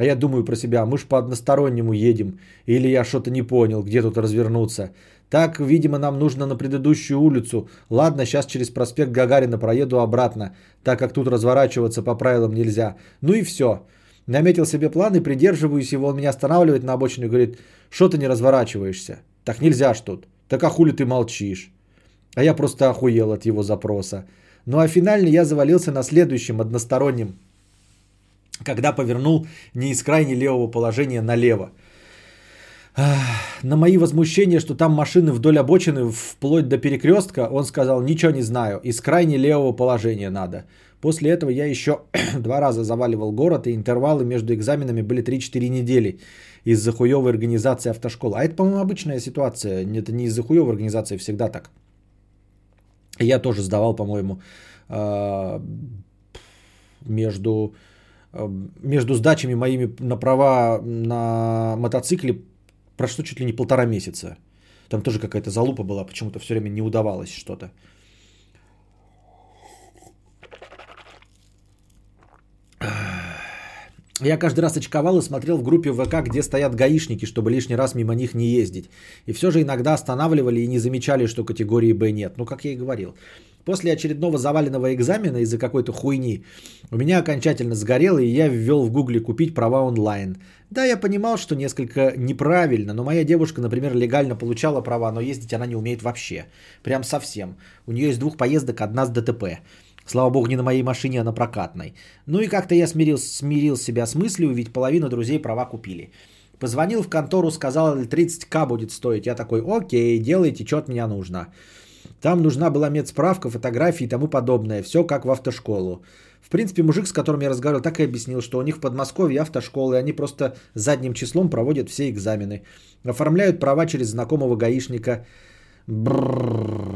А я думаю про себя, мы ж по одностороннему едем. Или я что-то не понял, где тут развернуться. Так, видимо, нам нужно на предыдущую улицу. Ладно, сейчас через проспект Гагарина проеду обратно, так как тут разворачиваться по правилам нельзя. Ну и все. Наметил себе план и придерживаюсь его. Он меня останавливает на обочине и говорит, что ты не разворачиваешься? Так нельзя ж тут. Так а хули ты молчишь? А я просто охуел от его запроса. Ну а финально я завалился на следующем одностороннем когда повернул не из крайне левого положения налево. На мои возмущения, что там машины вдоль обочины вплоть до перекрестка, он сказал, ничего не знаю, из крайне левого положения надо. После этого я еще два раза заваливал город, и интервалы между экзаменами были 3-4 недели из-за хуевой организации автошкол. А это, по-моему, обычная ситуация. Это не из-за хуевой организации, всегда так. Я тоже сдавал, по-моему, э, между, между сдачами моими на права на мотоцикле прошло чуть ли не полтора месяца. Там тоже какая-то залупа была, почему-то все время не удавалось что-то. Я каждый раз очковал и смотрел в группе ВК, где стоят гаишники, чтобы лишний раз мимо них не ездить. И все же иногда останавливали и не замечали, что категории Б нет. Ну, как я и говорил. После очередного заваленного экзамена из-за какой-то хуйни у меня окончательно сгорело, и я ввел в гугле купить права онлайн. Да, я понимал, что несколько неправильно, но моя девушка, например, легально получала права, но ездить она не умеет вообще. Прям совсем. У нее есть двух поездок, одна с ДТП. Слава богу, не на моей машине, а на прокатной. Ну и как-то я смирил, смирил себя с мыслью, ведь половина друзей права купили. Позвонил в контору, сказал, 30к будет стоить. Я такой, окей, делайте, что от меня нужно. Там нужна была медсправка, фотографии и тому подобное. Все как в автошколу. В принципе, мужик, с которым я разговаривал, так и объяснил, что у них в Подмосковье автошколы, они просто задним числом проводят все экзамены. Оформляют права через знакомого гаишника. Брррр.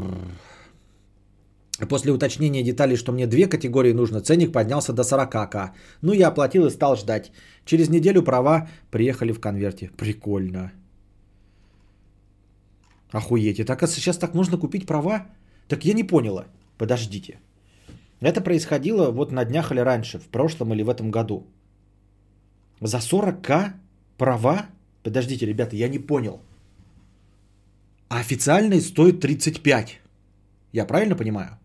После уточнения деталей, что мне две категории нужно, ценник поднялся до 40к. Ну, я оплатил и стал ждать. Через неделю права приехали в конверте. Прикольно. Охуеть. Так, а сейчас так нужно купить права? Так я не поняла. Подождите. Это происходило вот на днях или раньше, в прошлом или в этом году. За 40к права? Подождите, ребята, я не понял. А официальные стоят 35. Я правильно понимаю?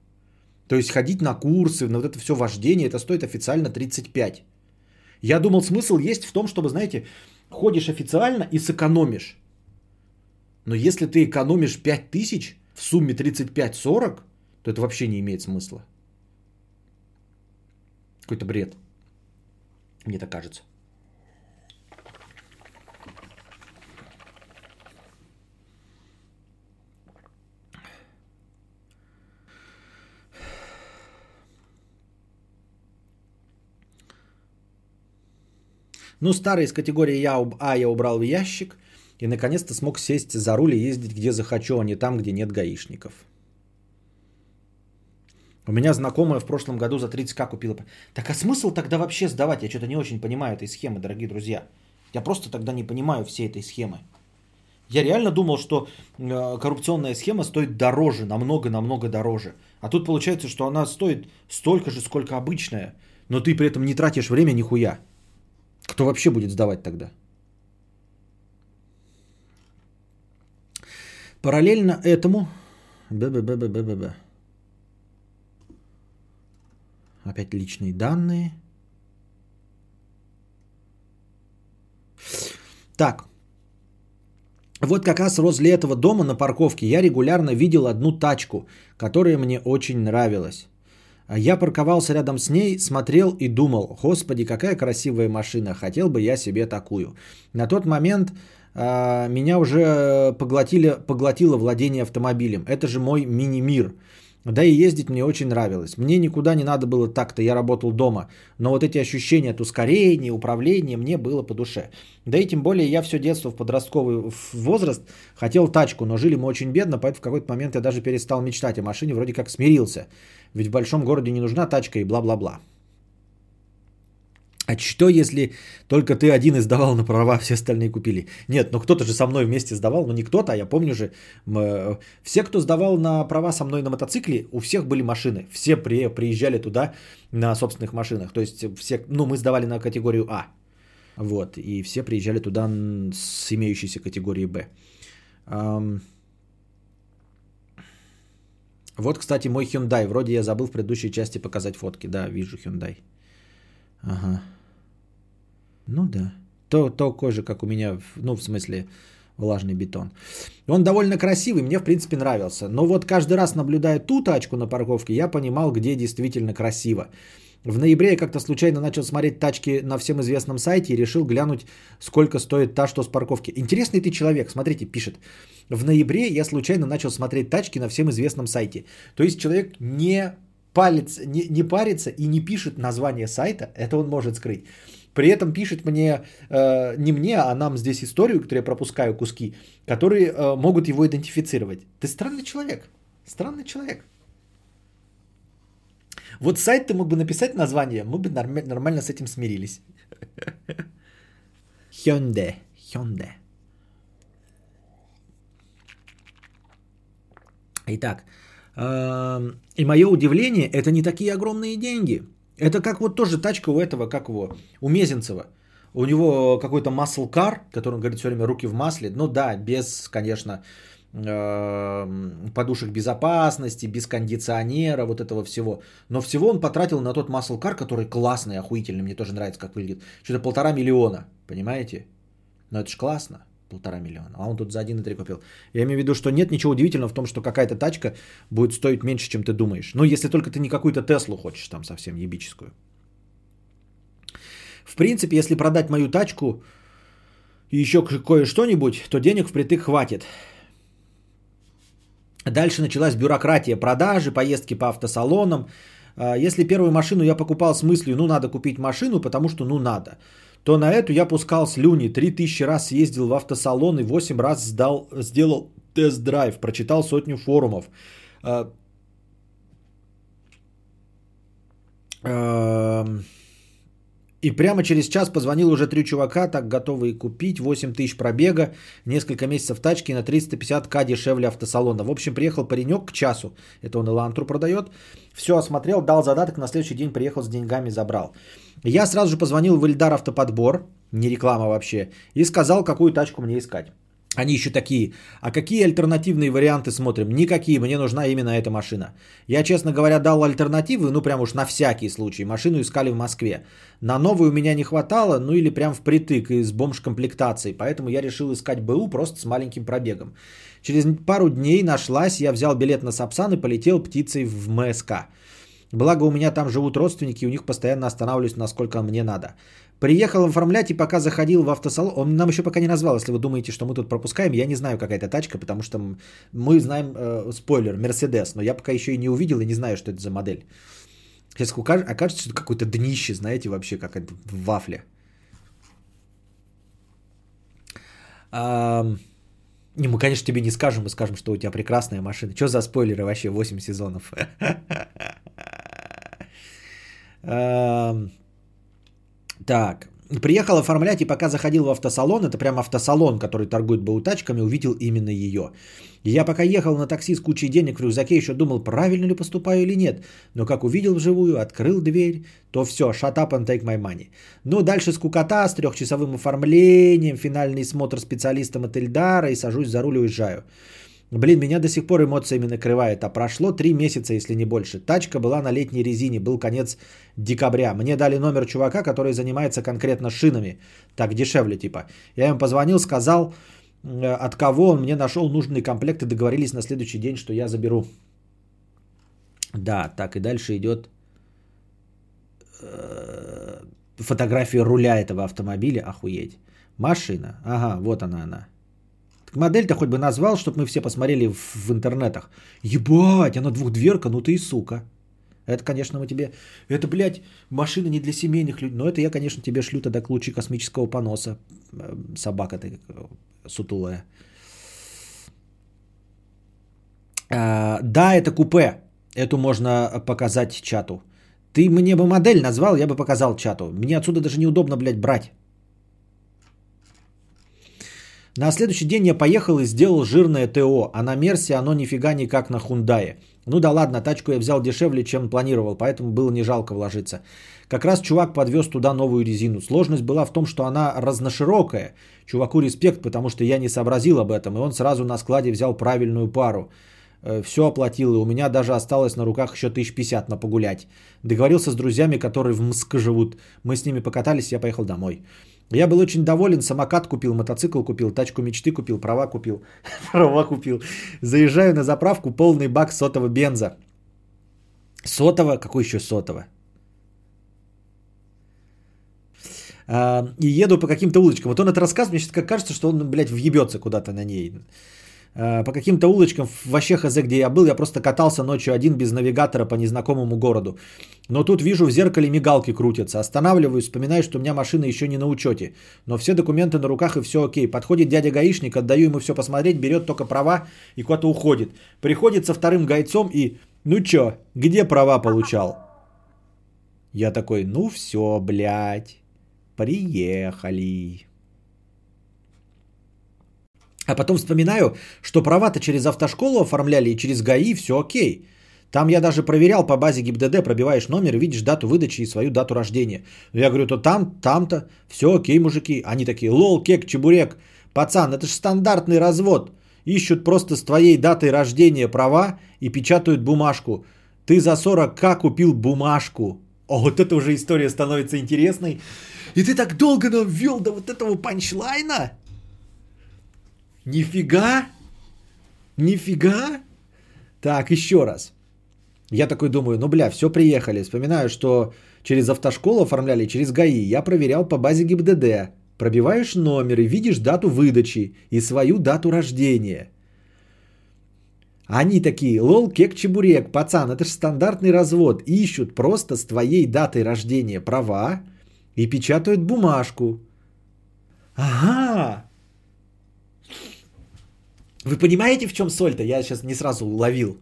То есть ходить на курсы, на вот это все вождение, это стоит официально 35. Я думал, смысл есть в том, чтобы, знаете, ходишь официально и сэкономишь. Но если ты экономишь 5000 в сумме 35-40, то это вообще не имеет смысла. Какой-то бред. Мне так кажется. Ну, старый из категории я, А я убрал в ящик и наконец-то смог сесть за руль и ездить где захочу, а не там, где нет гаишников. У меня знакомая в прошлом году за 30к купила. Так а смысл тогда вообще сдавать? Я что-то не очень понимаю этой схемы, дорогие друзья. Я просто тогда не понимаю всей этой схемы. Я реально думал, что э, коррупционная схема стоит дороже, намного-намного дороже. А тут получается, что она стоит столько же, сколько обычная, но ты при этом не тратишь время нихуя. Кто вообще будет сдавать тогда? Параллельно этому... Б-б-б-б-б-б. Опять личные данные. Так. Вот как раз возле этого дома на парковке я регулярно видел одну тачку, которая мне очень нравилась. А я парковался рядом с ней, смотрел и думал, господи, какая красивая машина, хотел бы я себе такую. На тот момент э, меня уже поглотили, поглотило владение автомобилем. Это же мой мини-мир. Да и ездить мне очень нравилось. Мне никуда не надо было так-то, я работал дома. Но вот эти ощущения от ускорения, управления мне было по душе. Да и тем более я все детство в подростковый возраст хотел тачку, но жили мы очень бедно, поэтому в какой-то момент я даже перестал мечтать о машине, вроде как смирился. Ведь в большом городе не нужна тачка и бла-бла-бла. А что, если только ты один издавал на права, все остальные купили? Нет, ну кто-то же со мной вместе сдавал, ну не кто-то, а я помню же, э, все, кто сдавал на права со мной на мотоцикле, у всех были машины, все при, приезжали туда на собственных машинах, то есть все, ну мы сдавали на категорию А, вот, и все приезжали туда с имеющейся категории Б. Вот, кстати, мой Hyundai. Вроде я забыл в предыдущей части показать фотки. Да, вижу Hyundai. Ага. Ну да. То, такой же, как у меня, ну, в смысле, влажный бетон. Он довольно красивый, мне, в принципе, нравился. Но вот каждый раз, наблюдая ту тачку на парковке, я понимал, где действительно красиво. В ноябре я как-то случайно начал смотреть тачки на всем известном сайте и решил глянуть, сколько стоит та, что с парковки. Интересный ты человек, смотрите, пишет. В ноябре я случайно начал смотреть тачки на всем известном сайте. То есть человек не, палец, не, не парится и не пишет название сайта, это он может скрыть. При этом пишет мне, э, не мне, а нам здесь историю, которую я пропускаю куски, которые э, могут его идентифицировать. Ты странный человек. Странный человек. Вот сайт ты мог бы написать название, мы бы норм- нормально с этим смирились. Hyundai. Hyundai. Итак, эм, и мое удивление, это не такие огромные деньги. Это как вот тоже тачка у этого, как его, у Мезенцева. У него какой-то muscle car, который он говорит все время руки в масле. Ну да, без, конечно, подушек безопасности, без кондиционера, вот этого всего. Но всего он потратил на тот car, который классный, охуительный, мне тоже нравится, как выглядит. Что-то полтора миллиона, понимаете? Но это ж классно, полтора миллиона. А он тут за 1,3 купил. Я имею в виду, что нет ничего удивительного в том, что какая-то тачка будет стоить меньше, чем ты думаешь. Ну, если только ты не какую-то Теслу хочешь там совсем ебическую. В принципе, если продать мою тачку и еще кое-что-нибудь, то денег впритык хватит. Дальше началась бюрократия продажи, поездки по автосалонам. А, Если первую машину я покупал с мыслью, ну надо купить машину, потому что ну надо, то на эту я пускал слюни, 3000 раз съездил в автосалон и 8 раз сдал, сделал тест-драйв, прочитал сотню форумов. И прямо через час позвонил уже три чувака, так готовые купить, 8 тысяч пробега, несколько месяцев тачки на 350к дешевле автосалона. В общем, приехал паренек к часу, это он Элантру продает, все осмотрел, дал задаток, на следующий день приехал с деньгами, забрал. Я сразу же позвонил в Ильдар Автоподбор, не реклама вообще, и сказал, какую тачку мне искать. Они еще такие, а какие альтернативные варианты смотрим? Никакие, мне нужна именно эта машина. Я, честно говоря, дал альтернативы, ну прям уж на всякий случай. Машину искали в Москве. На новую у меня не хватало, ну или прям впритык из бомж-комплектацией. Поэтому я решил искать БУ просто с маленьким пробегом. Через пару дней нашлась, я взял билет на Сапсан и полетел птицей в МСК. Благо у меня там живут родственники, у них постоянно останавливаюсь, насколько мне надо. Приехал оформлять и пока заходил в автосалон, он нам еще пока не назвал, если вы думаете, что мы тут пропускаем, я не знаю, какая это тачка, потому что мы знаем, э, спойлер, Мерседес, но я пока еще и не увидел и не знаю, что это за модель. Сейчас окажется, что какое-то днище, знаете, вообще, как это в вафле. А, не, мы, конечно, тебе не скажем, мы скажем, что у тебя прекрасная машина. Что за спойлеры вообще, 8 сезонов? Так, приехал оформлять и пока заходил в автосалон, это прям автосалон, который торгует БУ тачками, увидел именно ее. Я пока ехал на такси с кучей денег в рюкзаке, еще думал, правильно ли поступаю или нет. Но как увидел вживую, открыл дверь, то все, shut up and take my money. Ну, дальше скукота с трехчасовым оформлением, финальный смотр специалистом от Эльдара и сажусь за руль и уезжаю. Блин, меня до сих пор эмоциями накрывает, а прошло три месяца, если не больше. Тачка была на летней резине, был конец декабря. Мне дали номер чувака, который занимается конкретно шинами. Так дешевле типа. Я им позвонил, сказал, э, от кого он мне нашел нужный комплект и договорились на следующий день, что я заберу. Да, так и дальше идет э, фотография руля этого автомобиля. Охуеть. Машина. Ага, вот она она. Модель-то хоть бы назвал, чтобы мы все посмотрели в, в интернетах. Ебать, она двухдверка, ну ты и сука. Это, конечно, мы тебе... Это, блядь, машина не для семейных людей. Но это я, конечно, тебе шлю тогда к лучи космического поноса. Собака ты сутулая. А, да, это купе. Эту можно показать чату. Ты мне бы модель назвал, я бы показал чату. Мне отсюда даже неудобно, блядь, брать. На следующий день я поехал и сделал жирное ТО, а на Мерсе оно нифига не как на Хундае. Ну да ладно, тачку я взял дешевле, чем планировал, поэтому было не жалко вложиться. Как раз чувак подвез туда новую резину. Сложность была в том, что она разноширокая. Чуваку респект, потому что я не сообразил об этом, и он сразу на складе взял правильную пару. Все оплатил, и у меня даже осталось на руках еще 1050 на погулять. Договорился с друзьями, которые в МСК живут. Мы с ними покатались, я поехал домой. Я был очень доволен, самокат купил, мотоцикл купил, тачку мечты купил, права купил, права купил. Заезжаю на заправку, полный бак сотого бенза. Сотого? Какой еще сотого? А, и еду по каким-то улочкам. Вот он это рассказывает, мне сейчас как кажется, что он, блядь, въебется куда-то на ней. А, по каким-то улочкам, вообще хз, где я был, я просто катался ночью один без навигатора по незнакомому городу. Но тут вижу в зеркале мигалки крутятся. Останавливаюсь, вспоминаю, что у меня машина еще не на учете. Но все документы на руках и все окей. Подходит дядя гаишник, отдаю ему все посмотреть, берет только права и куда-то уходит. Приходит со вторым гайцом и, ну чё, где права получал? Я такой, ну все, блядь, приехали. А потом вспоминаю, что права-то через автошколу оформляли и через ГАИ, все окей. Там я даже проверял по базе ГИБДД, пробиваешь номер, видишь дату выдачи и свою дату рождения. Я говорю, то там, там-то, все окей, мужики. Они такие, лол, кек, чебурек. Пацан, это же стандартный развод. Ищут просто с твоей датой рождения права и печатают бумажку. Ты за 40к купил бумажку. О, вот это уже история становится интересной. И ты так долго нам ввел до вот этого панчлайна? Нифига? Нифига? Так, еще раз. Я такой думаю, ну бля, все приехали. Вспоминаю, что через автошколу оформляли, через ГАИ. Я проверял по базе ГИБДД. Пробиваешь номер и видишь дату выдачи и свою дату рождения. Они такие, лол, кек, чебурек, пацан, это же стандартный развод. Ищут просто с твоей датой рождения права и печатают бумажку. Ага, вы понимаете, в чем соль-то? Я сейчас не сразу уловил.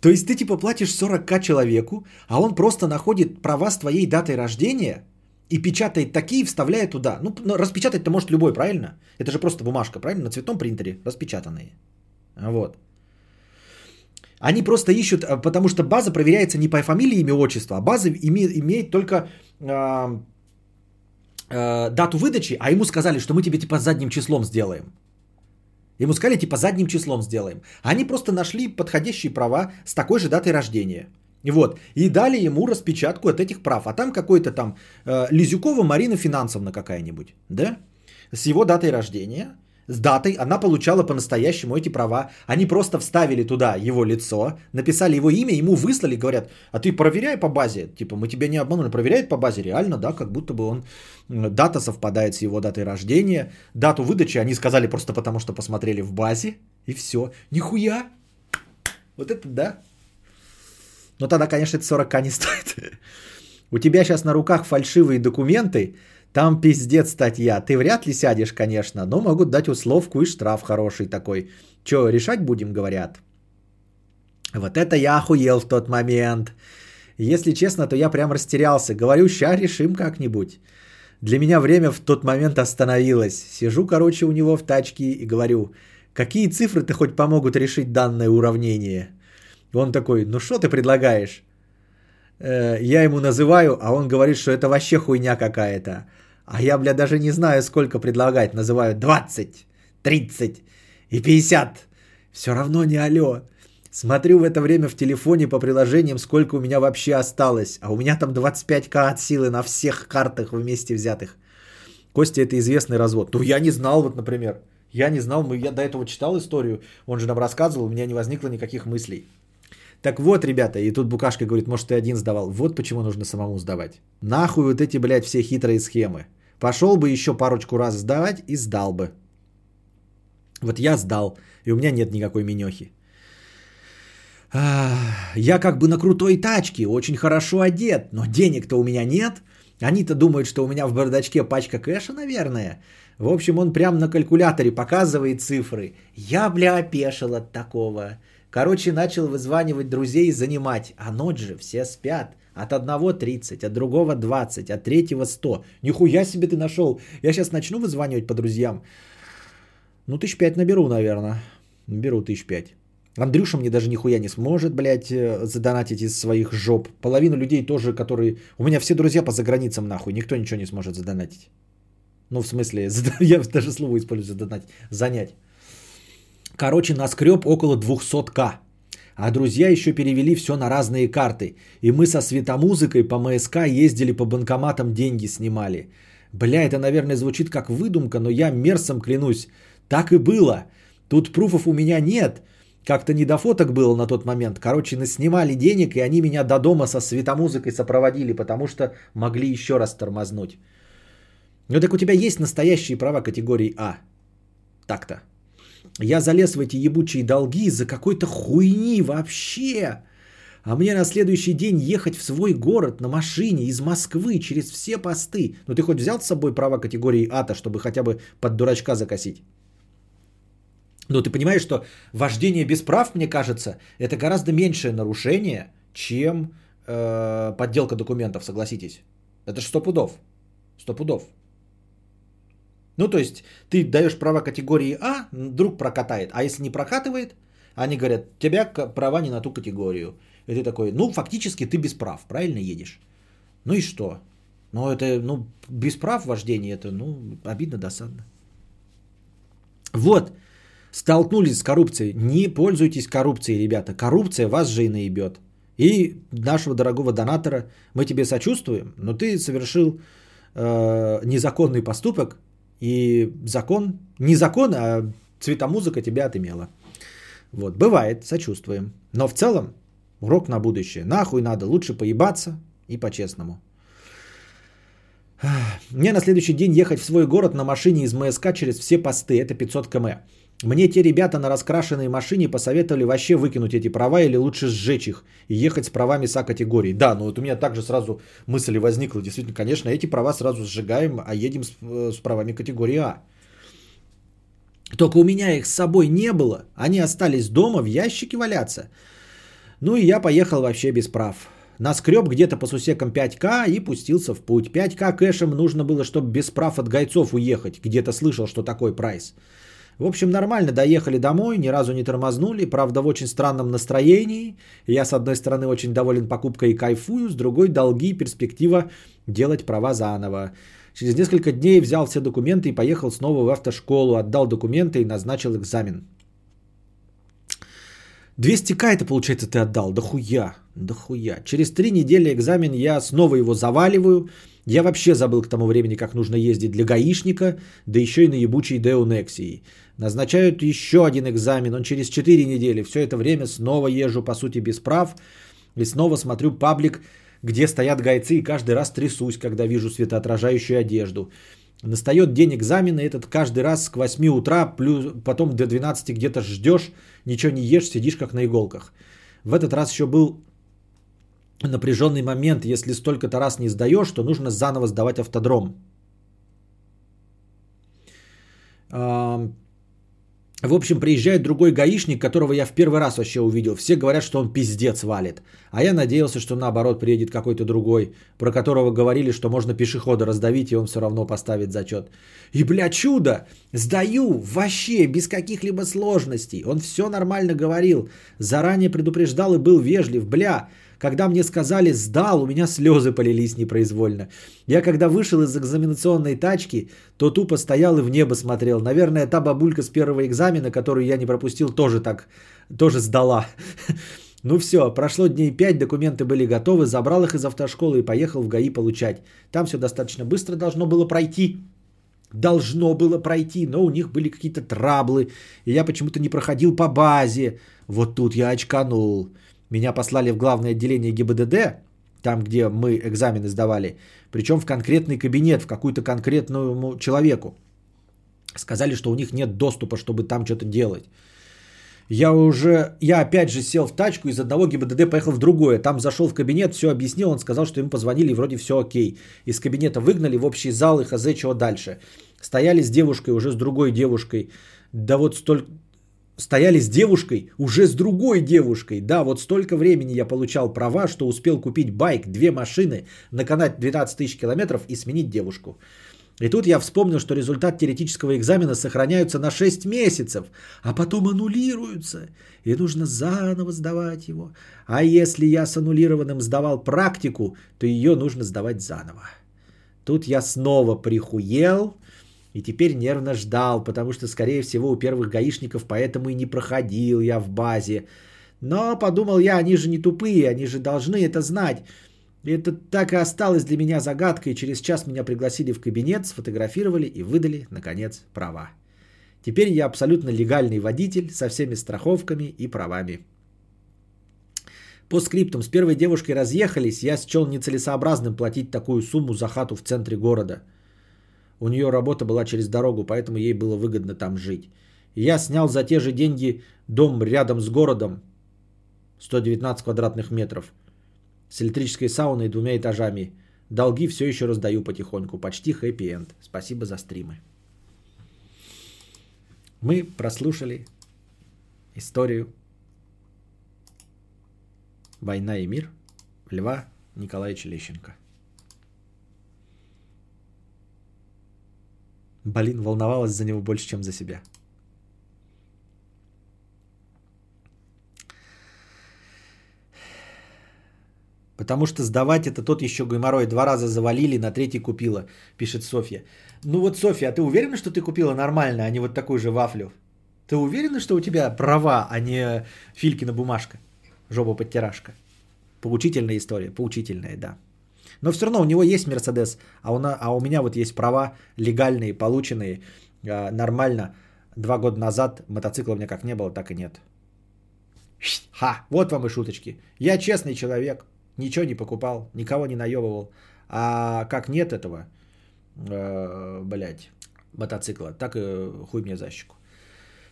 То есть ты типа платишь 40к человеку, а он просто находит права с твоей датой рождения и печатает такие, и вставляет туда. Ну, распечатать-то может любой, правильно? Это же просто бумажка, правильно? На цветном принтере распечатанные. Вот. Они просто ищут, а, потому что база проверяется не по фамилии, имя, отчество, а база име, имеет только э, э, дату выдачи, а ему сказали, что мы тебе типа задним числом сделаем. Ему сказали, типа, задним числом сделаем. Они просто нашли подходящие права с такой же датой рождения. Вот. И дали ему распечатку от этих прав. А там какой-то там э, Лизюкова Марина Финансовна какая-нибудь, да? С его датой рождения с датой, она получала по-настоящему эти права. Они просто вставили туда его лицо, написали его имя, ему выслали, говорят, а ты проверяй по базе, типа мы тебя не обманули, проверяет по базе, реально, да, как будто бы он, дата совпадает с его датой рождения, дату выдачи они сказали просто потому, что посмотрели в базе, и все. Нихуя! Вот это да. Но тогда, конечно, это 40к не стоит. У тебя сейчас на руках фальшивые документы, там пиздец статья. Ты вряд ли сядешь, конечно, но могут дать условку и штраф хороший такой. Че, решать будем, говорят. Вот это я охуел в тот момент. Если честно, то я прям растерялся. Говорю, ща решим как-нибудь. Для меня время в тот момент остановилось. Сижу, короче, у него в тачке и говорю, какие цифры-то хоть помогут решить данное уравнение? Он такой, ну что ты предлагаешь? Э, я ему называю, а он говорит, что это вообще хуйня какая-то. А я, бля, даже не знаю, сколько предлагать. Называю 20, 30 и 50. Все равно не алло. Смотрю в это время в телефоне по приложениям, сколько у меня вообще осталось. А у меня там 25к от силы на всех картах вместе взятых. Костя, это известный развод. Ну, я не знал, вот, например. Я не знал, я до этого читал историю, он же нам рассказывал, у меня не возникло никаких мыслей. Так вот, ребята, и тут Букашка говорит, может, ты один сдавал. Вот почему нужно самому сдавать. Нахуй вот эти, блядь, все хитрые схемы. Пошел бы еще парочку раз сдавать и сдал бы. Вот я сдал, и у меня нет никакой минехи. Я как бы на крутой тачке, очень хорошо одет, но денег-то у меня нет. Они-то думают, что у меня в бардачке пачка кэша, наверное. В общем, он прям на калькуляторе показывает цифры. Я, бля, опешил от такого. Короче, начал вызванивать друзей и занимать. А ночь же, все спят. От одного 30, от другого 20, от третьего 100. Нихуя себе ты нашел. Я сейчас начну вызванивать по друзьям. Ну, тысяч пять наберу, наверное. Наберу тысяч пять. Андрюша мне даже нихуя не сможет, блядь, э, задонатить из своих жоп. Половину людей тоже, которые... У меня все друзья по заграницам, нахуй. Никто ничего не сможет задонатить. Ну, в смысле, я даже слово использую задонатить. Занять. Короче, наскреб около 200к. А друзья еще перевели все на разные карты. И мы со светомузыкой по МСК ездили по банкоматам, деньги снимали. Бля, это, наверное, звучит как выдумка, но я мерсом клянусь. Так и было. Тут пруфов у меня нет. Как-то не до фоток было на тот момент. Короче, снимали денег, и они меня до дома со светомузыкой сопроводили, потому что могли еще раз тормознуть. Ну так у тебя есть настоящие права категории А. Так-то. Я залез в эти ебучие долги за какой-то хуйни вообще. А мне на следующий день ехать в свой город на машине из Москвы через все посты. Ну ты хоть взял с собой права категории АТА, чтобы хотя бы под дурачка закосить? Ну ты понимаешь, что вождение без прав, мне кажется, это гораздо меньшее нарушение, чем э, подделка документов, согласитесь. Это же сто пудов. Сто пудов. Ну, то есть, ты даешь права категории А, друг прокатает. А если не прокатывает, они говорят, тебя права не на ту категорию. И ты такой, ну, фактически ты без прав, правильно едешь? Ну и что? Ну, это, ну, без прав вождения, это, ну, обидно, досадно. Вот, столкнулись с коррупцией. Не пользуйтесь коррупцией, ребята. Коррупция вас же и наебет. И нашего дорогого донатора мы тебе сочувствуем, но ты совершил э, незаконный поступок, и закон, не закон, а цветомузыка тебя отымела. Вот, бывает, сочувствуем. Но в целом, урок на будущее. Нахуй надо, лучше поебаться и по-честному. Мне на следующий день ехать в свой город на машине из МСК через все посты. Это 500 км. Мне те ребята на раскрашенной машине посоветовали вообще выкинуть эти права или лучше сжечь их и ехать с правами СА категории. Да, но вот у меня также сразу мысль возникла. Действительно, конечно, эти права сразу сжигаем, а едем с, э, с правами категории А. Только у меня их с собой не было. Они остались дома в ящике валяться. Ну и я поехал вообще без прав. Наскреб где-то по сусекам 5К и пустился в путь. 5К кэшем нужно было, чтобы без прав от гайцов уехать. Где-то слышал, что такой прайс. В общем, нормально доехали домой, ни разу не тормознули, правда в очень странном настроении. Я с одной стороны очень доволен покупкой и кайфую, с другой долги и перспектива делать права заново. Через несколько дней взял все документы и поехал снова в автошколу, отдал документы и назначил экзамен. 200к это получается ты отдал, да хуя, да хуя. Через три недели экзамен я снова его заваливаю. Я вообще забыл к тому времени, как нужно ездить для гаишника, да еще и на ебучей Део Нексии. Назначают еще один экзамен, он через 4 недели. Все это время снова езжу, по сути, без прав. И снова смотрю паблик, где стоят гайцы, и каждый раз трясусь, когда вижу светоотражающую одежду. Настает день экзамена, и этот каждый раз к 8 утра, плюс потом до 12 где-то ждешь, ничего не ешь, сидишь как на иголках. В этот раз еще был напряженный момент, если столько-то раз не сдаешь, то нужно заново сдавать автодром. В общем, приезжает другой гаишник, которого я в первый раз вообще увидел. Все говорят, что он пиздец валит. А я надеялся, что наоборот приедет какой-то другой, про которого говорили, что можно пешехода раздавить, и он все равно поставит зачет. И, бля, чудо! Сдаю! Вообще, без каких-либо сложностей. Он все нормально говорил. Заранее предупреждал и был вежлив. Бля, когда мне сказали «сдал», у меня слезы полились непроизвольно. Я когда вышел из экзаменационной тачки, то тупо стоял и в небо смотрел. Наверное, та бабулька с первого экзамена, которую я не пропустил, тоже так, тоже сдала. Ну все, прошло дней пять, документы были готовы, забрал их из автошколы и поехал в ГАИ получать. Там все достаточно быстро должно было пройти. Должно было пройти, но у них были какие-то траблы, и я почему-то не проходил по базе. Вот тут я очканул. Меня послали в главное отделение ГИБДД, там, где мы экзамены сдавали, причем в конкретный кабинет, в какую-то конкретную человеку. Сказали, что у них нет доступа, чтобы там что-то делать. Я уже, я опять же сел в тачку, из одного ГИБДД поехал в другое. Там зашел в кабинет, все объяснил, он сказал, что ему позвонили, и вроде все окей. Из кабинета выгнали в общий зал и хз, чего дальше. Стояли с девушкой, уже с другой девушкой. Да вот столько, стояли с девушкой, уже с другой девушкой. Да, вот столько времени я получал права, что успел купить байк, две машины, наканать 12 тысяч километров и сменить девушку. И тут я вспомнил, что результат теоретического экзамена сохраняются на 6 месяцев, а потом аннулируются, и нужно заново сдавать его. А если я с аннулированным сдавал практику, то ее нужно сдавать заново. Тут я снова прихуел, и теперь нервно ждал, потому что, скорее всего, у первых гаишников поэтому и не проходил я в базе. Но подумал я, они же не тупые, они же должны это знать. И это так и осталось для меня загадкой. Через час меня пригласили в кабинет, сфотографировали и выдали, наконец, права. Теперь я абсолютно легальный водитель со всеми страховками и правами. По скриптам с первой девушкой разъехались, я счел нецелесообразным платить такую сумму за хату в центре города – у нее работа была через дорогу, поэтому ей было выгодно там жить. Я снял за те же деньги дом рядом с городом, 119 квадратных метров, с электрической сауной и двумя этажами. Долги все еще раздаю потихоньку. Почти хэппи-энд. Спасибо за стримы. Мы прослушали историю «Война и мир» Льва Николаевича Лещенко. Блин, волновалась за него больше, чем за себя. Потому что сдавать это тот еще геморрой. Два раза завалили, на третий купила, пишет Софья. Ну вот, Софья, а ты уверена, что ты купила нормально, а не вот такую же вафлю? Ты уверена, что у тебя права, а не Филькина бумажка? Жопа подтиражка. Поучительная история, поучительная, да. Но все равно у него есть Мерседес, а у, а у меня вот есть права легальные, полученные э, нормально. Два года назад мотоцикла у меня как не было, так и нет. Ха, вот вам и шуточки. Я честный человек, ничего не покупал, никого не наебывал. А как нет этого, э, блядь, мотоцикла, так и хуй мне за щеку.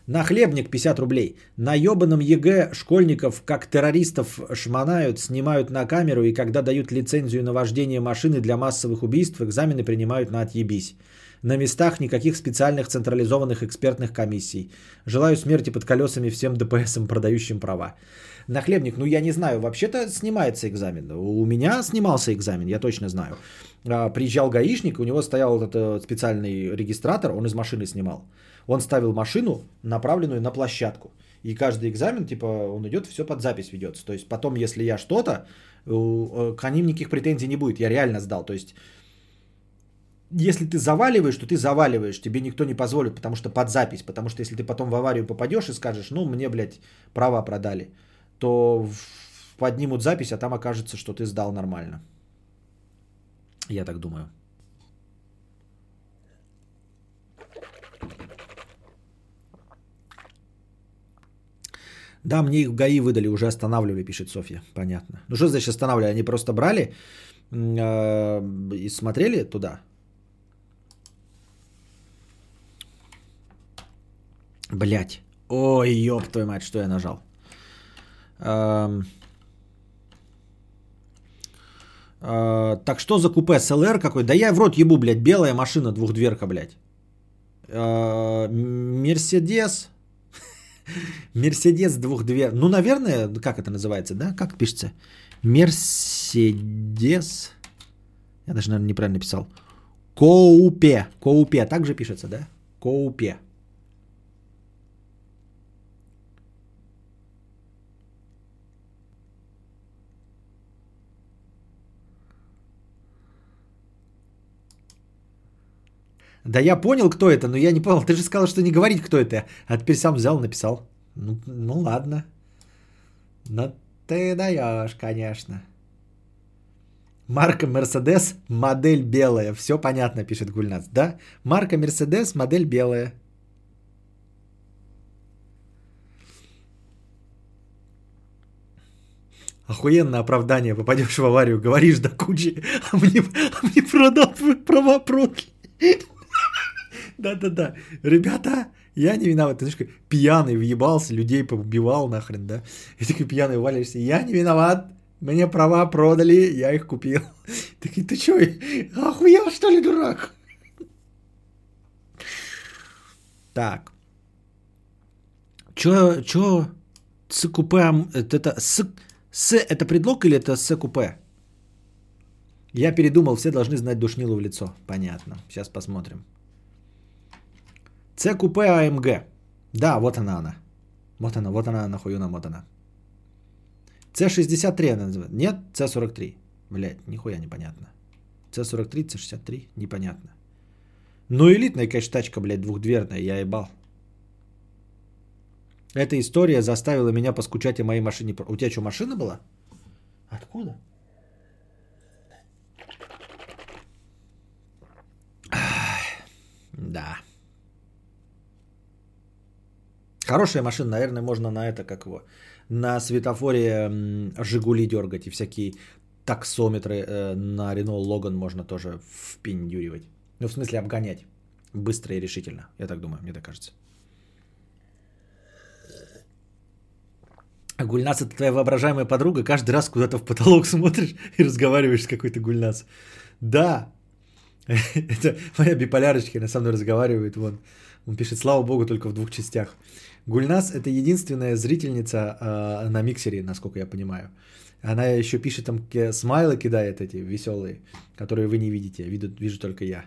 На хлебник 50 рублей. На ебаном ЕГЭ школьников как террористов шманают, снимают на камеру и когда дают лицензию на вождение машины для массовых убийств, экзамены принимают на отъебись. На местах никаких специальных централизованных экспертных комиссий. Желаю смерти под колесами всем ДПСам, продающим права. На хлебник, ну я не знаю, вообще-то снимается экзамен. У меня снимался экзамен, я точно знаю. А, приезжал гаишник, у него стоял этот э, специальный регистратор, он из машины снимал. Он ставил машину, направленную на площадку. И каждый экзамен, типа, он идет, все под запись ведется. То есть потом, если я что-то, э, к ним никаких претензий не будет. Я реально сдал. То есть, если ты заваливаешь, то ты заваливаешь. Тебе никто не позволит, потому что под запись. Потому что если ты потом в аварию попадешь и скажешь, ну, мне, блядь, права продали, то поднимут запись, а там окажется, что ты сдал нормально. Я так думаю. Да, мне их в ГАИ выдали, уже останавливали, пишет Софья. Понятно. Ну что значит останавливали? Они просто брали э, и смотрели туда. Блять. Ой, ёб твою мать, что я нажал. Эм... Э, так что за купе СЛР какой? Да я в рот ебу, блядь, белая машина, двухдверка, блядь. Э, Мерседес, Мерседес двухдвер. Ну, наверное, как это называется, да? Как пишется? Мерседес. Я даже, наверное, неправильно написал. Коупе. Коупе. Так же пишется, да? Коупе. Да я понял, кто это, но я не понял. Ты же сказал, что не говорить, кто это. А теперь сам взял, написал. Ну, ну ладно. Но ты даешь, конечно. Марка Мерседес, модель белая. Все понятно, пишет Гульнац. Да? Марка Мерседес, модель белая. Охуенное оправдание. Попадешь в аварию, говоришь до кучи, а мне, а мне продал права продали. Да-да-да. Ребята, я не виноват. Ты знаешь, пьяный въебался, людей поубивал нахрен, да? И такой пьяный валишься. Я не виноват. Мне права продали, я их купил. Такие, ты что, охуел что ли, дурак? Так. Чё, чё, купе, это, с, с, это предлог или это с купе? Я передумал, все должны знать душнилу в лицо. Понятно. Сейчас посмотрим. С купе АМГ. Да, вот она она. Вот она, вот она, нахуй нам, вот она. С63 она называется. Нет, С43. Блять, нихуя непонятно. С43, С63, непонятно. Ну, элитная, конечно, тачка, блядь, двухдверная, я ебал. Эта история заставила меня поскучать о моей машине. У тебя что, машина была? Откуда? Да. Хорошая машина, наверное, можно на это, как его, на светофоре Жигули дергать и всякие таксометры э, на Рено Логан можно тоже впендюривать. Ну, в смысле, обгонять. Быстро и решительно. Я так думаю, мне так кажется. А Гульнас это твоя воображаемая подруга. Каждый раз куда-то в потолок смотришь и разговариваешь с какой-то Гульнас. Да, это моя биполярочка, она со мной разговаривает. Вон. Он пишет, слава богу, только в двух частях. Гульнас это единственная зрительница э, на миксере, насколько я понимаю. Она еще пишет там смайлы кидает эти веселые, которые вы не видите. Виду, вижу только я.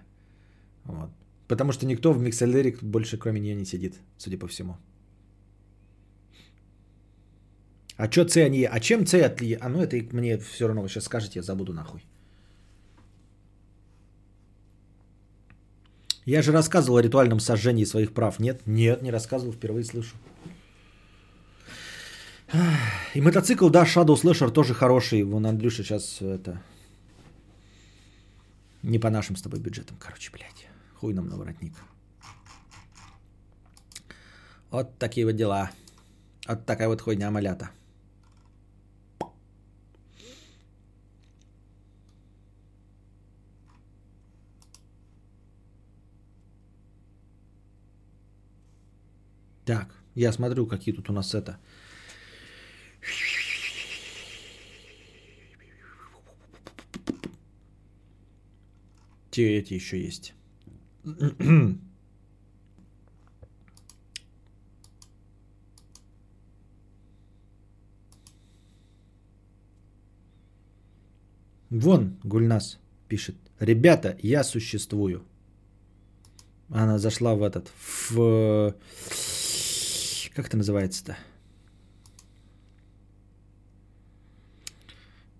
Вот. Потому что никто в микселере больше кроме нее не сидит, судя по всему. А что С они? А чем С отли? А ну это мне все равно, вы сейчас скажете, я забуду нахуй. Я же рассказывал о ритуальном сожжении своих прав. Нет? Нет, не рассказывал, впервые слышу. И мотоцикл, да, Shadow Slasher тоже хороший. Вон Андрюша сейчас это... Не по нашим с тобой бюджетам, короче, блядь. Хуй нам на воротник. Вот такие вот дела. Вот такая вот хуйня малята. Так, я смотрю, какие тут у нас это. Те эти еще есть. Вон Гульнас пишет. Ребята, я существую. Она зашла в этот, в... Как это называется-то?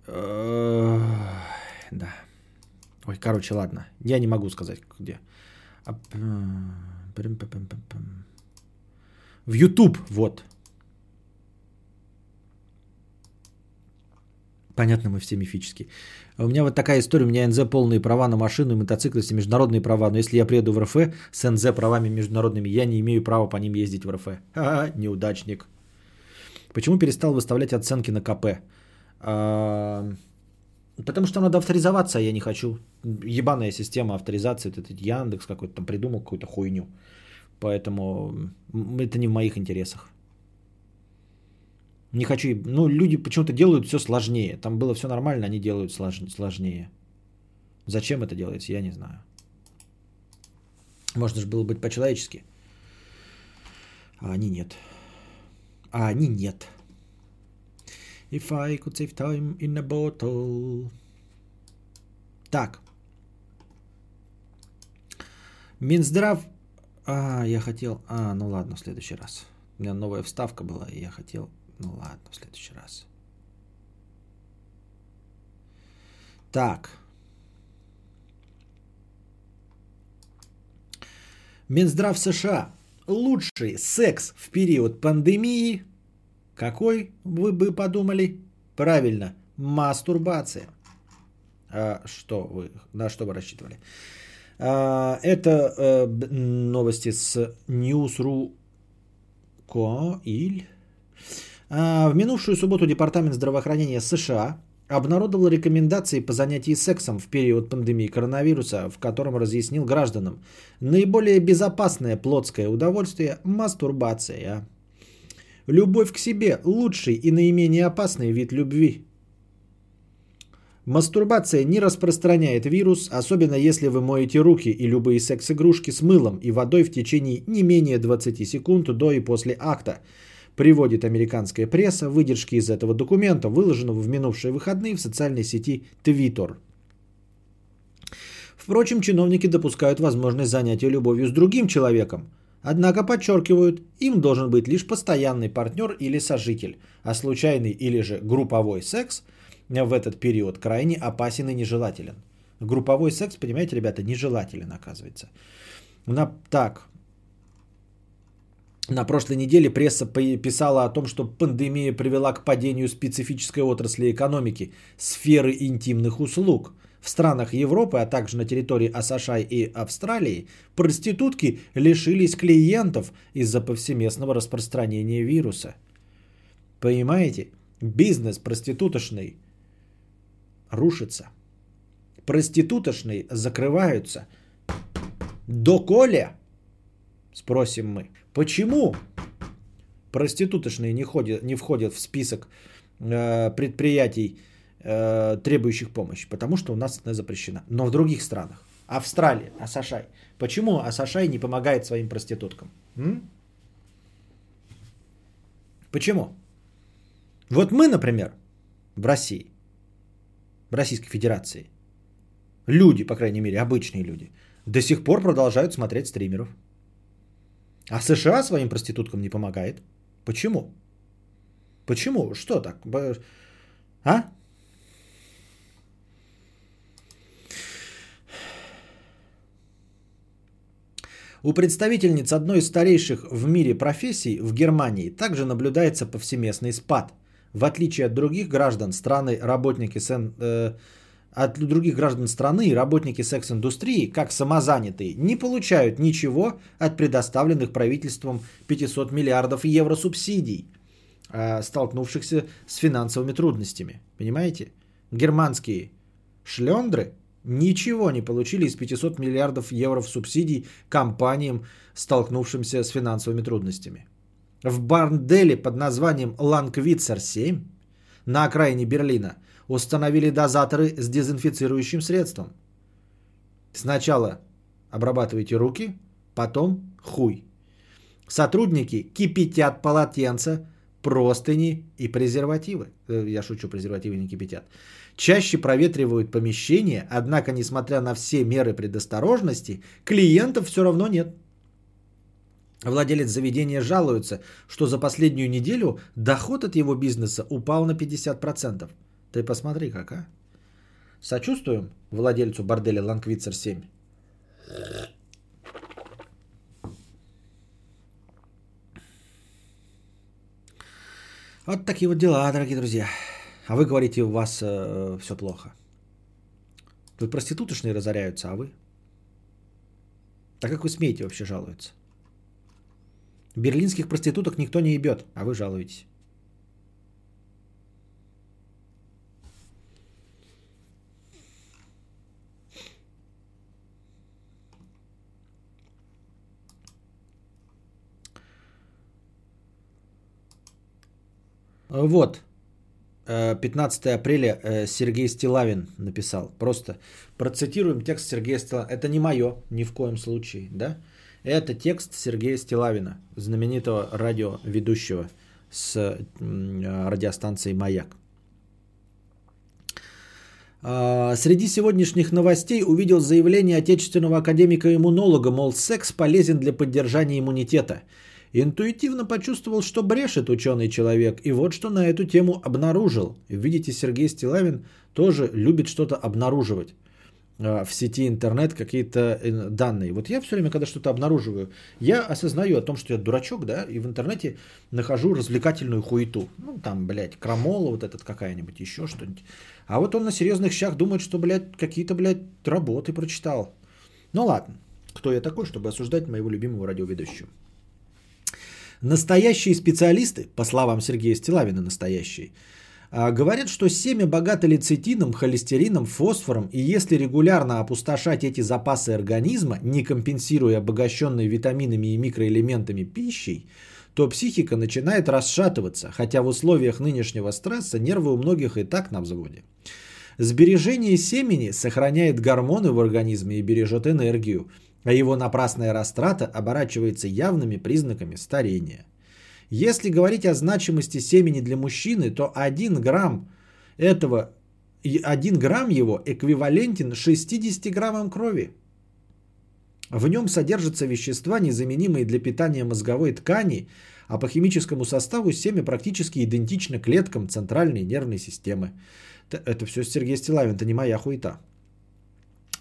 Э, Да. Ой, короче, ладно. Я не могу сказать, где. Прым-пым-пым-пым. В YouTube, вот. Понятно, мы все мифические. А У меня вот такая история. У меня НЗ полные права на машину и мотоциклы, если международные права. Но если я приеду в РФ с НЗ правами международными, я не имею права по ним ездить в РФ. Ха-ха, неудачник. Почему перестал выставлять оценки на КП? А, Потому что надо авторизоваться, а я не хочу. Ебаная система авторизации, это этот Яндекс какой-то там придумал какую-то хуйню. Поэтому это не в моих интересах. Не хочу. Ну, люди почему-то делают все сложнее. Там было все нормально, они делают слож- сложнее. Зачем это делается, я не знаю. Можно же было быть по-человечески. А они нет. А они нет. If I could save time in a bottle. Так. Минздрав. А, я хотел... А, ну ладно, в следующий раз. У меня новая вставка была, и я хотел... Ну ладно, в следующий раз. Так. Минздрав США. Лучший секс в период пандемии. Какой вы бы подумали? Правильно, мастурбация. А что вы, на что вы рассчитывали? А, это э, новости с News.ru Коиль. А, в минувшую субботу Департамент здравоохранения США обнародовал рекомендации по занятии сексом в период пандемии коронавируса, в котором разъяснил гражданам наиболее безопасное плотское удовольствие – мастурбация. Любовь к себе – лучший и наименее опасный вид любви. Мастурбация не распространяет вирус, особенно если вы моете руки и любые секс-игрушки с мылом и водой в течение не менее 20 секунд до и после акта. Приводит американская пресса выдержки из этого документа, выложенного в минувшие выходные в социальной сети Twitter. Впрочем, чиновники допускают возможность занятия любовью с другим человеком. Однако подчеркивают, им должен быть лишь постоянный партнер или сожитель, а случайный или же групповой секс в этот период крайне опасен и нежелателен. Групповой секс, понимаете, ребята, нежелателен оказывается. На, так, на прошлой неделе пресса писала о том, что пандемия привела к падению специфической отрасли экономики – сферы интимных услуг. В странах Европы, а также на территории США и Австралии проститутки лишились клиентов из-за повсеместного распространения вируса. Понимаете? Бизнес проституточный рушится. Проституточные закрываются. Доколе? Спросим мы. Почему проституточные не, ходят, не входят в список э, предприятий, э, требующих помощи? Потому что у нас это запрещено. Но в других странах. Австралия, Асашай. Почему Асашай не помогает своим проституткам? М? Почему? Вот мы, например, в России, в Российской Федерации, люди, по крайней мере, обычные люди, до сих пор продолжают смотреть стримеров. А США своим проституткам не помогает. Почему? Почему? Что так? А? У представительниц одной из старейших в мире профессий в Германии также наблюдается повсеместный спад. В отличие от других граждан страны, работники сен- э, от других граждан страны, работники секс-индустрии, как самозанятые, не получают ничего от предоставленных правительством 500 миллиардов евро субсидий, э, столкнувшихся с финансовыми трудностями. Понимаете? Германские шлендры ничего не получили из 500 миллиардов евро субсидий компаниям, столкнувшимся с финансовыми трудностями. В борделе под названием Ланквицер 7 на окраине Берлина установили дозаторы с дезинфицирующим средством. Сначала обрабатывайте руки, потом хуй. Сотрудники кипятят полотенца, простыни и презервативы. Э, Я шучу, презервативы не кипятят. Чаще проветривают помещение, однако, несмотря на все меры предосторожности, клиентов все равно нет. Владелец заведения жалуется, что за последнюю неделю доход от его бизнеса упал на 50%. Ты посмотри как, а? Сочувствуем владельцу борделя Ланквицер 7. Вот такие вот дела, дорогие друзья. А вы говорите, у вас э, все плохо. Тут проституточные разоряются, а вы? А как вы смеете вообще жаловаться? Берлинских проституток никто не ебет, а вы жалуетесь. Вот. Э, 15 апреля э, Сергей Стилавин написал. Просто процитируем текст Сергея Стилавина. Это не мое, ни в коем случае, да? Это текст Сергея Стилавина, знаменитого радиоведущего с э, радиостанции «Маяк». Среди сегодняшних новостей увидел заявление отечественного академика-иммунолога, мол, секс полезен для поддержания иммунитета. Интуитивно почувствовал, что брешет ученый человек, и вот что на эту тему обнаружил. Видите, Сергей Стилавин тоже любит что-то обнаруживать а, в сети интернет, какие-то э, данные. Вот я все время, когда что-то обнаруживаю, я осознаю о том, что я дурачок, да, и в интернете нахожу развлекательную хуету. Ну, там, блядь, крамола вот этот какая-нибудь, еще что-нибудь. А вот он на серьезных щах думает, что, блядь, какие-то, блядь, работы прочитал. Ну ладно, кто я такой, чтобы осуждать моего любимого радиоведущего? Настоящие специалисты, по словам Сергея Стилавина, настоящие, а, говорят, что семя богато лецитином, холестерином, фосфором, и если регулярно опустошать эти запасы организма, не компенсируя обогащенной витаминами и микроэлементами пищей, то психика начинает расшатываться, хотя в условиях нынешнего стресса нервы у многих и так на взводе. Сбережение семени сохраняет гормоны в организме и бережет энергию, а его напрасная растрата оборачивается явными признаками старения. Если говорить о значимости семени для мужчины, то 1 грамм этого, 1 грамм его эквивалентен 60 граммам крови. В нем содержатся вещества, незаменимые для питания мозговой ткани, а по химическому составу семя практически идентично клеткам центральной нервной системы. Это все Сергей Стилавин, это не моя хуета.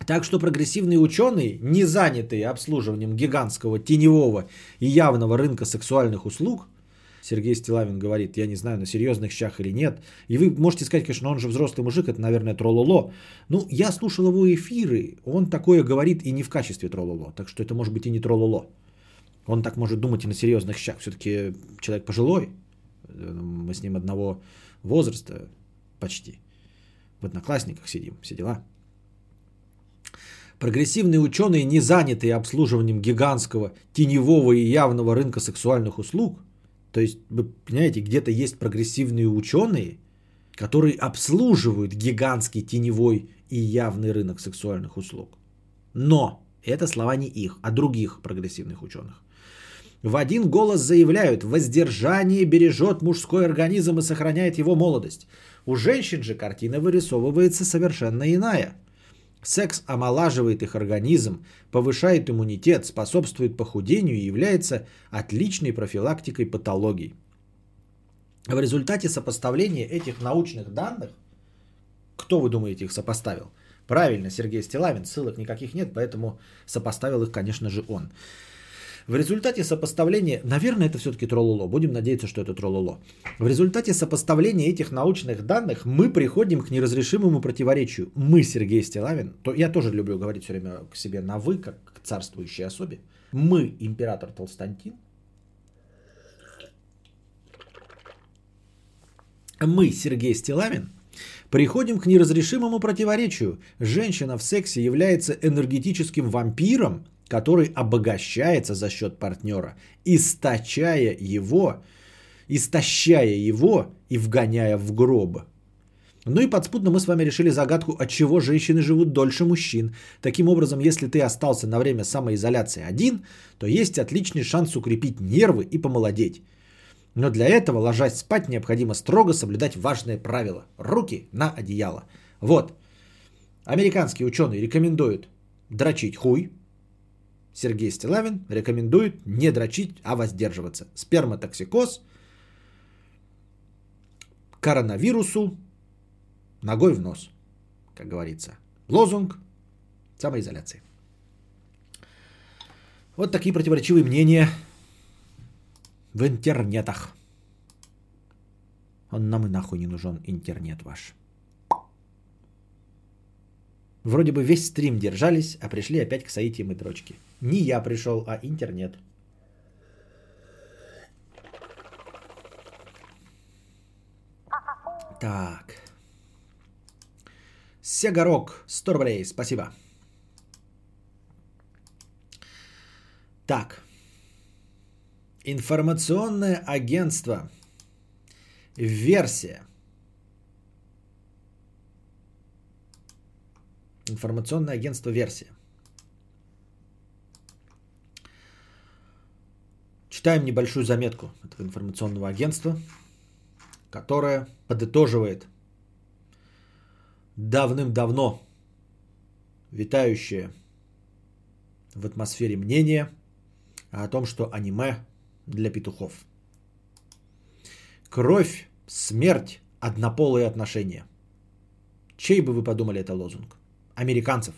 Так что прогрессивные ученые, не занятые обслуживанием гигантского теневого и явного рынка сексуальных услуг, Сергей Стилавин говорит, я не знаю, на серьезных щах или нет. И вы можете сказать, конечно, он же взрослый мужик, это, наверное, трололо. Ну, я слушал его эфиры, он такое говорит и не в качестве трололо. Так что это может быть и не трололо. Он так может думать и на серьезных щах. Все-таки человек пожилой. Мы с ним одного возраста почти. В одноклассниках сидим, все дела. Прогрессивные ученые, не занятые обслуживанием гигантского теневого и явного рынка сексуальных услуг, то есть, вы понимаете, где-то есть прогрессивные ученые, которые обслуживают гигантский теневой и явный рынок сексуальных услуг. Но это слова не их, а других прогрессивных ученых. в один голос заявляют, воздержание бережет мужской организм и сохраняет его молодость. У женщин же картина вырисовывается совершенно иная. Секс омолаживает их организм, повышает иммунитет, способствует похудению и является отличной профилактикой патологий. В результате сопоставления этих научных данных, кто вы думаете их сопоставил? Правильно, Сергей Стилавин, ссылок никаких нет, поэтому сопоставил их, конечно же, он. В результате сопоставления, наверное, это все-таки троллоло, будем надеяться, что это троллоло. В результате сопоставления этих научных данных мы приходим к неразрешимому противоречию. Мы, Сергей Стилавин, то я тоже люблю говорить все время к себе на «вы», как к царствующей особе. Мы, император Толстантин, мы, Сергей Стилавин, приходим к неразрешимому противоречию. Женщина в сексе является энергетическим вампиром, который обогащается за счет партнера, источая его, истощая его и вгоняя в гроб. Ну и подспудно мы с вами решили загадку, от чего женщины живут дольше мужчин. Таким образом, если ты остался на время самоизоляции один, то есть отличный шанс укрепить нервы и помолодеть. Но для этого, ложась спать, необходимо строго соблюдать важное правило. Руки на одеяло. Вот. Американские ученые рекомендуют дрочить хуй. Сергей Стилавин рекомендует не дрочить, а воздерживаться. Сперматоксикоз, коронавирусу, ногой в нос, как говорится. Лозунг самоизоляции. Вот такие противоречивые мнения в интернетах. Он нам и нахуй не нужен, интернет ваш. Вроде бы весь стрим держались, а пришли опять к соитиям и дрочке. Не я пришел, а интернет. Так. Сегорок, 100 рублей, спасибо. Так. Информационное агентство. Версия. Информационное агентство «Версия». Читаем небольшую заметку этого информационного агентства, которое подытоживает давным-давно витающее в атмосфере мнение о том, что аниме для петухов. Кровь, смерть, однополые отношения. Чей бы вы подумали это лозунг? Американцев,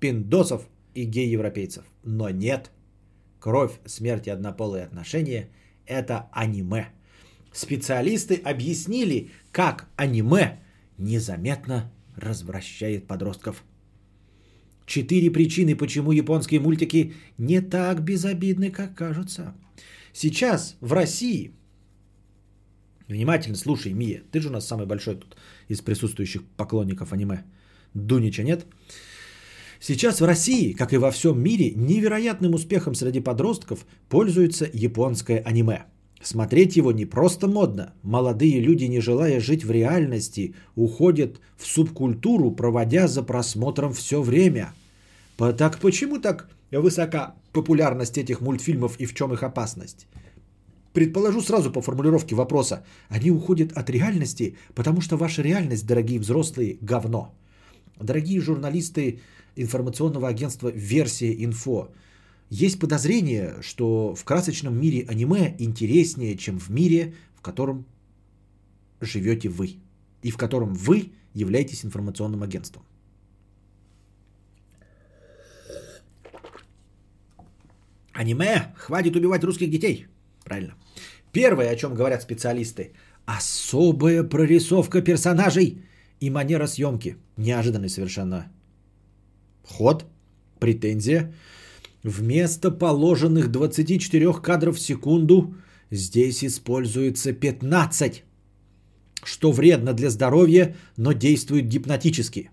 пиндосов и гей-европейцев. Но нет. Кровь, смерть и однополые отношения – это аниме. Специалисты объяснили, как аниме незаметно развращает подростков. Четыре причины, почему японские мультики не так безобидны, как кажутся. Сейчас в России, внимательно слушай, Мия, ты же у нас самый большой тут из присутствующих поклонников аниме. Дунича нет. Сейчас в России, как и во всем мире, невероятным успехом среди подростков пользуется японское аниме. Смотреть его не просто модно. Молодые люди, не желая жить в реальности, уходят в субкультуру, проводя за просмотром все время. Так почему так высока популярность этих мультфильмов и в чем их опасность? Предположу сразу по формулировке вопроса. Они уходят от реальности, потому что ваша реальность, дорогие взрослые, говно. Дорогие журналисты информационного агентства «Версия инфо», есть подозрение, что в красочном мире аниме интереснее, чем в мире, в котором живете вы. И в котором вы являетесь информационным агентством. Аниме хватит убивать русских детей. Правильно. Первое, о чем говорят специалисты, особая прорисовка персонажей и манера съемки. Неожиданный совершенно ход, претензия. Вместо положенных 24 кадров в секунду здесь используется 15, что вредно для здоровья, но действует гипнотически.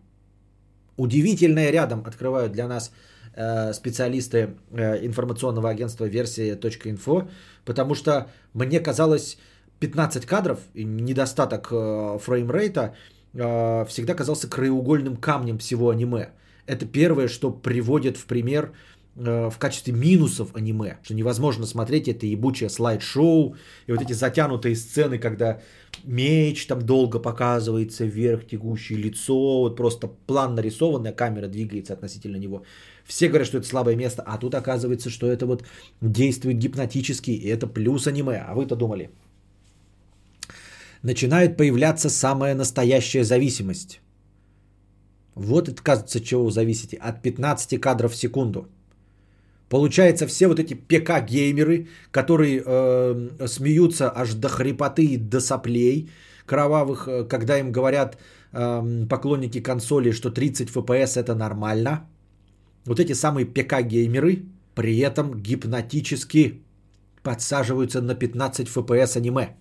Удивительное рядом открывают для нас э, специалисты э, информационного агентства версия.инфо, потому что мне казалось 15 кадров и недостаток э, фреймрейта всегда казался краеугольным камнем всего аниме. Это первое, что приводит в пример э, в качестве минусов аниме, что невозможно смотреть это ебучее слайд-шоу и вот эти затянутые сцены, когда меч там долго показывается, вверх тягущее лицо, вот просто план нарисованный, а камера двигается относительно него. Все говорят, что это слабое место, а тут оказывается, что это вот действует гипнотически, и это плюс аниме. А вы-то думали? Начинает появляться самая настоящая зависимость. Вот это, кажется, чего вы зависите. От 15 кадров в секунду. Получается, все вот эти ПК-геймеры, которые э, смеются аж до хрипоты и до соплей кровавых, э, когда им говорят э, поклонники консоли, что 30 FPS это нормально. Вот эти самые ПК-геймеры при этом гипнотически подсаживаются на 15 FPS аниме.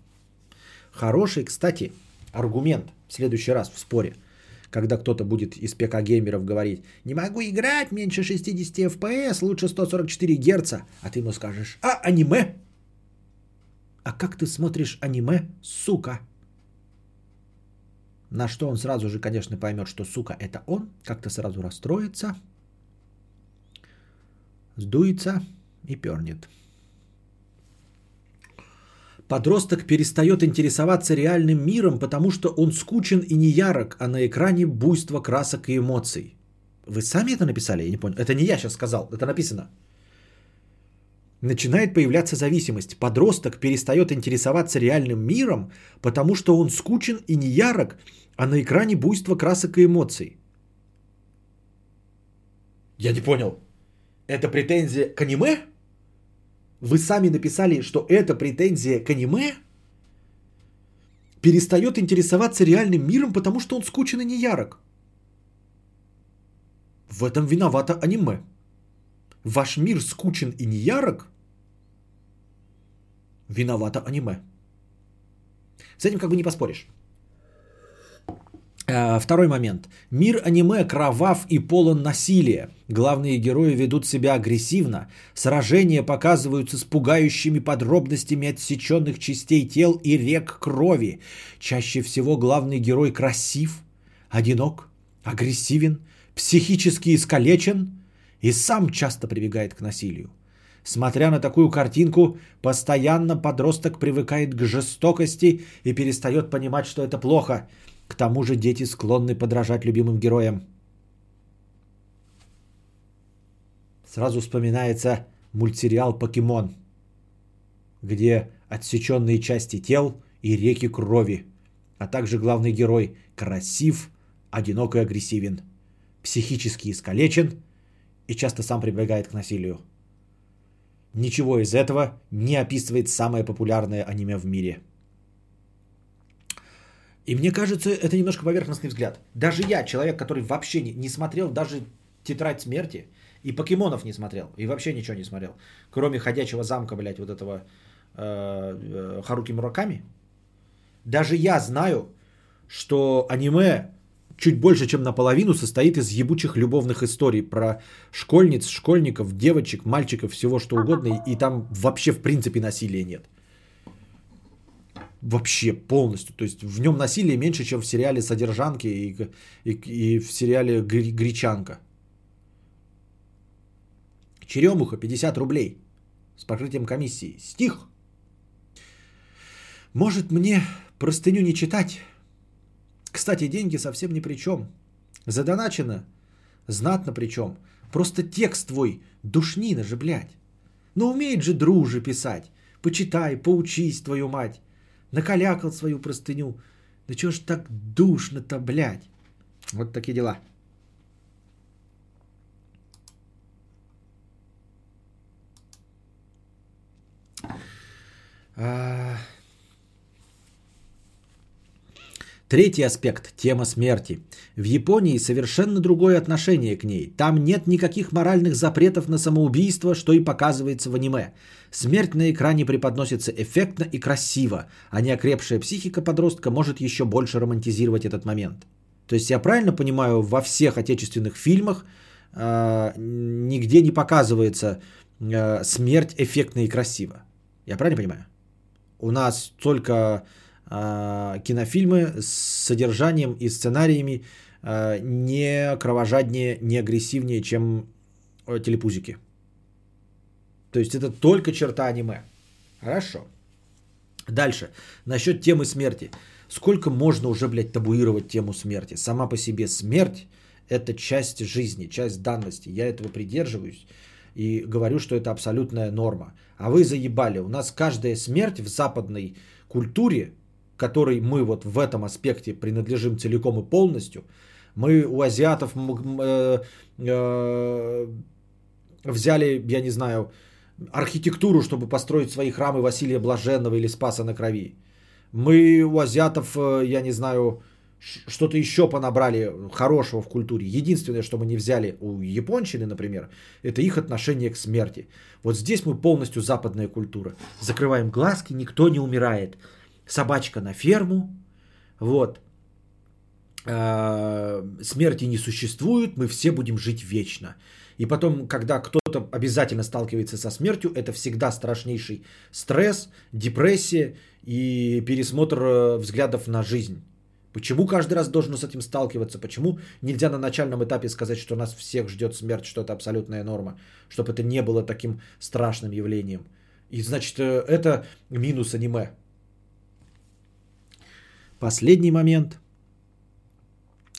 Хороший, кстати, аргумент в следующий раз в споре – когда кто-то будет из ПК-геймеров говорить, не могу играть меньше 60 FPS, лучше 144 Гц, а ты ему скажешь, а аниме? А как ты смотришь аниме, сука? На что он сразу же, конечно, поймет, что сука это он, как-то сразу расстроится, сдуется и пернет. Подросток перестает интересоваться реальным миром, потому что он скучен и неярок, а на экране буйство красок и эмоций. Вы сами это написали? Я не понял. Это не я сейчас сказал, это написано. Начинает появляться зависимость. Подросток перестает интересоваться реальным миром, потому что он скучен и неярок, а на экране буйство красок и эмоций. Я не понял. Это претензия к аниме? Вы сами написали, что это претензия к аниме? Перестает интересоваться реальным миром, потому что он скучен и неярок. В этом виновато аниме. Ваш мир скучен и неярок? Виновато аниме. С этим как бы не поспоришь. Э, второй момент. Мир аниме кровав и полон насилия. Главные герои ведут себя агрессивно. Сражения показываются с пугающими подробностями отсеченных частей тел и рек крови. Чаще всего главный герой красив, одинок, агрессивен, психически искалечен и сам часто прибегает к насилию. Смотря на такую картинку, постоянно подросток привыкает к жестокости и перестает понимать, что это плохо – к тому же дети склонны подражать любимым героям. Сразу вспоминается мультсериал «Покемон», где отсеченные части тел и реки крови, а также главный герой красив, одинок и агрессивен, психически искалечен и часто сам прибегает к насилию. Ничего из этого не описывает самое популярное аниме в мире – и мне кажется, это немножко поверхностный взгляд. Даже я, человек, который вообще не, не смотрел даже «Тетрадь смерти», и покемонов не смотрел, и вообще ничего не смотрел, кроме «Ходячего замка», блядь, вот этого э, э, Харуки Мураками. Даже я знаю, что аниме чуть больше, чем наполовину состоит из ебучих любовных историй про школьниц, школьников, девочек, мальчиков, всего что угодно, и, там вообще в принципе насилия нет. Вообще полностью. То есть в нем насилие меньше, чем в сериале «Содержанки» и, и, и в сериале «Гречанка». Черемуха 50 рублей с покрытием комиссии. Стих. Может мне простыню не читать? Кстати, деньги совсем ни при чем. Задоначено знатно причем. Просто текст твой душнина же, блядь. Но умеет же друже писать. Почитай, поучись, твою мать накалякал свою простыню. Да чего ж так душно-то, блядь? Вот такие дела. А... Третий аспект – тема смерти. В Японии совершенно другое отношение к ней. Там нет никаких моральных запретов на самоубийство, что и показывается в аниме. Смерть на экране преподносится эффектно и красиво, а неокрепшая психика подростка может еще больше романтизировать этот момент. То есть я правильно понимаю, во всех отечественных фильмах э, нигде не показывается э, смерть эффектно и красиво. Я правильно понимаю? У нас только кинофильмы с содержанием и сценариями а, не кровожаднее, не агрессивнее, чем э, телепузики. То есть это только черта аниме. Хорошо. Дальше. Насчет темы смерти. Сколько можно уже, блядь, табуировать тему смерти? Сама по себе смерть – это часть жизни, часть данности. Я этого придерживаюсь и говорю, что это абсолютная норма. А вы заебали. У нас каждая смерть в западной культуре, которой мы вот в этом аспекте принадлежим целиком и полностью, мы у азиатов э, э, взяли, я не знаю, архитектуру, чтобы построить свои храмы Василия Блаженного или Спаса на Крови. Мы у азиатов, э, я не знаю, что-то еще понабрали хорошего в культуре. Единственное, что мы не взяли у японщины, например, это их отношение к смерти. Вот здесь мы полностью западная культура. Закрываем глазки, никто не умирает. Собачка на ферму, вот. А, смерти не существует, мы все будем жить вечно. И потом, когда кто-то обязательно сталкивается со смертью, это всегда страшнейший стресс, депрессия и пересмотр э, взглядов на жизнь. Почему каждый раз должен с этим сталкиваться? Почему нельзя на начальном этапе сказать, что нас всех ждет смерть, что это абсолютная норма, чтобы это не было таким страшным явлением? И значит, э, это минус аниме. Последний момент.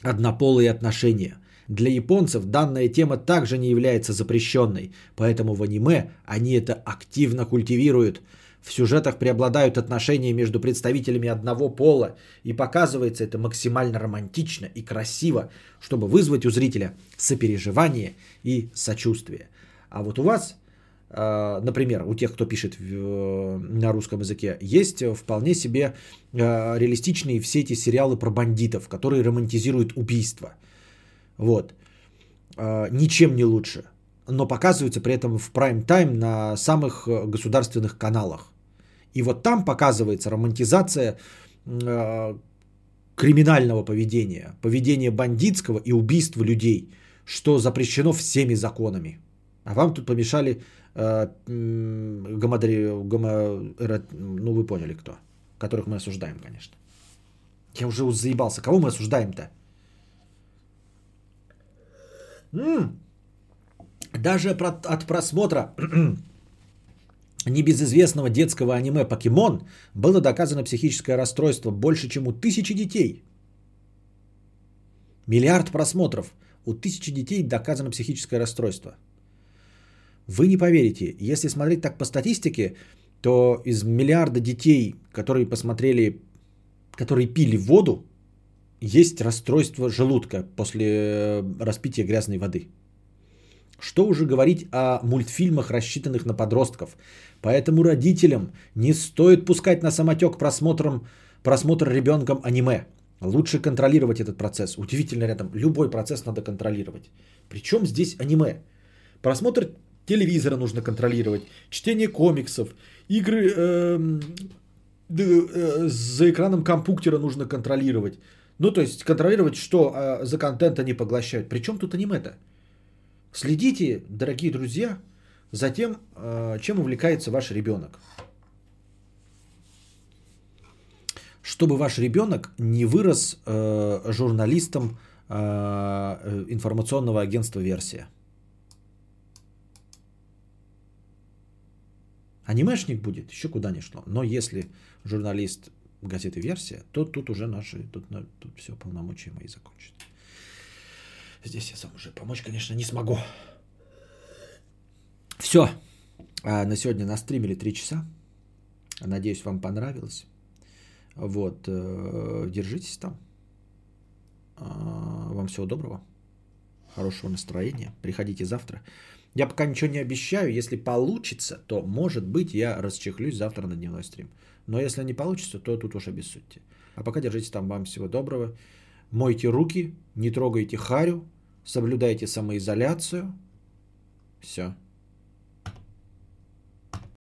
Однополые отношения. Для японцев данная тема также не является запрещенной, поэтому в аниме они это активно культивируют. В сюжетах преобладают отношения между представителями одного пола, и показывается это максимально романтично и красиво, чтобы вызвать у зрителя сопереживание и сочувствие. А вот у вас, например, у тех, кто пишет на русском языке, есть вполне себе э, реалистичные все эти сериалы про бандитов, которые романтизируют убийство – вот. А, ничем не лучше. Но показываются при этом в прайм-тайм на самых э, государственных каналах. И вот там показывается романтизация а, криминального поведения, поведения бандитского и убийства людей, что запрещено всеми законами. А вам тут помешали э, гомодри, гомо, ну вы поняли кто, которых мы осуждаем, конечно. Я уже заебался. Кого мы осуждаем-то? М-м. Даже от просмотра небезызвестного детского аниме «Покемон» было доказано психическое расстройство больше, чем у тысячи детей. Миллиард просмотров. У тысячи детей доказано психическое расстройство. Вы не поверите, если смотреть так по статистике, то из миллиарда детей, которые посмотрели, которые пили воду, есть расстройство желудка после э, распития грязной воды. Что уже говорить о мультфильмах, рассчитанных на подростков. Поэтому родителям не стоит пускать на самотек просмотром, просмотр ребенком аниме. Лучше контролировать этот процесс. Удивительно рядом. Любой процесс надо контролировать. Причем здесь аниме. Просмотр телевизора нужно контролировать. Чтение комиксов. Игры э, э, за экраном компьютера нужно контролировать. Ну, то есть контролировать, что э, за контент они поглощают. Причем тут аниме-то? Следите, дорогие друзья, за тем, э, чем увлекается ваш ребенок. Чтобы ваш ребенок не вырос э, журналистом э, информационного агентства «Версия». Анимешник будет, еще куда ни шло. Но если журналист газеты «Версия», то тут уже наши, тут, тут все полномочия мои закончены. Здесь я сам уже помочь, конечно, не смогу. Все. А на сегодня настримили 3 часа. Надеюсь, вам понравилось. Вот. Э, держитесь там. А, вам всего доброго. Хорошего настроения. Приходите завтра. Я пока ничего не обещаю. Если получится, то, может быть, я расчехлюсь завтра на дневной стрим. Но если не получится, то тут уж обессудьте. А пока держите там. Вам всего доброго. Мойте руки, не трогайте харю, соблюдайте самоизоляцию. Все.